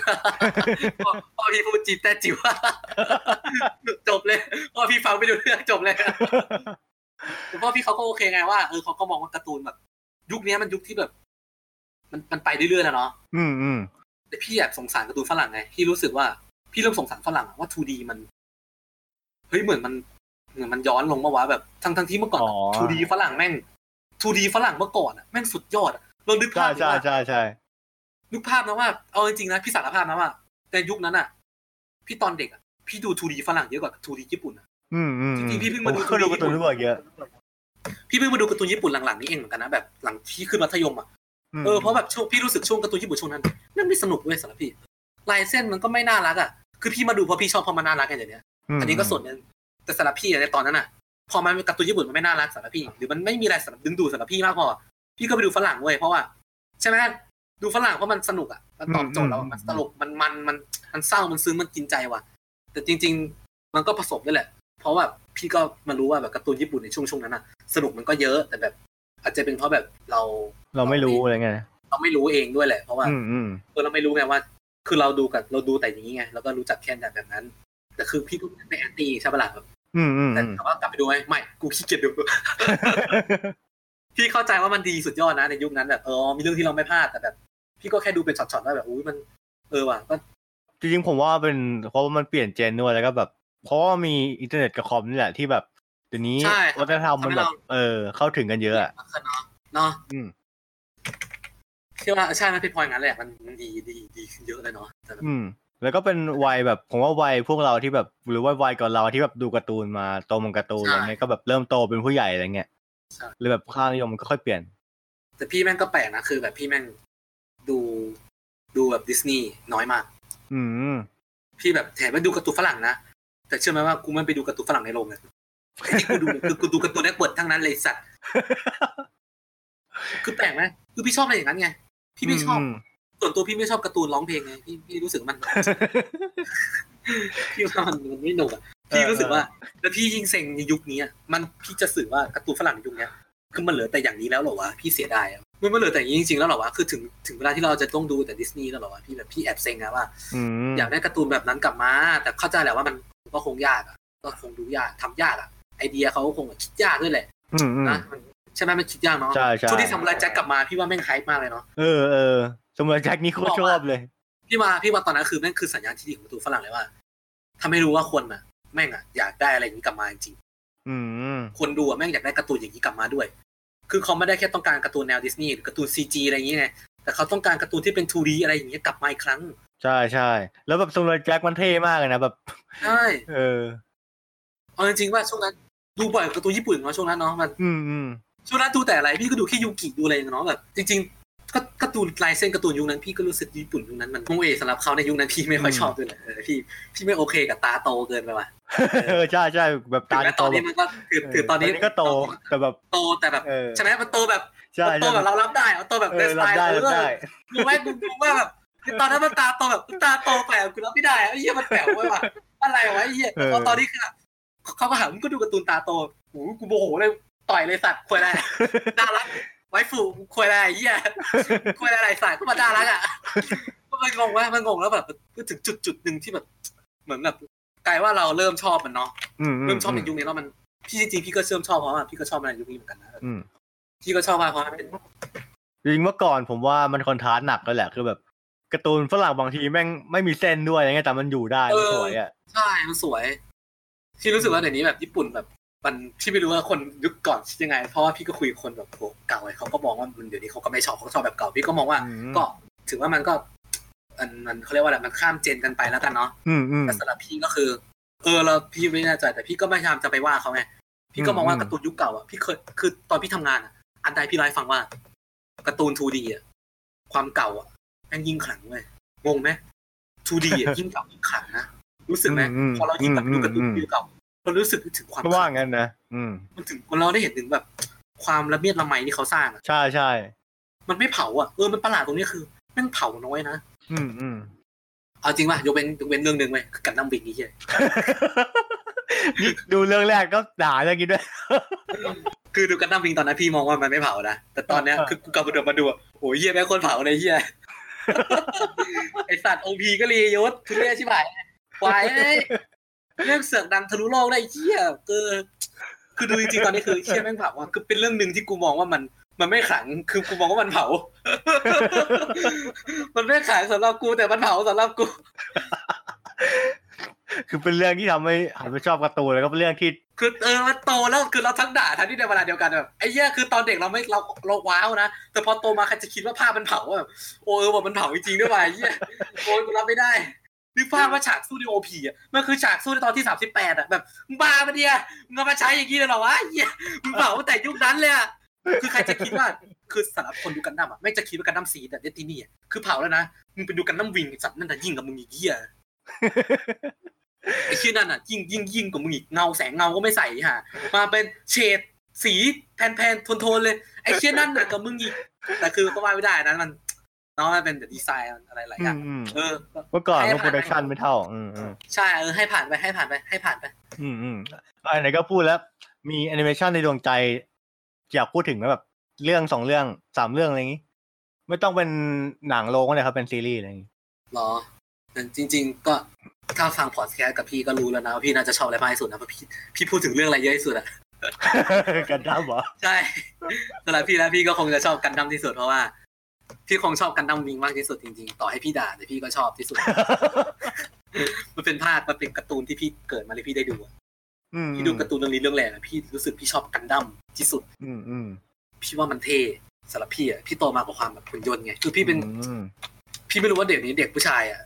พ่อพ่อพี่พูดจีนแต้จิ๋วจบเลยพ่อพี่ฟังไม่รู้เรื่องจบเลย แต่พ่อพี่เขาก็โอเคไงว่าเออเขาก็มองว่าการ์ตูนแบบ ยุคนี้มันยุคที่แบบ มันมันไปเรื่อยๆแล้วเนาะอืมอืมแต่พี่แอบสงสารการ์ตูนฝรั่งไงพี่รู้สึกว่าพี่เริ่มสงสารฝรั่งอะว่า 2D มันเฮ้ยเหมือนมันเหมือนมันย้อนลงมาวะแบบทั้งทั้งที่เมื่อก่อนอ๋อ 2D ฝรั่งแม่ง 2D ฝรั่งเมื่อก่อนอะแม่งสุดยอดอะเรานึกใช่ภาพดิใช่ว่าใช่ใช่นึกภาพนะว่าเอาจริงๆนะพี่สารภาพนะว่าในยุคนั้นอะพี่ตอนเด็กอะพี่ดู 2D ฝรั่งเยอะกว่า 2D ญี่ปุ่นอะ อืมอืมจริงๆพี่เพิ่งผมมาดูก็ดูการ์ตูนด้วยเยอะพี่เพิ่งมาดูการ์ตูนญี่ปุ่นหลังๆนี้เองเหมือนกันนะแบบหลังที่ขึ้นมัธยมอะมเออเพราะแบบช่วงพี่รู้สึกช่วงการ์ตูนญี่ปุ่นช่วงนั้นแม่งไม่สนุกเว้ยสำหรับพี่ลายเส้นมันก็ไม่น่ารักอะคือพี่มาดูเพราะพี่ชอบเพราะมันน่ารักกันอย่างเนี้ยมอันนี้ก็ส่วนหนึงแต่สำหรับพี่อะในตอนนั้นอะ พอมันเป็นการ์ตูนญี่ปุ่นมันไม่น่ารักสำหรับพี่ หรือมันไม่มีอะไรสำหรับดึงดูดสำหรับพี่มากพอ พี่ก็ไปดูฝรั่งเว้ยเพราะว่าใช่ไหมดูฝรั่งเพราะมันสนุกอะมันตอบโจทย์เราอะมันตลกมันมันมันมันเศร้ามันซึ้งมันกินใจว่ะ แต่จริง ๆ มันก็ผสมด้วยแหละ เพราะว่าพี่ก็มารู้ว่าแบบการ์ตูนญี่ปุ่นในช่วงช่วงนั้นอะสนุกมันก็เยอะแต่แบบ อาจจะเป็นเพราะแบบเราเราไม่รู้อะไรเงี้ยเราไม่รู้เองด้วยแหละ เพราะว่าอืมอืมเออเราไม่รู้ไงว่า คือเราดูกับเราดูแต่อย่างนี้ไงแล้วก็รู้จักแค่แบบแบบนั้น แต่คือพี่ก็ไม่แอนตี้ใช่ปะล่ะแบบอืมอืมแต่ถามว่ากลับไปดูไหมไม่กูขี้เกียจดูพี่เข้าใจว่ามันดีสุดยอดนะในยุคนั้นแบบเออมีเรื่องที่เราไม่พลาดแต่แบบ พี่ก็แค่ดูเป็นช็อตๆว่าแบบอุ้ยมัน เออว่ะก็จริงๆผมว่าเป็นเพราะว่ามันเปลี่ยน gen ด้วยแล้วก็แบบ เพราะว่ามีอินเทอร์เน็ตกับคอมนี่แหละที่แบบเดี๋ยวนี้ใช่วัฒนธรรมมันแบบเออ เข้าถึงกันเยอะอะเนาะเนาะอืมเชื่อว่าใช่ไหมพี่พลอยงั้นแหละมันมันดีดีดีขึ้นเยอะเลยเนาะแต่แบบอืม แล้วก็เป็นวัยแบบผมว่าวัยพวกเราที่แบบหรือว่าวัยก่อนเราที่แบบดูการ์ตูนมาโตมากับการ์ตูนอะไรเงี้ยก็แบบเริ่มโตเป็นผู้ใหญ่อะไรเงี้ยใช่หรือแบบค่านิยมมันก็ค่อยเปลี่ยน แต่พี่แม่งก็แปลกนะคือ แบบพี่แม่งดูดูแบบดิสนีย์น้อยมาก อืมพี่แบบแถมไปดูการ์ตูนฝรั่งนะ แต่เชื่อไหมว่ากูไม่ไปดูการ์ตูนฝรั่งในโรงเลยที่กูดูคือกูดู Cartoon Network ทั้งนั้นเลยสัตว์ คือแปลกไหมคือพี่ชอบอะไรอย่างนั้นไง พี่ไม่ชอบ ส่วนตัวพี่ไม่ชอบการ์ตูนร้องเพลงไง พี่พี่รู้สึกมันพี่ว่ามันมันไม่หนุกอะพี่รู้สึกว่า แล้วพี่ยิ่งเซ็งในยุคนี้อะมันพี่จะสื่อว่าการ์ตูนฝรั่งในยุคเนี้ยคือมันเหลือแต่อย่างนี้แล้วเหรอวะพี่เสียดายอะมันมันเหลือแต่อย่างนี้จริงๆแล้วเหรอวะคือถึงถึงเวลาที่เราจะต้องดูแต่ดิสนีย์แล้วเหรอวะพี่แบบพี่แอบเซ็งนะว่าอืมอยากได้การ์ตูนแบบนั้นกลับมา แต่เข้าใจแหละว่ามัน ก็คงยากอะก็คงดูยากทำยากอะไอเดียเขาก็คงคิดยากด้วยแหละอืมอืมนะมันใช่ไหมมันคิดยากเนาะใช่ใช่ช่วงที่ซามูไรแจ็คกลับมาพี่ว่าแม่ง hype มากเลยเนาะเออเออซามูไรแจ็คนี่โคตรชอบเลย พี่มาพี่ว่าตอนนั้นคือแม่งคือสัญญาณที่ดีของการ์ตูนฝรั่งเลยว่าถ้าไม่รู้ว่าคนอะ แม่งอะอยากได้อะไรอย่างนี้กลับมาจริงอืมๆคนดูอะแม่งอยากได้การ์ตูนอย่างนี้กลับมาด้วย คือเขาไม่ได้แค่ต้องการการ์ตูนแนวดิสนีย์หรือการ์ตูน CG อะไรอย่างเงี้ยไงแต่เขาต้องการการ์ตูนที่เป็น 2D อะไรอย่างเงี้ยกลับมาอีกครั้ง ใช่ใช่แล้วแบบซามูไรแจ็คมันเท่มากเลยนะแบบใช่เออเอาจริงๆว่าช่วงนั้นดูบ่อยกว่าการ์ตูนญี่ปุ่นเนาะช่วงนั้นเนาะมัน อืมอืมช่วงนั้นดูแต่อะไรพี่ก็ดูแค่ยูกิดูอะไรอย่างเนาะแบบจริง ๆ ก็การ์ตูนลายเส้นการ์ตูนยุคนั้นพี่ก็รู้สึกญี่ปุ่นยุคนั้นมันโมเอสำหรับเขาในยุคนั้นพี่ไม่ค่อยชอบด้วยแหละเออพี่พี่ไม่โอเคกับตาโตเกินไปว่ะเออใช่ใช่แบบถึตางแม้โตตอนแบนี้บมันก็คือคือตอนนี้ก็โตแต่แบบโตแต่แบบเออใช่ไหมมันโตแบบใช่มันโตใช่แบบเรารับได้เอาโตแบบเอในอสรัไตบล์ได้เรารับได้กูไม่กูกูว่าแบบ ตอนนั้นมันตาโตแบบตาโตไปอะกูรับไม่ได้อะไอ้เหี้ยมันแปลกเว้ยว่ะอะไรวะไอ้เหี้ยพอตอนนี้คือเขาก็หามึงก็ดูการ์ตูนตาโตโอ้โหกูโมโหเลยต่อยเลยสัตว์ควยอะไรน่ารักไว้ฝูควยอะไรไอ้เหี้ยควยอะไรสัตว์ก็มาน่ารักอะก็มันงงว่ามันงงแล้วแบบก็ถึงจุดจุดหนึ่งที่แบบเหมือนแบบกลายว่าเราเริ่มชอบมันเนาะอืมเริ่มชอบในยุคนี้แล้วมันพี่จริงๆพี่ก็เริ่มชอบเพราะว่าพี่ก็ชอบในยุคนี้เหมือนกันนะอืมพี่ก็ชอบมากเพราะมันเป็นจริงเมื่อก่อนผมว่ามันคอนทราสต์หนักเลยแหละคือแบบ การ์ตูนฝรั่งบางทีแม่งไม่มีเส้นด้วยอะไรเงี้ยแต่มันอยู่ได้มันสวยอะใช่มันสวยพี่รู้สึกว่าเดี๋ยวนี้แบบญี่ปุ่นแบบ มันพี่ไม่รู้ว่าคนยุคก่อนคิดยังไง เพราะว่าพี่ก็คุยกับคนแบบโหเก่าไอ้เขาก็มองว่ามันเดี๋ยวนี้เขาก็ไม่ชอบเขาชอบแบบเก่าพี่ก็มองว่าอืมก็ถือว่ามันก็มันมันเขาเรียกว่าอะไรมันข้ามเจนกันไปแล้วกันเนาะอืมอืมแต่สำหรับพี่ก็คือ เออเราพี่ไม่แน่ใจแต่พี่ก็ไม่พยายามจะไปว่าเขาไงพี่ก็มองว่าอืมการ์ตูนยุคเก่าอะพี่เคยคือตอนพี่ทำงานอะ อันใดพี่เล่าให้ฟังว่าการ์ตูน 2D อะความเก่าอะแม่งยิ่งขลังเลยงงไหม 2D อะยิ่งเก่ายิ่งขลังนะ รู้สึกไหมพอเรายิ่งแบบดูการ์ตูนยุคเก่าเรารู้สึกถึงความก็ว่างั้นนะอืมมันถึงเราได้เห็นถึงแบบ ความละเมียดละไมที่เขาสร้างอะใช่ใช่มันไม่เผาอะเออมันประหลาดตรงนี้คือแม่งเผาน้อยนะอืมอืมเอาจริงป่ะยกเว้นยกเว้นเรื่องหนึ่งเว้ยคือกันดั้มบิงนี่เหี้ยนี่ดูเรื่องแรกก็ด่าเรื่องนี้ด้วย คือดูกันดั้มบิงตอนนั้นพี่มองว่ามันไม่เผานะแต่ตอนเนี้ยอ่าคือกูกลับมาดูมาดูอะโหเหี้ยแม่งคนเผาเลยเหี้ย ไอสัตว์โอพีก็รียศทุเรศชิบหายควายเอ้ยเรื่องเสือกดังทะลุโลกได้เชี่ยคือคือดูจริงๆตอนนี้คือเชี่ยแม่งเผาอะคือเป็นเรื่องหนึ่งที่กูมองว่ามัน มันไม่ขังคือกูมองว่ามันเผา มันไม่ขังสำหรับกูแต่มันเผาสำหรับกู คือเป็นเรื่องที่ทำให้หันไปชอบการ์ตูนแล้วก็เป็นเรื่องที่คือเออมันโตแล้วคือเราทั้งด่าทั้งที่ในเวลาเดียวกันแบบไอ้เหี้ยคือตอนเด็กเราไม่เราเราว้าวนะแต่พอโตมาใครจะคิดว่าภาพมันเผาแบบโอ้เออว่ามันเผาจริงๆด้วยว่ะไอ้เหี้ยโอ้ยกูรับไม่ได้นึกภาพว่าฉากสู้ในโอพีอะมันคือฉากสู้ในตอนที่สามสิบแปดอะแบบบ้าปะเนี่ยมึงเอามาใช้อย่างนี้เลยเหรอวะไอ้เหี้ยมึงเผาตั้งแต่ยุคนั้นเลยอะคือใครจะคิดว่าคือสำหรับคนดูกันดั้มอะไม่จะคิดว่ากันดั้มสีแต่เดตินี่อะคือเผาแล้วนะมึงไปดูกันดั้มวิงสัตว์นั่นน่ยิ่งกับมึงอีกเหี้ย ไอ้ชื่อนั่นอะยิ่งยิ่งยิ่งกว่ามึงอีกเงาแสงเงาก็ไม่ใส่ฮะมาเป็นเฉดสีแผ่นแผ่นโทนโทนๆเลยไอ้เชื่อนั่นหนักกับมึงอีกแต่คือก็ว่าไม่ได้นะมันเนาะมันเป็นดีไซน์อะไรหลายออืย่างมอืมเออเมื่อก่อนให้ก็ผ่านโปรดักชันไม่เท่าอืมอืมใช่เออให้ผ่านไปให้ผ่านไปให้ผ่านไป อืมอืมอันไหนก็พูดแล้ว มีแอนิเมชันในดวงใจอยากพูดถึงไหมแบบเรื่องสองเรื่องสามเรื่องอะไรอย่างงี้ ไม่ต้องเป็นหนังโรงก็ได้ครับเป็นซีรีส์อะไรอย่างงี้หรอแต่จริง ๆ ก็ ถ้าฟังพอดแคสต์กับพี่ก็รู้แล้วนะว่าพี่น่าจะชอบอะไรมากที่สุดนะเพราะพี่พี่พูดถึงเรื่องอะไรเยอะที่สุดอะกันดั้มเหรอใช่สำหรับพี่แล้วพี่ก็คงจะชอบกันดั้มที่สุดเพราะว่า พี่คงชอบกันดั้มวิงมากที่สุดจริงๆ ต่อให้พี่ด่าแต่พี่ก็ชอบที่สุด มันเป็นภาคมันเป็นการ์ตูนที่พี่เกิดมาเลยพี่ได้ดูอะอืมพี่ดูการ์ตูนเรื่องนี้เรื่องแรกอะพี่รู้สึกพี่ชอบกันดั้มที่สุด อืมอืมพี่ว่ามันเท่สำหรับพี่อะพี่โตมากับความแบบหุ่นยนต์ไงคือพี่เป็นอืมพี่ไม่รู้ว่าเด็กนี้เด็กผู้ชายอะ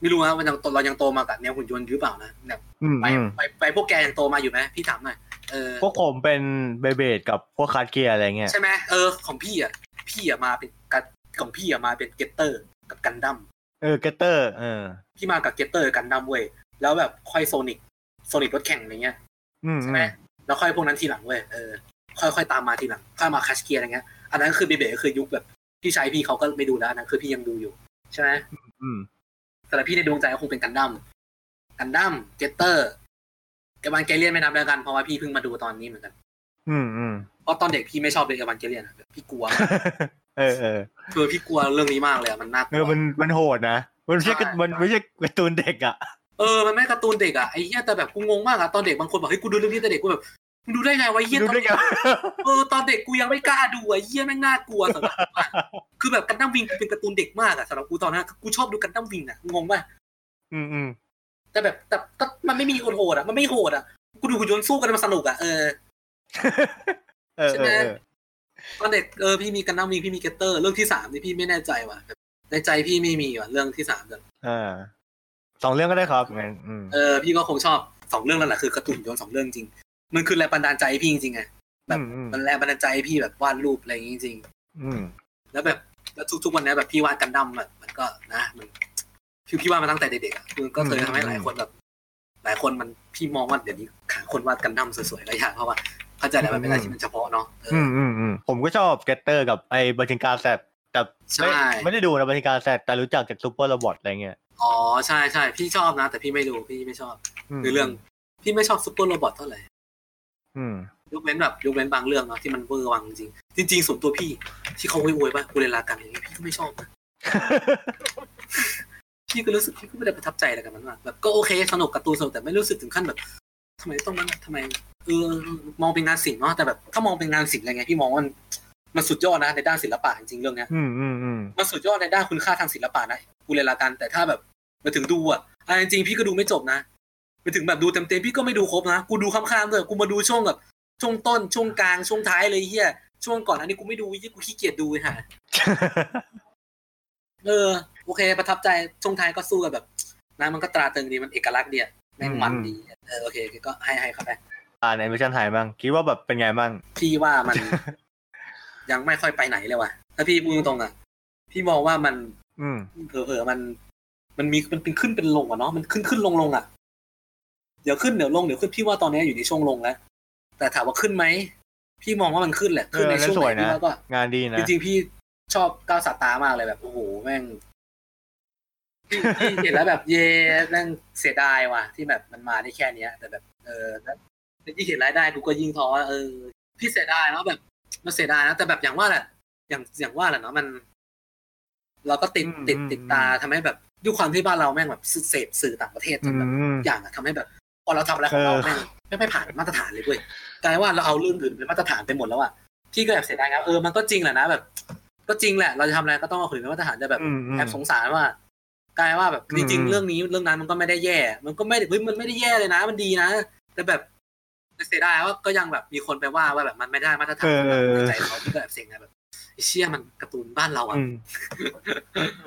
ไม่รู้ว่ามันยังเรายังโตมากับแนวหุ่นยนต์หรือเปล่านะแบบอืมไปอืมไปไปพวกแกยังโตมาอยู่ไหมพี่ถามหน่อยเออพวกผมเป็นเบย์เบลดกับพวก Crush Gear อะไรเงี้ยใช่ไหมเออของพี่อะพี่อะมาเป็นกันของพี่อะมาเป็นเกตเตอร์กับกันดั้มเออเกตเตอร์เออพี่มากับเกตเตอร์กันดั้มเว้ยแล้วแบบค่อยโซนิกโซนิกรถแข่งอะไรเงี้ยอืมใช่ไหมแล้วค่อยพวกนั้นทีหลังเว้ยเออค่อยๆตามมาทีหลังค่อยมา Crush Gear อะไรเงี้ยอันนั้นคือเบเบก็คือยุคแบบพี่ชายพี่เขาก็ไม่ดูแล้วอันนั้นคือพี่ยังดูอยู่ใช่ไหมอืม แต่พี่ในดวงใจก็คงเป็นกันดั้มกันดั้มเกตเตอร์เอวานเกเลียนไม่นับแล้วกันเพราะว่าพี่เพิ่งมาดูตอนนี้เหมือนกัน อืมอืมเพราะตอนเด็กพี่ไม่ชอบเลยเอวานเกเลียนอะพี่กลัวมากเออเออคือพี่กลัวเรื่องนี้มากเลยอะมันน่ากเอลัอวมันมันโหดนะมันไม่ใช่ใช่มันไม่ใช่การ์ตูนเด็กอะเออ มันไม่การ์ตูนเด็กอะไอ้เหี้ยแต่แบบกูงงมากอะตอนเด็กบางคนบอกเฮ้ยกูดูเรื่องนี้แต่เด็กกูแบบ มึงดูได้ไงวะไอ้เหี้ยดูตอนได้ไงเออตอนเด็กกูยังไม่กล้าดูอะไอ้เหี้ยแม่งน่ากลัวสำหรับกูอะคือแบบกันดั้มวิงเป็นการ์ตูนเด็กมากอะสำหรับกูตอนนั้นกูชอบดูกันดั้มวิงอะงงป่ะอืมอืมแต่แบบแต่ก็มันไม่มีคนโหดอะมันไม่โหดอะกูดูหุ่นยนต์สู้กันมันสนุกอะเออเออใช่เอไหมอเออตอนเด็กเออพี่มีกันดั้มวิงพี่มีเกตเตอร์เรื่องที่สามนี่พี่ไม่แน่ใจว่ะแบบในใจพี่ไม่มีว่ะเรื่องที่สามแบบอ่าสองเรื่องก็ได้ครับงั้นอืมเออพี่ก็คงชอบสองเรื่องนั่นแหละคือการ์ตูนหุ่นยนต์สองเรื่องจริง มันคือแรงบันดาลใจให้พี่จริงๆไงแบบอืมอืมมันแรงบันดาลใจให้พี่แบบวาดรูปอะไรอย่างงี้จริงอืมๆแล้วแบบแล้วทุกๆวันเนี้ยแบบพี่วาดกันดั้มแบบมันก็นะมันพี่พี่วาดมาตั้งแต่เด็กๆอะมันก็เคยทำให้หลายคนแบบ หลายคนมันพี่มองว่าเดี๋ยวนี้ขาคนวาดกันดั้มสวยๆหลายอย่างเพราะว่าเข้าใจแล้วมันเป็นอะไรที่มันเฉพาะเนาะเอออือมอืมอืมผมก็ชอบเกตเตอร์กับไอ้มาชินก้าแซดแต่ไม่ใช่ไม่ได้ดูนะมาชินก้าแซดแต่รู้จักจาก Super Robot อะไรเงี้ยอ๋อใช่ใช่พี่ชอบนะ แต่พี่ไม่ดูพี่ไม่ชอบมคือเรื่องพี่ไม่ชอบ super robot เท่าไหร่อืม ยกเว้นแบบยกเว้นบางเรื่องเนาะที่มันเวอร์วังจริงจริงๆส่วนตัวพี่ ที่เขาโวยๆป่ะกูเรนลากันอย่างเงี้ยพี่ก็ไม่ชอบนะพี่ก็รู้สึกพี่ก็ไม่ได้ประทับใจอะไรกับมันมากแบบก็โอเคสนุกการ์ตูนสนุกแต่ไม่รู้สึกถึงขั้นแบบทำไมต้องมันทำไมเออมองเป็นงานศิลป์เนาะแต่แบบถ้ามองเป็นงานศิลป์อะไรเงี้ยพี่มองว่ามันมันสุดยอดนะในด้านศิลปะจริงๆเรื่องเนี้ยอืมอืมอืมมันสุดยอดในด้านคุณค่าทางศิลปะนะกูเลยละกันแต่ถ้าแบบมาถึงดูอะอะจริงๆพี่ก็ดูไม่จบนะไป ถึงแบบดูเต็มๆพี่ก็ไม่ดูครบนะกูดูข้ามๆเลยกูมาดูช่วงแบบช่วงต้นช่วงกลางช่วงท้ายเลยเฮียช่วงก่อนอันนี้กูไม่ดูยี่กูขี้เกียจดูฮะเออโอเค ประทับใจช่วงท้ายก็สู้กับแบบนะมันก็ตราตรึงดีมันเอกลักษณ์ดีอะแม่งมันดีเออโอเคก็ให้ให้เขาไปอ่านแอนิเมชันไทยบ้างคิดว่าแบบเป็นไงบ้างพี่ว่ามัน ยังไม่ค่อยไปไหนเลยว่ะถ้าพี่พูดตรงๆอะพี่มองว่ามัน อืมเผลอๆมัน มันมีมันเป็นขึ้นเป็นลงอะเนาะมันขึ้นขึ้นลงลงอะเดี๋ยวขึ้นเดี๋ยวลงเดี๋ยวขึ้นพี่ว่าตอนนี้อยู่ในช่วงลงแล้ว แต่ถามว่าขึ้นไหมพี่มองว่ามันขึ้นแหละขึ้นในเออแล้วช่วงสไหวยนนะพี่ว่าก็งานดีนะจริงๆพี่ชอบก้าวสาตามากเลยแบบโอ้โหแม่งพี่พี่เห็นแล้วแบบเย่แม่งเสียดายว่ะ ที่แบบมันมาได้แค่เนี้ย แต่แบบ เออแล้วยิ่งเห็นรายได้กูก็ยิ่งท้อว่าเออพี่เสียดายเนาะแบบมันเสียดายนะแต่แบบอย่างว่าแหละ อย่างอย่างว่าแหละเนาะมัน เราก็ติดอืมติดอืมติดตาทำให้แบบด้วยความที่บ้านเราแม่งแบบเสพสื่อต่างประเทศจอืนแบบมอย่างอะทำให้แบบ พอเราทำอะไรของเราเออแม่งไม่ไม่ผ่านมาตรฐานเลยเว้ยกลายว่าเราเอาเรื่องอื่นเป็นมาตรฐานไปหมดแล้วอะพี่ก็แอบเสียดายครับเออมันก็จริงแหละนะแบบ ก็จริงแหละ เราจะทำอะไรก็ต้องเอาคนอื่นเป็นมาตรฐานแต่แบบอืมอืมแอบสงสารว่ากลายว่าแบบอืมจริงๆเรื่องนี้เรื่องนั้นมันก็ไม่ได้แย่ มันก็ไม่ได้เฮ้ยมันไม่ได้แย่เลยนะ มันดีนะ แต่แบบเสียดายว่าก็ยังแบบมีคนไปว่าว่าแบบมันไม่ได้มาตรฐานเออในใจเขาที่ก็แอบเซ็งนะแบบไอ้เชี่ยมันการ์ตูนบ้านเราอะอื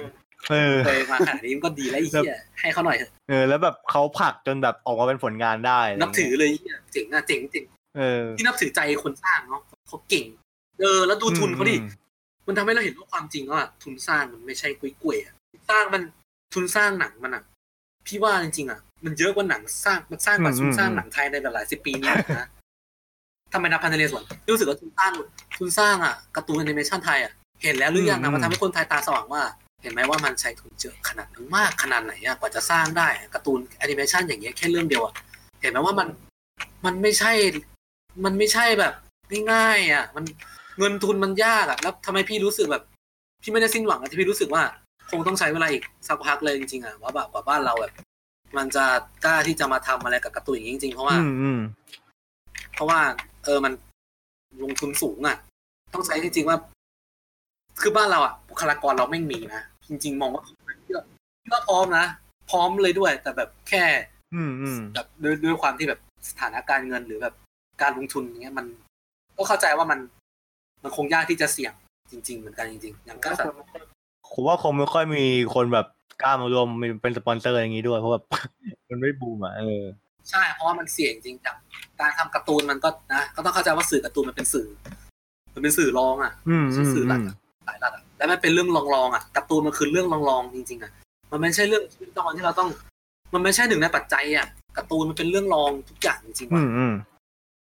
ม เออเคยมาขนาดนี้มันก็ดีแล้วไอ้เชี่ยให้เขาหน่อยเถอะเออแล้วแบบเขาผลักจนแบบออกมาเป็นผลงานได้ะไรนับถือเงี้ยเลยไอ้เหี้ยเจ๋งอะเจ๋งจริงเออที่นับถือใจคนสร้างเนาะเขาเก่ง เออ แล้วดูทุนเขาดิอืมมันทำให้เราเห็นว่าความจริงว่าทุนสร้างมันไม่ใช่กุ้ยกล้วยๆอะสร้างมันทุนสร้างหนังมันอะพี่ว่าจริงๆอะมันเยอะกว่าหนังสร้างมันสร้างกว่าทุนสร้างหนังไทยในหลายๆสิบปีนี้นะทำไมหนังพระนเรศวรรู้สึกว่าทุนสร้างทุนสร้างอะการ์ตูนแอนิเมชันไทยอะเห็นแล้วหรือยังอืนะมมันทำให้คนไทยตาสว่างว่า เห็นไหมว่ามันใช้ทุนเยอะขนาดนั้นมากขนาดไหนอะกว่าจะสร้างได้อะการ์ตูนแอนิเมชันอย่างเงี้ยแค่เรื่องเดียวอะเห็นไหมว่ามันมันไม่ใช่ มันไม่ใช่แบบง่ายๆอะมันเงินทุนมันยากอะแล้วทำไมพี่รู้สึกแบบ พี่ไม่ได้สิ้นหวังอะที่พี่รู้สึกว่า คงต้องใช้เวลาอีกสักพักเลยจริงๆอะว่าแบบกว่าบ้านเราแบบ มันจะกล้าที่จะมาทำอะไรกับการ์ตูนอย่างนี้จริงๆเพราะว่าอืมอืมเพราะว่า เออมันลงทุนสูงอะต้องใช้จริงๆว่า คือบ้านเราอะบุคลากรเราไม่มีนะ จริง ๆ มองว่าพี่ว่าพี่ว่าพร้อมนะ พร้อมเลยด้วย แต่แบบแค่อืมอืมแบบด้วยด้วยความที่แบบสถานการณ์เงินหรือแบบการลงทุนอย่างเงี้ยมัน ก็เข้าใจว่ามัน มันคงยากที่จะเสี่ยงจริง ๆ เหมือนกันจริงๆอย่างก็สัตว์ผมว่าคงไม่ค่อยมีคนแบบกล้ามารวมเป็นสปอนเซอร์อย่างนี้ด้วย เพราะแบบมันไม่บูมอะเออใช่เพราะว่ามันเสี่ยงจริงจากการทำการ์ตูนมันก็นะก็ต้องเข้าใจว่าสื่อการ์ตูนมันเป็นสื่อ มันเป็นสื่อรองอะอืมไม่อืใช่มสื่อหลัอืกมอะหลายหลักอะ แล้วมันเป็นเรื่องรองๆอะการ์ตูนมันคือเรื่องรองๆจริงๆอะมันไม่ใช่เรื่องชีวิตประจำวันที่เราต้อง มันไม่ใช่หนึ่งในปัจจัยอะการ์ตูนมันเป็นเรื่องรองทุกอย่างจริงๆอืว่ะมอืม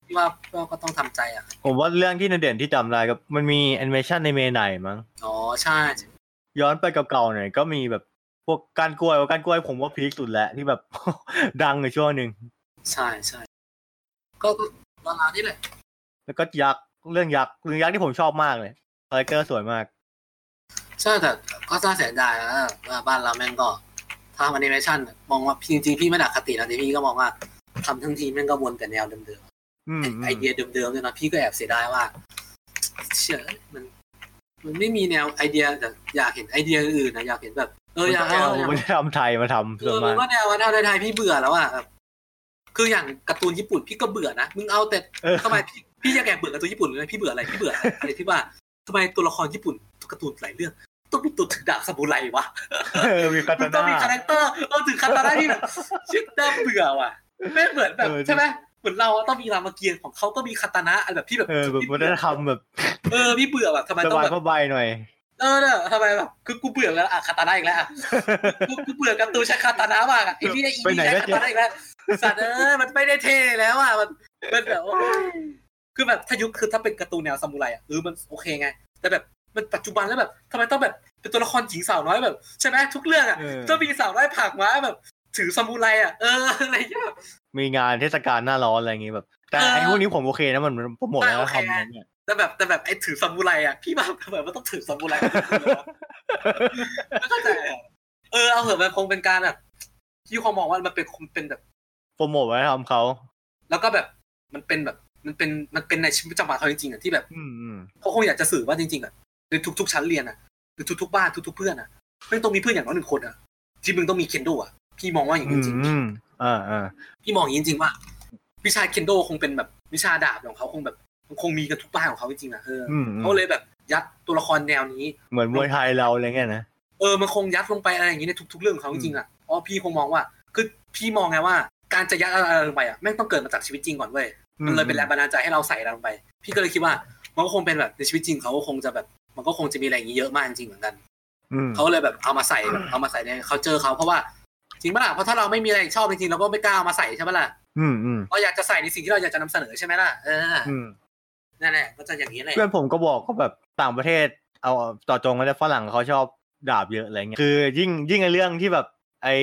ที่ว่าเราก็ต้องทำใจอะ ผมว่าเรื่องที่เด่นๆที่จำได้ก็มันมีแอนิเมชันในเมไหนมั้งอ๋อใช่ ย้อนไปเก่าๆหน่อยก็มีแบบพวกการกล้วยว่าการกล้วยผมว่าพีคสุดแหละที่แบบดังในช่วงหนึ่งใช่ใช่ก็ก็ราวๆนี่แหละแล้วก็ยักษ์เรื่องยักษ์เรื่องยักษ์ที่ผมชอบมากเลยคาแรคเตอร์สวยมาก ใช่แต่ก็น่าเสียดายนะว่าบ้านเราแม่งก็ทำแอนิเมชันมองว่าจริงๆพี่ไม่ได้อคตินะแต่พี่ก็มองว่าทำทั้งทีแม่งก็วนแต่แนวเดิมอืมๆไอเดียเดิมๆเนี่ยนะพี่ก็แอบเสียดายว่าเชี่ยมันมันไม่มีแนวไอเดียแต่อยากเห็นไอเดียอื่นนะอยากเห็นแบบเอออยากมันเอาเอาอยากมันทำไทยมาทำเอส่วนอมามักนก็แนวว่าถ้าในไทยพี่เบื่อแล้วอะแบบคืออย่างการ์ตูนญี่ปุ่นพี่ก็เบื่อนะมึงเอาแต่เออทำไมพี่พี่ยังแอบเบื่อการ์ตูนญี่ปุ่นเลยพี่เบื่ออะไรพี่เบื่ออะไรที่ว่าทำไมตัวละครญี่ปุ่นตัวการ์ตูนหลายเรื่อง ต้องมีตัวถือดาบซามูไรวะเออมีคามัตานต้องน่ามีคาแรคเตอร์เราถึงคาตาน่าที่แบบชิดน่าเบื่อว่ะไม่เหมือนแบบเออใช่ไหมเหมือนเราต้องมีรามเกียรติ์ของเขาก็มีคาตานะอันแบบที่แบบเออแบบวัฒนธรรมแบบ เออพี่เบื่อแบบทำไมสต้องบายแบบผ้าใบหน่อยเออเนี่ยทำไมแบบคือกูเบื่อแล้วอะคาตานะอีกแล้วอะกูกูเบื่อการ์ตูนใช้คาตานะมากอะไอ้ที่ไอ้อีไปไหนใช้ก็คาเจอตานะอีกแล้วสัตว์เออมันไม่ได้เท่แล้วอะมันมันแบบโอ้ยคือแบบถ้ายุคคือถ้าเป็นการ์ตูนแนวซามูไรอะเออมันโอเคไง แต่แบบ มันปัจจุบันแล้วแบบทำไมต้องแบบเป็นตัวละครหญิงสาวน้อยแบบใช่ไหมทุกเรื่องอะเออต้องมีสาวน้อยผากม้าแบบ ถือซามูไรอะเอออะไรอย่างเงี้ยแบบมีงานเทศกาลหน้าร้อนอะไรอย่างงี้แบบ แต่เออไอ้พวกนี้ผมโอเคนะมันมันโปรโมทอะแล้วโอเคทำอะไรเนี่ยแต่แบบแต่แบบไอ้ถือซามูไรอะพี่มาแบบว่าต้องถือซามูไรไม่เข้าใจอะเออเอาเหอะมันคงเป็นการแบบที่เขามองว่ามันเป็นคงเป็นแบบโปรโมทไว้ทำเขาแล้วก็แบบมันเป็นแบบมันเป็นมันเป็นในชีวิตประจำวันเขาจริงๆอะที่แบบอืมอืมเขาคงอยากจะสื่อว่าจริงๆอะ ในทุกๆชั้นเรียนอะหรือทุกๆบ้านทุกๆเพื่อนอะไม่ต้องมีเพื่อนอย่างน้อยหนึ่งคนอะที่มึงต้องมีเคนโดอะพี่มองว่าอย่างอืนี้มจริงอืมอ่าอ่าๆพี่มองอย่างนี้จริงๆว่า วิชาเคนโดคงเป็นแบบวิชาดาบของเขาคงแบบมันคงมีกันทุกบ้านของเขาจริงๆอะเอออืมอืมเขาเลยแบบยัดตัวละครแนวนี้ เหมือนมวยไทยเราอะไรเงี้ยนะเออมันคงยัดลงไปอะไรอย่างนี้ในทุก ๆ เรื่องของเขาจริงๆอะเพราะพี่คงมองว่าคือพี่มองไงว่า การจะยัดอะไรลงไปอะแม่งต้องเกิดมาจากชีวิตจริงก่อนเว้ยมันเลยเป็นแรงบันดาลใจให้เราใส่อะไรลงไป พี่ก็เลยคิดว่ามันก็คงเป็นแบบในชีวิตจริงเขาก็คงจะแบบ มันก็คงจะมีอะไรอย่างนี้เยอะมากจริงๆเหมือนกันอืมเขาเลยแบบเอามาใส่แบบเอามาใส่ในเขาเจอเขาเพราะว่าจริงปะล่ะเพราะถ้าเราไม่มีอะไรชอบจริงๆเราก็ไม่กล้าเอามาใส่ใช่ปะล่ะอืมอืมเราอยากจะใส่ในสิ่งที่เราอยากจะนำเสนอใช่ไหมล่ะเอออืมนั่นแหละก็จะอย่างนี้เลยเพื่อนผมก็บอกก็แบบต่างประเทศ เอาต่อจงก็จะฝรั่งเขาชอบดาบเยอะอะไรเงี้ยคือยิ่งยิ่งในเรื่องที่แบบไอ้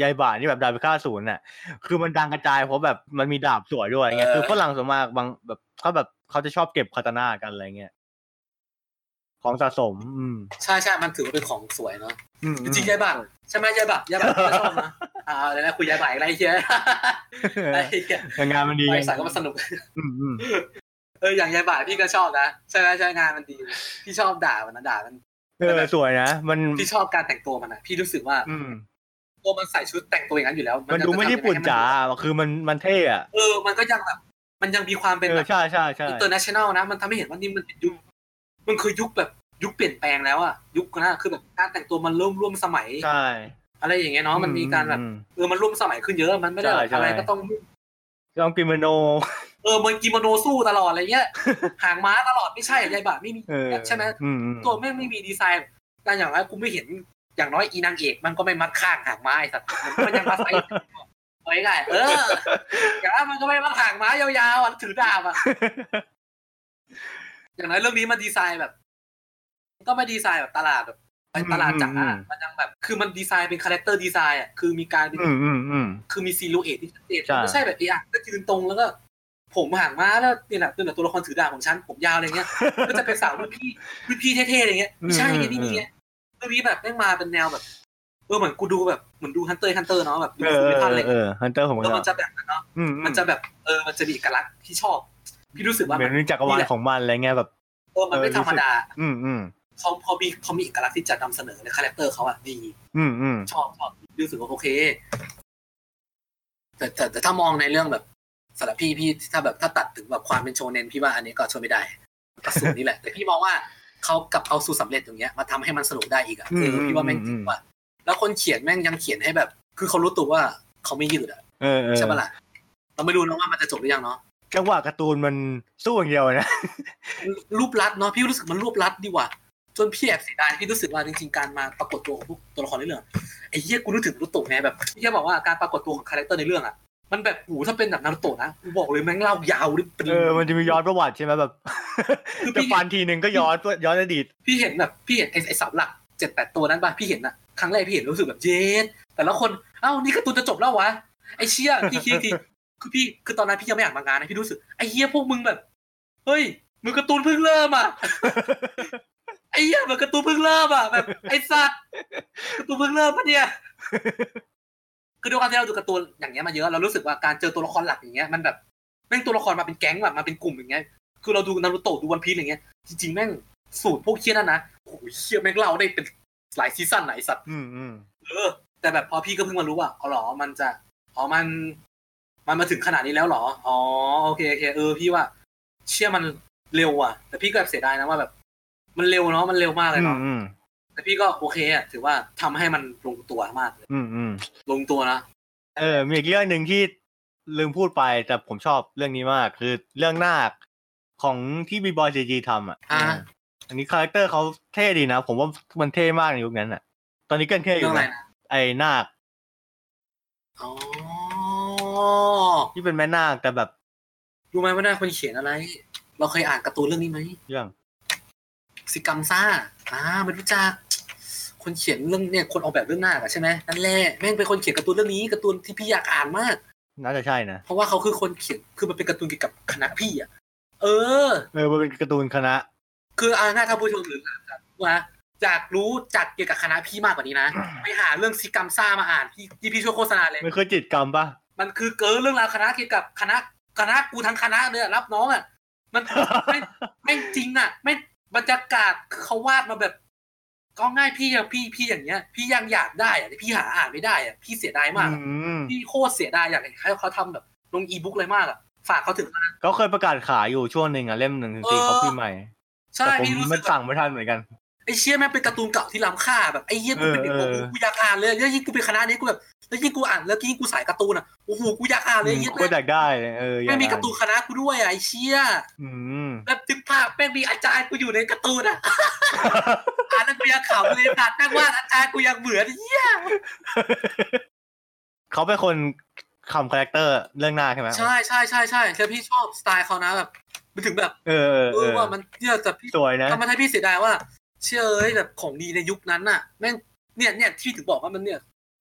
ยายบ่าที่แบบดาบพิฆาตศูนย์น่ะ คือมันดังกระจายเพราะแบบมันมีดาบสวยด้วยไงคือฝรั่งส่วนมากบางแบบเขาแบบเขาจะชอบเก็บคาตาน่ากันอะไรเงี้ย ของสะสม อืมใช่ใช่มันถือว่าเป็นของสวยเนาะอืมจริงๆยายบ่าใช่ไหมยายบ่ายายบ่าก็ชอบนะอ่าเดี๋ยวนะคุยยายบ่าอะไรเงี้ยไอ้เหี้ยงานมันดีดีไซน์ก็มาสนุกอืมอืมเอออย่างยายบ่าพี่ก็ชอบนะใช่ไหมใช่งานมันดีพี่ชอบด่ามันนะด่ามันเออสวยนะมันพี่ชอบการแต่งตัวมันอะพี่รู้สึกว่า อืมตัวมันใส่ชุดแต่งตัวอย่างนั้นอยู่แล้ว มันดูไม่ญี่ปุ่นจ๋าคือมันมันเท่อะเออมันก็ยังแบบมันยังมีความเป็นเอแบอบใช่ใช่ใช่ inter national นะมันทำให้เห็นว่านี่มันเป็นยุค มันคือยุคแบบยุคเปลี่ยนแปลงแล้วอะยุคนะคือแบบการแต่งตัวมันเริ่มร่วมสมัยใช่อะไรอย่างเงี้ยเนาะมันมีการแบบอืมเออมันร่วมสมัยขึ้นเยอะมันไม่ได้แบบใช่ใช่อะไรก็ต้องต้องกิโมโน เออมันกิโมโนสู้ตลอดอะไรเงี้ยหางม้าตลอดไม่ใช่ยายบ่าไม่มีเออใช่ไหมอืมอืมตัวแม่งไม่มีดีไซน์แต่อย่างไรกูไม่เห็นอย่างน้อยอีนางเอกมันก็ไม่มัดข้างหางม้าไอ้สัตว์มันยังมาใส่เอาง่ายๆเอออย่างนั้นมันก็ไม่มัดหางม้ายาวๆอะถือดาบอะ อย่างน้อยเรื่องนี้มันดีไซน์แบบ ก็ไม่ดีไซน์แบบตลาดแบบไปตลาดจ๋าอะมันยังแบบ คือมันดีไซน์เป็น character design อะคือมีการอืมอืมอืมคือมี silhouette ที่ชัดเจนใช่ไม่ใช่แบบเออะก็ยืนตรงแล้วก็ ผมหางม้าแล้วนี่แหละนี่แหละตัวละครถือดาบของฉันผมยาวอะไรเงี้ยก็จะเป็นสาวรุ่นพี่รุ่นพี่เท่ๆอะไรเงี้ยไม่ใช่ไงนี่มีไงเรื่องนี้แบบแม่งมาเป็นแนวแบบเออเหมือนกูดูแบบเหมือนดูฮันเตอร์ฮันเตอร์เนาะแบบดูเออฟูเอมิอทันอะไรเอเงี้ยอฮันเตอร์ผมเอก็อมันจะแบบนั้นเนาะอืมมันจะแบบเออมันจะมีเอกลักษณ์ที่ชอบ พี่รู้สึกว่าเหมืมัอนนจักรวาลของมันอะไรเงี้ยแบบเออมันไม่เออธรรมดา อืมอืมเขาเขามีเขามีเอกลักษณ์ที่จะนำเสนอในคาแรคเตอร์เขาอะดี อืมอืมชอบชอบรู้สึกว่าโอเค แต่แต่แต่ถ้ามองในเรื่องแบบสำหรับพี่พี่ถ้าแบบถ้าตัดถึงแบบความเป็นโชเนนพี่ว่าอันนี้ก็ช่วยไม่ได้ก็สูตรนี้แหละ แต่พี่มองว่าเขากลับเอาสูตรสำเร็จอย่างเงี้ยมาทำให้มันสนุกได้อีกอะเออพี่ว่าแม่งจริงว่ะแล้วคนเขียนแม่งยังเขียนให้แบบ คือเขารู้ตัวว่าเขาไม่ยืดอะเออเออใช่ปะล่ะเราไม่รู้นะว่ามันจะจบหรือยังเนาะ จังหวะการ์ตูนมันสู้อย่างเดียวนะรวบรัดเนาะพี่รู้สึกมันรวบรัดดีกว่าจนพี่แอบเสียดายพี่รู้สึกว่าจริงๆการมาปรากฏตัวของพวกตัวละครในเรื่องไอ้เหี้ยกูนึกถึงนารุโตะไงแบบเหี้ยบอกว่าการปรากฏตัวของคาแรคเตอร์ในเรื่องอะมันแบบหูถ้าเป็นแบบนารุโตะนะกูบอกเลยแม่งเล่ายาวดิเป็นเออมันจะมีย้อนประวัติใช่ไหมแบบคือพี่จะฟันทีนึงก็ย้อนย้อนอดีต พี่เห็นแบบพี่เห็นไอ้ไอ้เสาหลักเจ็ดแปดตัวนั้นป่ะพี่เห็นอะครั้งแรกพี่เห็นรู้สึกแบบเย็ดแต่ละคนเอ้านี่การ์ตูนจะจบแล้ววะไอ้เชี่ยพี่คิดอีกที คือพี่คือตอนนั้นพี่ยังไม่อ่านมังงะนะพี่รู้สึกไอ้เหี้ยพวกมึงแบบ เฮ้ยมึงการ์ตูนเพิ่งเริ่มอะไอ้เหี้ยมันการ์ตูนเพิ่งเริ่มอะแบบไอ้สัตว์การ์ตูนเพิ่งเริ่มปะเนี่ยคือด้วยความที่เราดูการ์ตูนอย่างเงี้ยมาเยอะเรารู้สึกว่าการเจอตัวละครหลักอย่างเงี้ยมันแบบแม่งตัวละครมาเป็นแก๊งแบบมาเป็นกลุ่มอย่างเงี้ยคือเราดูนารูโตะดูวันพีซอย่างเงี้ยจริงๆแม่งสูตรพวกเคี้ยนั่นนะโอ้ยเคี้ยแม่งเล่าได้เป็นหลายซีซั่นไหนสัตว์อืมอืมเออแต่แบบพอพี่ก็เพิ่งมารู้ว่าอ๋อเหรอมันจะอ๋อมัน มันมาถึงขนาดนี้แล้วเหรอ อ๋อโอเคโอเคเออพี่ว่า เชื่อมันเร็วอะ แต่พี่ก็แบบเสียดายนะว่าแบบ มันเร็วเนาะมันเร็วมากเลยอืมเนาะอืมแต่พี่ก็โอเคอะถือว่าทำให้มันลงตัวมากเลยอืมอืมลงตัวนะเออ มีอีกเรื่องหนึ่งที่ลืมพูดไปแต่ผมชอบเรื่องนี้มาก คือเรื่องนาคของที่บีบอยซีจีทำอะอ่าอันนี้คาแรคเตอร์เขาเท่ดีนะ ผมว่ามันเท่มากในยุคนั้นอะ ตอนนี้ก็เท่อเรื่อยู่งอะไรนะนะไอ้นาคอ๋อ ที่เป็นแม่นาคแต่แบบรู้ไหมว่านาคคนเขียนอะไร เราเคยอ่านการ์ตูนเรื่องนี้ไหมเรื่องสิกัมซ่าอ่าไม่รู้จัก คนเขียนเรื่องเนี่ยคนออกแบบเรื่องนาคอะใช่ไหมนั่นแหละแม่งเป็นคนเขียนการ์ตูนเรื่องนี้การ์ตูนที่พี่อยากอ่านมาก น่าจะใช่นะ เพราะว่าเขาคือคนเขียนคือมันเป็นการ์ตูนเกี่ยวกับคณะพี่อะ เออ เออมันเป็นการ์ตูนคณะ คืออ่าง่ายท่านผู้ชมหรือว่าอยากรู้จักเกี่ยวกับคณะพี่มากกว่านี้นะไปหาเรื่องซิกัมซ่ามาอ่านพี่ที่พี่ช่วยโฆษณาเลยไม่เคยจิตรกรรมปะ มันคือเกิดเรื่องราวคณะเกี่ยวกับคณะคณะกูทั้งคณะเลยอะรับน้องอะมันไม่ไม่จริงอะ ไม่บรรยากาศคือเขาวาดมาแบบ ก็ง่ายพี่อย่างพี่พี่อย่างเงี้ย พี่ยังอยากได้อะแต่พี่หาอ่านไม่ได้อะพี่เสียดายมากอะอืมพี่โคตรเสียดายอยากให้เขาทำแบบลงอีบุ๊กเลยมากอะฝากเขาถึงนะเขาเคยประกาศขายอยู่ช่วงหนึ่งอะเล่มหนึ่งถึงสี่เออเขาพิมพ์ใหม่ใช่แต่ผมพี่รู้สึไม่กสั่งไม่ทันเหมือนกันไอ้เชี่ยแม่งเป็นการ์ตูนเก่าที่ล้ำค่าแบบไอ้เหี้ยกูเป็นเด็กเออเออกูอยากอ่านเลยแล้วยิ่งกูเป็นคณะนี้กูแบบ แล้วยิ่งกูอ่านแล้วยิ่งกูสายการ์ตูนอะโอ้โหกูอยากอ่านเลยไอ้เหี้ยก็อยากได้เลยเอออยาแม่กงมีอ่การ์ตูนคณะกูด้วยอะไอ้เชี่ยอืมแบบทึกภาพแม่งมีอาจารย์กูอยู่ในการ์ตูนอะอ่านแล้วกูยังขำเลยผ่านแม่งว่าอาจารย์กูยังเบื่อไอ้เหี้ยเขาเป็นคนทำคาแรคเตอร์เรื่องนาคใช่ไหมใช่ใช่ใช่ใช่แล้วพี่ชอบสไตล์เขานะแบบมันถึงแบบ เออเออเอเอออว่ามันเนี่ยแต่พี่สวยนะทำให้พี่เสียดายว่าเชี่ยเอ้ยแบบของดีในยุคนั้นน่ะแม่งเนี่ยเนี่ยที่ถึงบอกว่ามันเนี่ย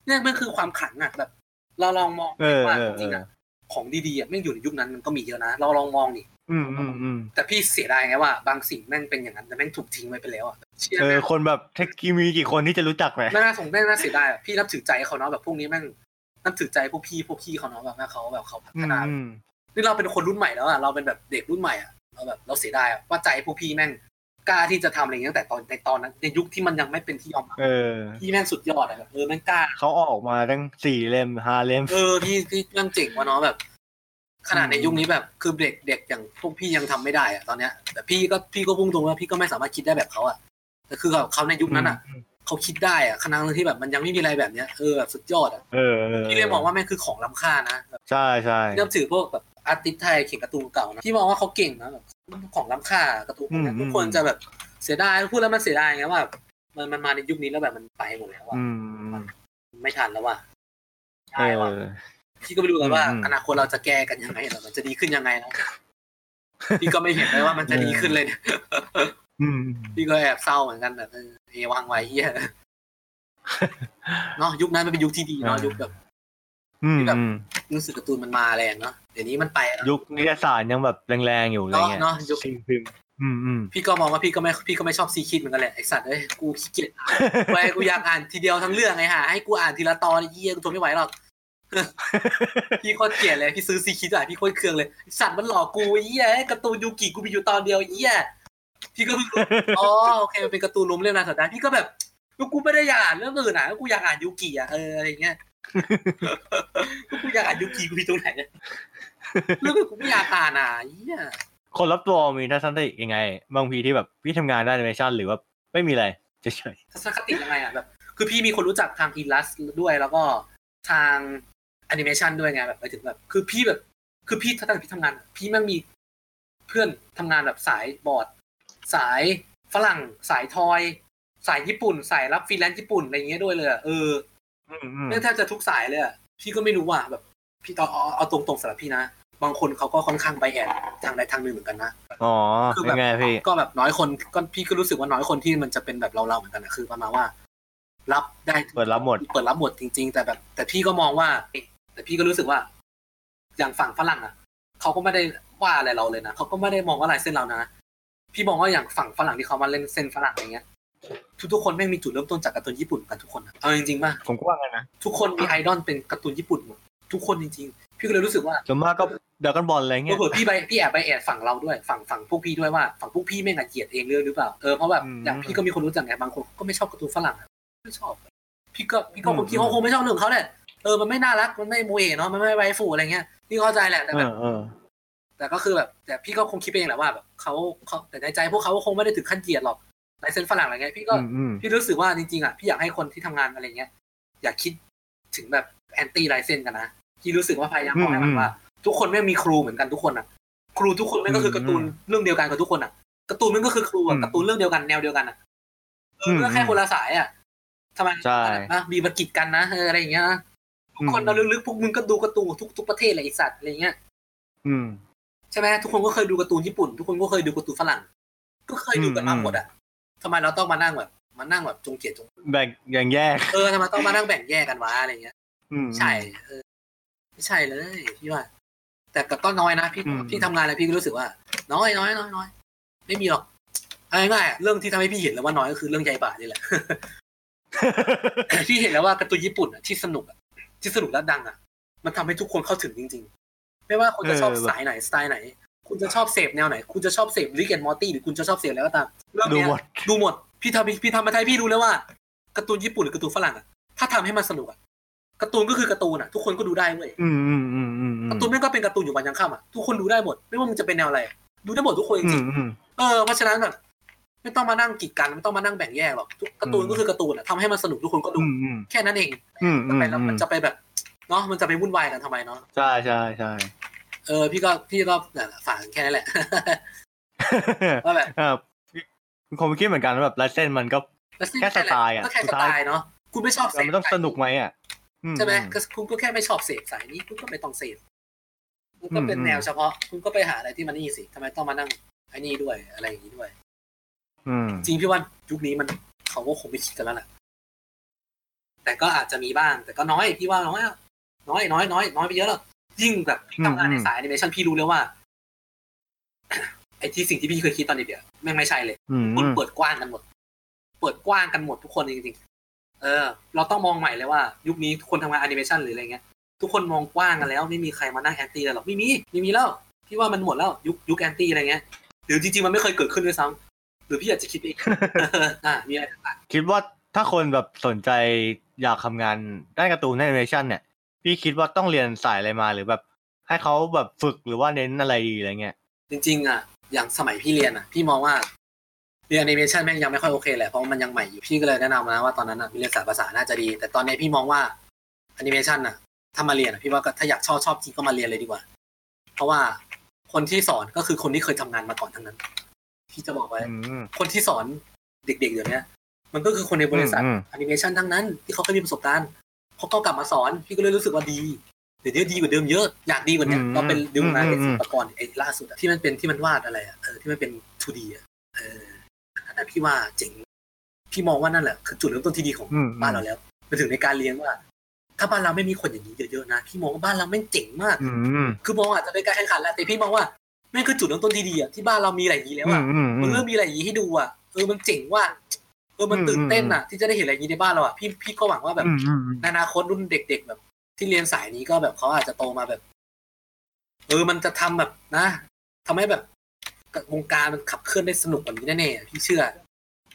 เนี่ยมันคือความขลังอะแบบ เราลองมองเออว่าเออจริงๆอะของดีๆอะแม่งอยู่ในยุคนั้นมันก็มีเยอะนะเราลองมองดิอืมอืมอืมแต่พี่เสียดายไงว่าบางสิ่งแม่งเป็นอย่างนั้นแต่แม่งถูกทิ้งไว้ไปแล้วอะเชี่ยเออแม่งคนแบบเทคมีกี่คนที่จะรู้จักไหมแม่งน่าสงแม่งน่าเสียดายอะพี่นับถือใจเขาเนาะแบบพวกนี้แม่งนับถือใจพวกพี่พวกพี่เขาเนาะแบบว่าเขาแบบเขาพัอืฒมนาอืมนี่เราเป็นคนรุ่นใหม่แล้วอะเราเป็นแบบเด็กรุ่นใหม่อะเราแบบเราเสียดายอะว่าใจพวกพี่แม่ง กล้าที่จะทำอะไรอย่างเงี้ยตั้งแต่ตอนในตอนนั้น ในยุคที่มันยังไม่เป็นที่ยอมรับเออพี่แม่งสุดยอดอะแบบเออแม่งกล้าเขาออกมาตั้งสี่เล่มห้าเล่มเออพี่พี่แม่งเจ๋งว่ะเนาะแบบ ขนาดในอืมยุคนี้แบบคือเด็กเด็กอย่างพวกพี่ยังทำไม่ได้อะตอนเนี้ยแต่พี่ก็พี่ก็พุ่งตรงว่าพี่ก็ไม่สามารถคิดได้แบบเขาอะแต่คือแบบเขาในยุคนั้นอะเขาคิดได้อะขณะที่แบบมันยังไม่มีอะไรแบบเนี้ยเออแบบสุดยอดอะเออเออพี่เลยมองว่าแม่งคือของล้ำค่านะแบบใช่ใช่นับถือพวกแบบ artist ไทยเขียนการ์ตูนเก่านะพี่มองว่าเขาเก่งนะแบบ ของล้ำค่าการ์ตูนพวกเนี้ยทุกคนจะแบบเสียดายพูดแล้วมันเสียดายไงว่าแบบมันมันมาในยุคนี้แล้วแบบมันไปหมดแล้วอะอืมไม่ทันแล้วว่ะเอใช่ว่ะอพี่ก็ไม่รู้กันว่าอืมอนาคตเราจะแก้กันยังไงหรอมันจะดีขึ้นยังไงนะพี่ก็ไม่เห็นเลยว่ามันจะดีขึ้นเลยเนี่ยอืมพี่ก็แอบเศร้าเหมือนกันแบบเออเอวางไว้เฮียเนาะยุคนั้นมันเป็นยุคที่ดีเนาะยุคแบบ อืมแบบอืมรู้สึกการ์ตูนมันมาแรงเนาะเดี๋ยวนี้มันไปแล้วยุคนิตยสารยังแบบแรงๆอยู่อะไรเนาะเงี้ยเนาะยุคสิ่งพิมพ์อืมอืมพี่ก็มองว่าพี่ก็ไม่พี่ก็ไม่ชอบซีคิดเหมือนกันแหละไอสัตว์เอ้ยกูขี้เกียจอ่านไว้กูอยากอ่านทีเดียวทั้งเรื่องไงฮะให้กูอ่านทีละตอนเยี่ยกูทนไม่ไหวหรอกพี่โคตรเกลียดเลยพี่ซื้อซีคิดอะพี่โคตรเคืองเลยไอ้สัตว์มันหลอกกูไอ้เหี้ยไอ้การ์ตูนยูกิกูมีอยู่ตอนเดียวไอ้เหี้ยพี่ก็เพิ่งรู้อ๋อโอเคมันเป็นการ์ตูนรวมเรื่องนาสัปดาห์พี่ก็แบบกูไม่ได้อยากอ่านเรื่องอื่นอะกูอยากอ่านยูกิอะเอออะไรเงี้ย กูอยากอ่านยูกิกูมีตรงไหนเนี่ยเรื่องอื่นกูไม่อยากอ่านอะไอ้เหี้ยคนรับตัวมีทัศนคติยังไง บางทีที่แบบพี่ทำงานด้านแอนิเมชันหรือว่าไม่มีอะไรเฉยทัศนคติยังไงอะแบบคือพี่มีคนรู้จักทางอิลัสด้วยแล้วก็ทางแอนิเมชันด้วยไงแบบไปถึงแบบ คือพี่แบบ คือพี่ถ้าตั้งแต่พี่ทำงาน พี่แม่งมีเพื่อนทำงานแบบสายบอร์ด สายฝรั่ง สายทอย สายญี่ปุ่น สายรับฟรีแลนซ์ญี่ปุ่นอะไรเงี้ยด้วยเลยอะเออ อืมอืมแม่งแทบจะทุกสายเลยอะพี่ก็ไม่รู้ว่าแบบ พี่ตอนเอาเอาตรงๆสำหรับพี่นะบางคนเขาก็ค่อนข้างไปแอนทางใดทางหนึ่งเหมือนกันนะอ๋อคือเป็แบบนไงพี่ก็แบบน้อยคนก็พี่ก็รู้สึกว่าน้อยคนที่มันจะเป็นแบบเราๆเหมือนกันนะคือประมาณว่า รับได้เปิดรับหมดเปิดรับหมดจริง ๆ แต่แบบ แต่พี่ก็มองว่าแต่พี่ก็รู้สึกว่า อย่างฝั่งฝรั่งอะเขาก็ไม่ได้ว่าอะไรเราเลยนะเขาก็ไม่ได้มองว่าลายเส้นเรานะ พี่มองว่าอย่างฝั่งฝรั่งที่เขามาเล่นเส้นฝรั่งอะไรเงี้ย ทุกๆคนแม่งมีจุดเริ่มต้นจากการ์ตูนญี่ปุ่นกันทุกคนอะเอาจริงๆป่ะผมก็ว่างั้นนะทุกคนมีไอดอลเป็นการ์ตูนญี่ปุ่นหมดทุกคนจริงๆ พี่ก็เลยรู้สึกว่าส่วนมากก็ดราก้อนบอลอะไรเงี้ยเผื่อๆพี่ไปพี่แอบไปแอบฝั่งเราด้วยฝั่งฝั่งพวกพี่ด้วยว่าฝั่งพวกพี่ไม่งอะเกลียดเองเรื่องหรือเปล่าเออเพราะแบบอืมอย่างพี่ก็มีคนรู้จักไงบางคนก็ไม่ชอบการ์ตูนฝรั่งอะไม่ชอบ พี่ก็พี่ก็อืมคงคิดเขาคงไม่ชอบเรื่องของเขาแหละเออมันไม่น่ารักมันไม่โมเอะเนาะมันไม่ไวฟูอะไรเงี้ยพี่ก็เข้าใจแหละแต่เอแบบอเออแต่ก็คือแบบแต่พี่ก็คงคิดไปเองแหละว่าแบบเขาเขาแต่ในใจพวกเขาก็คงไม่ได้ถึงขั้นเกลียดหรอก ลายเส้นฝรั่งอะไรเงี้ยพี่ก็อืมอืมพี่รู้สึกว่าจริงๆอะพี่อยากให้คนที่ทำงานอะไรเงี้ยอยากคิดถึงแบบแอนตี้ไลเซนกันนะพี่รู้สึกว่าพยายามบอกให้มันว่า ทุกคนไม่งมีครูเหมือนกันทุกคนอะ ครูทุกคนไม่งก็คือการ์ตูนเรื่องเดียวกันกับทุกคนอะการ์ตูนมันก็คือครูอะการ์ตูนเรื่องเดียวกันแนวเดียวกันอะเออก็แค่คนละสายอะทำไมใช่อะมีบักิจกันนะเอออะไรอย่างเงี้ยนะทุกคนเราลึกๆพวกมึงก็ดูการ์ตูนทุกทุกประเทศเลยไอสัตว์อะไรเงี้ยอืมใช่ไหมทุกคนก็เคยดูการ์ตูนญี่ปุ่น ทุกคนก็เคยดูการ์ตูนฝรั่ง ก็เคยดูกันมาอืมหมดอะ ทำไมเราต้องมานั่งแบบมานั่งแบบจงเกลียดจงแบ่งอย่างแยก เออทำไมต้องมานั่งแบ่งแยกกันวะอะไรเงี้ยอืมใช่เออไม่ใช่เลยพี่ว่า แต่ก็ต้องน้อยนะพี่อืมพี่ทำงานอะไรพี่ก็รู้สึกว่า น้อยน้อยน้อยน้อยไม่มีหรอกเอาง่ายๆอะเรื่องที่ทำให้พี่เห็นแล้วว่าน้อยก็คือเรื่องใยบานี่แหละพี่เห็นแล้วว่าการ์ตูนญี่ปุ่นอะที่สนุกอะที่สนุกและดังอะมันทำให้ทุกคนเข้าถึงจริง ๆ ไม่ว่าคุณจะชอบเออแบบสายไหนสไตล์ไหน คุณจะชอบเสพแนวไหน คุณจะชอบเสพลิกแอนมอร์ตี้หรือคุณจะชอบเสพอะไรก็ตามเรื่องดูเนี้ยหมดดูหมด พี่ทำพี่ทำมาไทยพี่รู้เลยว่าการ์ตูนญี่ปุ่นหรือการ์ตูนฝรั่งอะถ้าทำให้มันสนุกอะการ์ตูนก็คือการ์ตูนอะทุกคนก็ดูได้เว้ยอืมอืมอืมอืมอืมการ์ตูนแม่งก็เป็นการ์ตูนอยู่วันยังค่ำอะทุกคนดูได้หมด ไม่ว่ามึงจะเป็นแนวอะไรดูได้หมดทุกคนจอืริมงอืมๆเออเพราะฉะนั้นแบบไม่ต้องมานั่งกีดกันไม่ต้องมานั่งแบ่งแยกหรอกทุกการ์ตูนอืมก็คือการ์ตูนอะทำให้มันสนุกทุกคนก็ดูอืมอืมแค่นั้นเองอืมอืทำมไมแล้วมันจะไปแบบเนาะมันจะไปวุ่นวายกันทำไมเนาะใช่ใช่ใช่ เออพี่ก็พี่ก็นั่นแหละฝากแค่นั้นแหละว่าแบบเออผมคิดเหมือนกันว่าแบบลายเส้นมันก็แค่สไตล์อะก็แค่สไตล์เนาะคุณไม่ชอบเสแต่พมันต้องสนุกไหมอะอืใช่ไหมก็คุณก็แค่ไม่ชอบเสพสายนี้คุณก็ไม่ต้องเสพคุณก็เป็นอืมแนวเฉพาะ คุณก็ไปหาอะไรที่มันนี่สิทำไมต้องมานั่งไอ้นี่ด้วยอะไรอย่างนี้ด้วย อืมจริงพี่ว่ายุคนี้มันเขาก็คงไม่คิดกันแล้วแหละแต่ก็อาจจะมีบ้าง แต่ก็น้อยพี่ว่าน้อยอะน้อยน้อยน้อยน้อยไปเยอะแล้ว ยิ่งแบบพี่ทำงานในสายแอนิเมชันพี่รู้เลยว่าไอ้ที่สิ่งที่พี่เคยคิดตอนเด็กๆแม่งไม่ใช่เลยอืมคนเปิดกว้างกันหมด เปิดกว้างกันหมดทุกคนจริงๆเออ เราต้องมองใหม่เลยว่า ยุคนี้ทุกคนทำงานแอนิเมชันหรืออะไรเงี้ยทุกคนมองกว้างกันแล้ว ไม่มีใครมานั่ง anti หรอกไม่มีไม่มีแล้วพี่ว่ามันหมดแล้วยุคยุค anti อะไรเงี้ยหรือจริงๆมันไม่เคยเกิดขึ้นด้วยซ้ำหรือพี่อาจจะคิดเองอ่ามีอะไรต่างคิดว่าถ้าคนแบบสนใจอยากทำงานด้านการ์ตูนแอนิเมชันเนี่ย พี่คิดว่าต้องเรียนสายอะไรมาหรือแบบ ให้เขาแบบฝึกหรือว่าเน้นอะไรดีอะไรเงี้ยจริงๆอะอย่างสมัยพี่เรียนอะ พี่มองว่าเรียนแอนิเมชันแม่งยังไม่ค่อยโอเคแหละเพราะมันยังใหม่อยู่พี่ก็เลยแนะนำนะว่าตอนนั้นอะมีเรียนสายภาษาน่าจะดี แต่ตอนนี้พี่มองว่าแอนิเมชันอะถ้ามาเรียนอะพี่ว่าก็ถ้าอยากชอบชอบจริงก็มาเรียนเลยดีกว่า เพราะว่าคนที่สอนก็คือคนที่เคยทำงานมาก่อนทั้งนั้นพี่จะบอกไว้อืมคนที่สอนเด็กๆเดี๋ยวนี้มันก็คือคนในบริษัทอืมอืมแอนิเมชันทั้งนั้น ที่เขาเคยมีประสบการณ์ พอเขากลับมาสอนพี่ก็เลยรู้สึกว่าดีเดี๋ยวนี้ดีกว่าเดิมเยอะอยากดีกว่าเนี้ยก็เป็นดูงานเป็นศิลปากรไอ้ล่าสุดอะที่มันเป็นที่มันวาดอะไรอะเออที่มันเป็น 2D อะเอออันนั้นพี่ว่าเจ๋งพี่มองว่านั่นแหละคือจุดเริ่มต้นที่ดีของอืมบ้านเราแล้วไปถึงในการเลี้ยงว่า ถ้าบ้านเราไม่มีคนอย่างนี้เยอะๆนะพี่มองว่าบ้านเราแม่งเจ๋งมากอืมคือมองอาจจะเป็นการแข่งขันแหละแต่พี่มองว่าแม่งคือจุดเริ่มต้นที่ดีอะที่บ้านเรามีอะไรอย่างนี้แล้วอือะมอืมอืมันมเริ่มมีอะไรอย่างนี้ให้ดูอะเออมันเจ๋งว่า เออมันอืมตื่นเต้นอะ ที่จะได้เห็นอะไรอย่างนี้ในบ้านเราอะพี่พี่ก็หวังว่าแบบอืมอืมในอนาคตรุ่นเด็ก ๆ แบบ ที่เรียนสายนี้ก็แบบเขาอาจจะโตมาแบบ เออมันจะทำแบบนะทำให้แบบวงการมันขับเคลื่อนได้สนุกกว่านี้แน่ๆอะพี่เชื่อ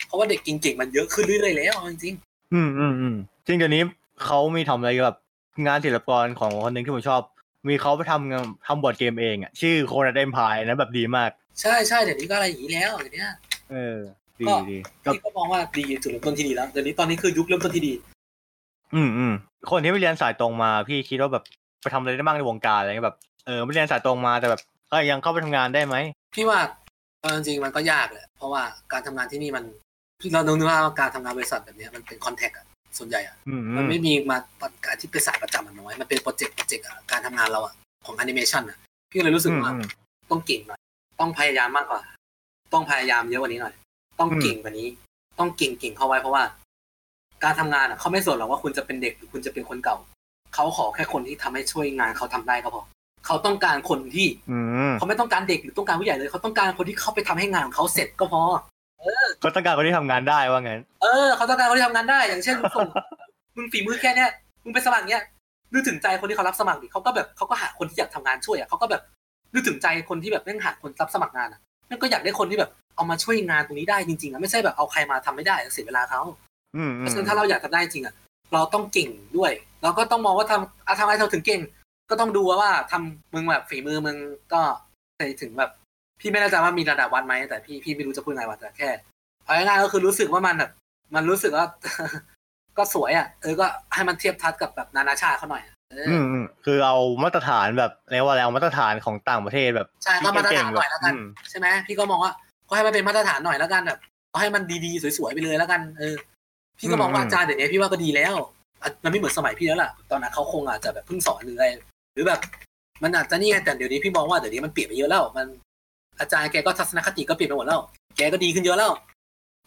เพราะว่าเด็กเก่งๆมันเยอะขึ้นเรื่อยๆแล้วเอาจริงอืมอืมอืมจริงเดี๋ยวนี้เขามีทำอะไรแบบงานศิลปกรของคนหนึ่งที่ผมชอบ มีเขาไปทำงานทำบอร์ดเกมเองอะชื่อโคนัดเอ็มพายนะแบบดีมากๆใช่ใช่เดี๋ยวนี้ก็อะไรอย่างนี้แล้วเดี๋ยวนี้เออ ดีก็ดีก็พี่ก็มองว่าดีจุดเริ่มต้นที่ดีแล้วเดี๋ยวนี้ตอนนี้คือยุคเริ่มต้นที่ดี อืมอืมคนที่ไปเรียนสายตรงมา พี่คิดว่าแบบไปทำอะไรได้บ้างในวงการอะไรเงี้ยแบบเออไม่เรียนสายตรงมาแต่แบบก็ยังเข้าไปทำงานได้ไหมพี่ว่าเอาจริงๆมันก็ยากเลยเพราะว่าการทำงานที่นี่มันพี่เราดูว่าการทำงานบริษัทแบบเนี้ยมันเป็นคอนแทคอะส่วนใหญ่อะอืมอืมันมไม่มีมาการที่เป็นสายประจำมันน้อยมันเป็นโปรเจกต์โปรเจกต์อะการทำงานเราอะของแอนิเมชันอะพี่ก็เลยรู้สึกว่าอืมต้องเก่งหน่อยต้องพยายามมากกว่า ต้องพยายามเยอะกว่านี้หน่อย ต้องอืมเก่งกว่านี้ ต้องเก่งเก่งเข้าไว้เพราะว่า การทำงานอะเขาไม่สนหรอกว่าคุณจะเป็นเด็กหรือคุณจะเป็นคนเก่าเขาขอแค่คนที่ทำให้ช่วยงานเขาทำได้ก็พอเขาต้องการคนที่อืมเขาไม่ต้องการเด็กหรือต้องการผู้ใหญ่เลยเขาต้องการคนที่เข้าไปทำให้งานของเขาเสร็จก็พอก็ต้องการคนที่ทำงานได้ว่างั้นเออเขาต้องการคนที่ทำงานได้ อย่างเช่นมึงส่งมึงฝีมือแค่เนี้ยมึงไปสมัครเนี้ยนึกถึงใจคนที่เขารับสมัครดิเขาก็แบบเขาก็หาคนที่อยากทำงานช่วยอะเขาก็แบบนึกถึงใจคนที่แบบแม่งหาคนรับสมัครงานอะแม่งก็อยากได้คนที่แบบ เอามาช่วยงานตรงนี้ได้จริงๆอะไม่ใช่แบบเอาใครมาทำไม่ได้เสียเวลาเขาอืมเพอืราะมฉะนั้นถ้าเราอยากทำได้จริงอะเราต้องเก่งด้วย เราก็ต้องมองว่าทำอะทำไมเราถึงเก่ง ก็ต้องดูว่าทำมึงแบบฝีมือมึงก็ไปถึงแบบ พี่ไม่แน่ใจว่ามีระดับวัดไหมแต่พี่พี่ไม่รู้จะพูดไงว่าแต่แค่เอาง่ายๆก็คือรู้สึกว่ามันแบบมันรู้สึกว่าก็สวยอะเออก็ให้มันเทียบทัดกับแบบนานาชาติเขาหน่อยอะเอออือมอืมคือเอามาตรฐานแบบเรียกว่าอะไรเอามาตรฐานของต่างประเทศแบบใช่ก็มาตรฐานหน่อยแล้วกันอืมใช่ไหมพี่ก็มองว่า ก็ให้มันเป็นมาตรฐานหน่อยแล้วกันแบบเอาให้มันดีๆสวยๆไปเลยแล้วกันเออพี่ก็มองว่าอาจารย์เดี๋ยวนี้พี่ว่าก็ดีแล้วอะมันไม่เหมือนสมัยพี่แล้วล่ะ ตอนนั้นเขาคงอาจจะแบบเพิ่งสอนหรืออะไรหรือแบบ มันอาจจะนี่ไงแต่เดี๋ยวนี้พี่มองว่าเดี๋ยวนี้มันเปลี่ยนไปเยอะแล้ว มัน อาจารย์แกก็ทัศนคติก็เปลี่ยนไปหมดแล้ว แกก็ดีขึ้นเยอะแล้ว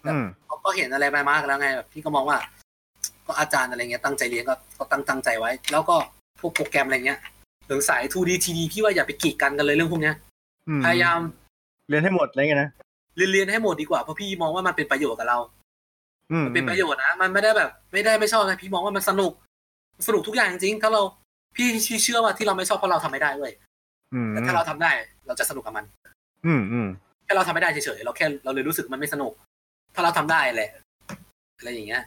อืมเขาก็เห็นอะไรไปมากแล้วไงแบบพี่ก็มองว่า ก็อาจารย์อะไรเงี้ยตั้งใจเรียนก็ก็ตั้งตั้งใจไว้ แล้วก็พวกโปรแกรมอะไรเงี้ยเรื่องสาย 2D 3D พี่ว่าอย่าไปกีดกันกันเลยเรื่องพวกเนี้ยอืมพยายาม เรียนให้หมดอะไรเงี้ยนะ เรียนเรียนให้หมดดีกว่าเพราะพี่มองว่ามันเป็นประโยชน์กับเราอืมมันเป็นประโยชน์นะมันไม่ได้แบบ ไม่ได้ไม่ชอบนะพี่มองว่ามันสนุกสนุกทุกอย่างจริงๆถ้าเราพี่เชื่อว่าที่เราไม่ชอบเพราะเราทำไม่ได้เว้ยอืมแต่ถ้าเราทำได้ เราจะสนุกกับมัน อืมอืมแค่เราทำไม่ได้เฉยๆเราแค่เราเลยรู้สึกมันไม่สนุก ถ้าเราทำได้แหละอะไรอย่างเงี้ย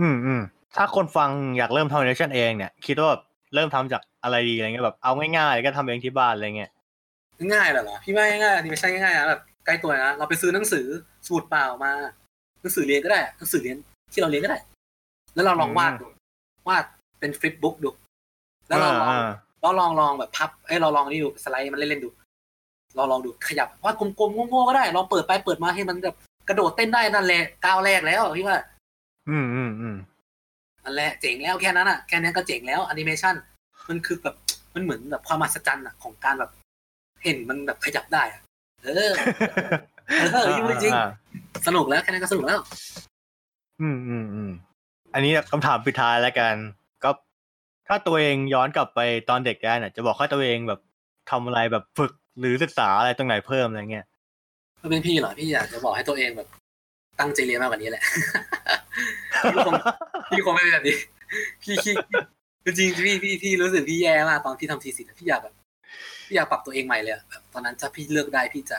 อืมอืมถ้าคนฟังอยากเริ่มทำแอนิเมชันเองเนี่ย คิดว่าแบบเริ่มทำจากอะไรดีอะไรเงี้ยแบบเอาง่ายๆก็ทำเองที่บ้านอะไรเงี้ยง่ายๆเหรอพี่ว่าง่ายๆอันนี้ไม่ใช่ง่ายๆนะแบบ ใกล้ตัวนะเราไปซื้อหนังสือสูตรเปล่ามาหนังสือเรียนก็ได้หนังสือเรียนที่เราเรียนก็ได้ แล้วเราลองวาดดูวาดเป็นฟลิปบุ๊กดู แล้วเราลองอ่าเราลองลองแบบพับเอ้ยเราลองนี่ดูสไลด์มันเล่นๆดู เราลองดูขยับวาดกลมๆโง่ๆก็ได้ลองเปิดไปเปิดมาให้มันแบบกระโดดเต้นได้นั่นแหละก้าวแรกแล้วพี่ว่า อืมอืมอืมนั่นแหละเจ๋งแล้วแค่นั้นอะแค่นั้นก็เจ๋งแล้วแอนิเมชันมันคือแบบมันเหมือนแบบความมหัศจรรย์อะของการแบบ เห็นมันแบบขยับได้อะ เออเออยุ่งจริงอ่าสนุกแล้วแค่นั้นก็สนุกแล้ว อืมอืมอืมอันนี้คำถามปิดท้ายแล้วกัน ก็ถ้าตัวเองย้อนกลับไปตอนเด็กได้เนี่ยจะบอกให้ตัวเองแบบทำอะไรแบบฝึกหรือศึกษาอะไรตรงไหนเพิ่มอะไรเงี้ยถ้าเป็นพี่เหรอพี่อยากจะบอกให้ตัวเองแบบ ตั้งใจเรียนมากกว่านี้แหละพี่คงพี่คงไม่เป็นแบบนี้ พี่ขี้จริงๆพี่พี่พี่รู้สึกพี่แย่มากตอนพี่ทำทีสิทธ์พี่อยากแบบ พี่อยากปรับตัวเองใหม่เลยอะแบบตอนนั้นถ้าพี่เลือกได้พี่จะ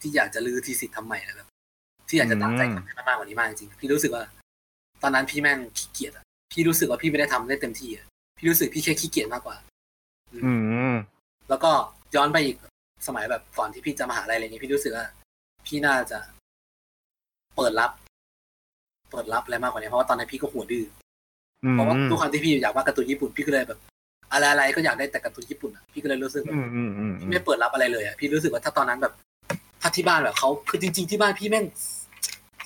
ที่อยากจะรื้อทีสิทธ์ทำใหม่เลยแบบที่อยากจะตั้งใจทำให้มันมากกว่านี้มากจริงๆพี่รู้สึกว่า ตอนนั้นพี่แม่งขี้เกียจอะพี่รู้สึกว่าพี่ไม่ได้ทำได้เต็มที่อะพี่รู้สึกพี่แค่ขี้เกียจมากกว่า อืมแล้วก็ย้อนไปอีกสมัยแบบก่อนที่พี่จะมหาลัยอะไรเงี้ยพี่รู้สึกว่าพี่น่าจะ เปิดรับ เปิดรับอะไรมากกว่านี้เพราะว่าตอนนั้นพี่ก็หัวดื้ออืมเพราะว่าทุกครั้งที่พี่อยากวาดการ์ตูนญี่ปุ่นพี่ก็เลยแบบ อะไรอะไรก็อยากได้แต่การ์ตูนญี่ปุ่นอะพี่ก็เลยรู้สึกแบบอืมอืมอืมพี่ไม่เปิดรับอะไรเลยอะพี่รู้สึกว่าถ้าตอนนั้นแบบถ้าที่บ้านแบบเขาคือจริง ๆที่บ้านพี่แม่ง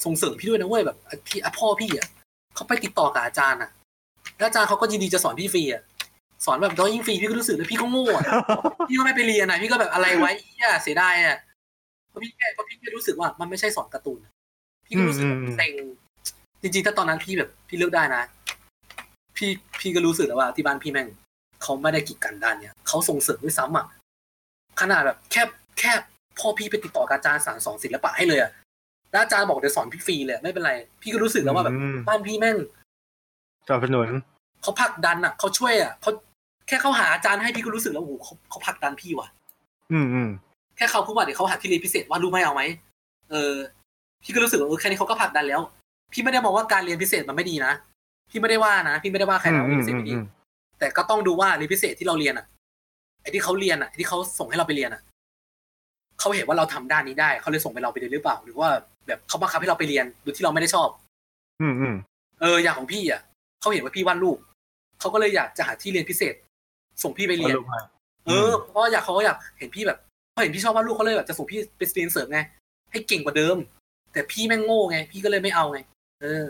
ส่งเสริมพี่ด้วยนะเว้ยแบบพี่อะพ่อพี่อะเขาไปติดต่อกับอาจารย์อะแล้วอาจารย์เขาก็ยินดีจะสอนพี่ฟรีอะสอนแบบดอยิ่งฟรีพี่ก็รู้สึกเลยพี่ก็โง่อะพี่ก็ไม่ไปเรียนนะพี่ก็แบบอะไรไว้เหี้ยเสียดายอะเพราะพี่แค่เพราะพี่แค่รู้สึกว่ามันไม่ใช่สอนการ์ตูนอะพี่ก็รู้สึกว่าเซ็งจริงๆ ถ้าตอนนั้นพี่แบบพี่เลือกได้นะ พี่พี่ก็รู้สึกแล้วว่าที่บ้านพี่แม่ง เขาไม่ได้กีดกันด้านเนี้ยเขาส่งเสริมด้วยซ้ำอะขนาดแบบแค่แค่พ่อพี่ไปติดต่อกับอาจารย์สารสอนศิลปะให้เลยอะแล้วอาจารย์บอกเดี๋ยวสอนพี่ฟรีเลยไม่เป็นไร พี่ก็รู้สึกแล้วว่าแบบอืมบ้านพี่แม่งสนับสนุนเขาผลักดันอะเขาช่วยอะเขาแค่เขาหาอาจารย์ให้พี่ก็รู้สึกแล้วโอ้โหเขาเขาผลักดันพี่ว่ะ อืมอืมแค่เขาพูดว่าเดี๋ยวเขาหาที่เรียนพิเศษว่ารู้ไหมเอาไหมเออ พี่ก็รู้สึกว่าเออแค่นี้เขาก็ผลักดันแล้ว พี่ไม่ได้มองว่าการเรียนพิเศษมันไม่ดีนะพี่ไม่ได้ว่านะพี่ไม่ได้ว่าใครนะว่าเรียนพิเศษไม่ดี แต่ก็ต้องดูว่าเรียนพิเศษที่เราเรียนอะไอ้ที่เขาเรียนอะไอ้ที่เขาส่งให้เราไปเรียนอะเขาเห็นว่าเราทำด้านนี้ได้เขาเลยส่งไปเราไปเรียนหรือเปล่า หรือว่าแบบเขาบังคับให้เราไปเรียนโดยที่เราไม่ได้ชอบ อืมอืมเอออย่างของพี่อะเขาเห็นว่าพี่วาดรูปเขาก็เลยอยากจะหาที่เรียนพิเศษ ส่งพี่ไปเรียน เออ เพราะอยากเขาอยากเห็นพี่แบบเขาเห็นพี่ชอบวาดรูปเขาเลยแบบจะส่งพี่ไปเรียนเสริมไงให้เก่งกว่าเดิม แต่พี่แม่งโง่ไง พี่ก็เลยไม่เอาไง เออ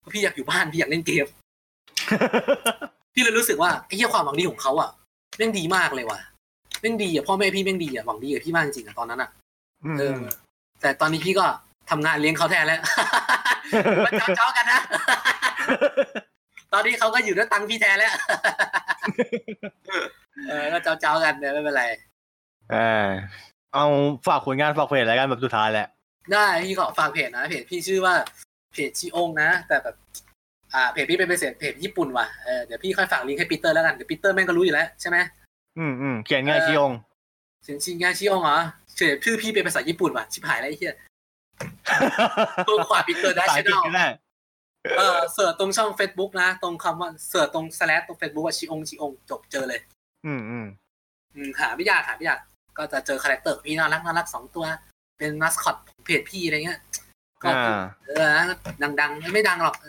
เพราะพี่อยากอยู่บ้านพี่อยากเล่นเกม พี่เลยรู้สึกว่าไอ้เหี้ยความหวังดีของเขาอะแม่งดีมากเลยว่ะแม่งดีอะพ่อแม่พี่แม่งดีอะหวังดีกับพี่มากจริงๆอะตอนนั้นอะอืมเออแต่ตอนนี้พี่ก็ทำงานเลี้ยงเขาแทนแล้วมันเจ้าๆกันนะตอนนี้เขาก็อยู่ด้วยตังค์พี่แทนแล้วเออก็เจ้าๆกันเนี่ยไม่เป็นไรเออเอาฝากผลงานฝากเพจอะไรกันแบบสุดท้ายแหละได้พี่ก็ฝากเพจนะเพจพี่ชื่อว่าเพจชิองนะ แต่แบบ อ่าเพจพี่เป็นเพจเพจญี่ปุ่นว่ะเออเดี๋ยวพี่ค่อยฝากลิงก์ให้ปีเตอร์แล้วกันเดี๋ยวปีเตอร์แม่งก็รู้อยู่แล้วใช่ไหมอืมอืมเขียนง่ายชิองเสียงชิงงาชิองเหรอเฉยชื่อพี่เป็นภาษาญี่ปุ่นว่ะชิบหายแล้วไอ้เหี้ยตัวขวาปีเตอร์ได้สายชติดแนลก็ได้เออเสิร์ชตรงช่อง Facebook นะ ตรงคำว่าเสิร์ชตรง slash ตรง Facebook ว่าชิองชิองจบเจอเลย อืมอืมอืมหาไม่ยากหาไม่ยากก็จะเจอคาแรคเตอร์พี่น่ารักน่ารักสองตัว เป็นมัสคอตของเพจพี่อะไรเงี้ยก็อ่าเออนะดังๆ ไม่ดังหรอกเ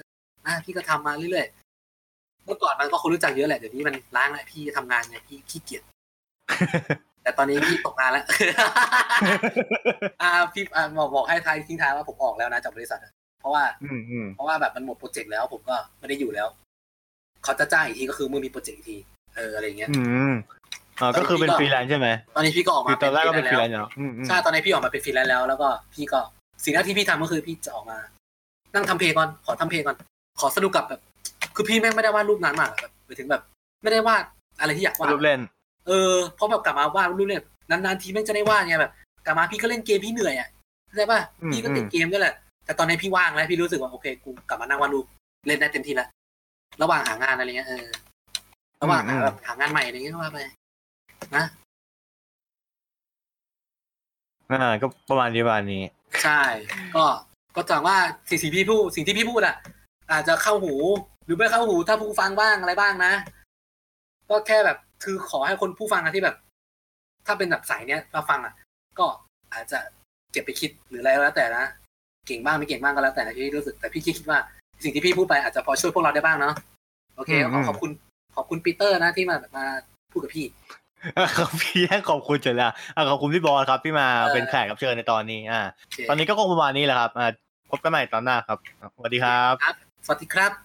ออนะพี่ก็ทำมาเรื่อยๆเมื่อก่อนมันก็คนรู้จักเยอะแหละเดี๋ยวนี้มันล้างแล้วพี่ทำงานไงพี่ขี้เกียจแต่ตอนนี้พี่ตกงานแล้วอ่าพี่อ่าบอกบอกให้ทายทิ้งท้ายว่าผมออกแล้วนะจากบริษัทอะเพราะว่าอืมอืมเพราะว่าแบบมันหมดโปรเจกต์แล้วผมก็ไม่ได้อยู่แล้วเขาจะจ้างอีกทีก็คือเมื่อมีโปรเจกต์อีกทีเอออะไรเงี้ยอืมอ่าก็คือเป็นฟรีแลนซ์ใช่ไหมตอนนี้พี่ก็ออกคืมาอตอนแรกก็เป็นฟรีแลแล้วนซ์เหรออืมอืมใช่ตอนนี้พี่ออกมาเป็นฟรีแลนซ์แล้ว แล้วก็พี่ก็สิ่งแรกที่พี่ทำก็คือพี่จะออกมา นั่งทำเพลงก่อนขอทำเพลงก่อน ขอสนุกกับแบบ คือพี่แม่งไม่ได้วาดรูปนานมากอะแบบหมายถึงแบบ ไม่ได้วาดอะไรที่อยากวาดรูปเล่น เออเพราะแบบกลับมาวาดรูปเนี่ยนานๆทีแม่งจะได้วาดไงแบบกลับมาพี่ก็เล่นเกมพี่เหนื่อยอะเข้าใจป่ะอืมพี่ก็ติดเกมด้วยแหละแต่ตอนนี้พี่ว่างแล้วพี่รู้สึกว่าโอเคกูกลับมานั่งวาดรูปเล่นได้เต็มที่แล้วระหว่างหางานอะไรเงี้ยเออระหว่างหาแบบหางานใหม่อะไรเงี้ยก็ว่าไปนะอ่าก็ประมาณนี้ประมาณนี้ ใช่ ก็ก็ถามว่าสิ่งที่พี่พูดสิ่งที่พี่พูดอะ อาจจะเข้าหู หรือไม่เข้าหูถ้าผู้ฟังบ้างอะไรบ้างนะ ก็แค่แบบคือขอให้คนผู้ฟังอะที่แบบ ถ้าเป็นแบบสายเนี้ยมาฟังอะ ก็อาจจะเก็บไปคิดหรืออะไรก็แล้วแต่นะเก่งบ้างไม่เก่งบ้างก็แล้วแต่นะพี่รู้สึกแต่พี่คิดว่า สิ่งที่พี่พูดไปอาจจะพอช่วยพวกเราได้บ้างเนาะโอเคอืมขอขอบคุณขอบคุณปีเตอร์นะที่มามาพูดกับพี่อะขอบพี่ให้ขอบคุณเฉยเลยอะอะขอบคุณพี่บอลครับที่มาเออเป็นแขกรับเชิญในตอนนี้ อ่าโอเคตอนนี้ก็คงประมาณนี้แหละครับอ่าพบกันใหม่ตอนหน้าครับสวัสดีครับ สวัสดีครับ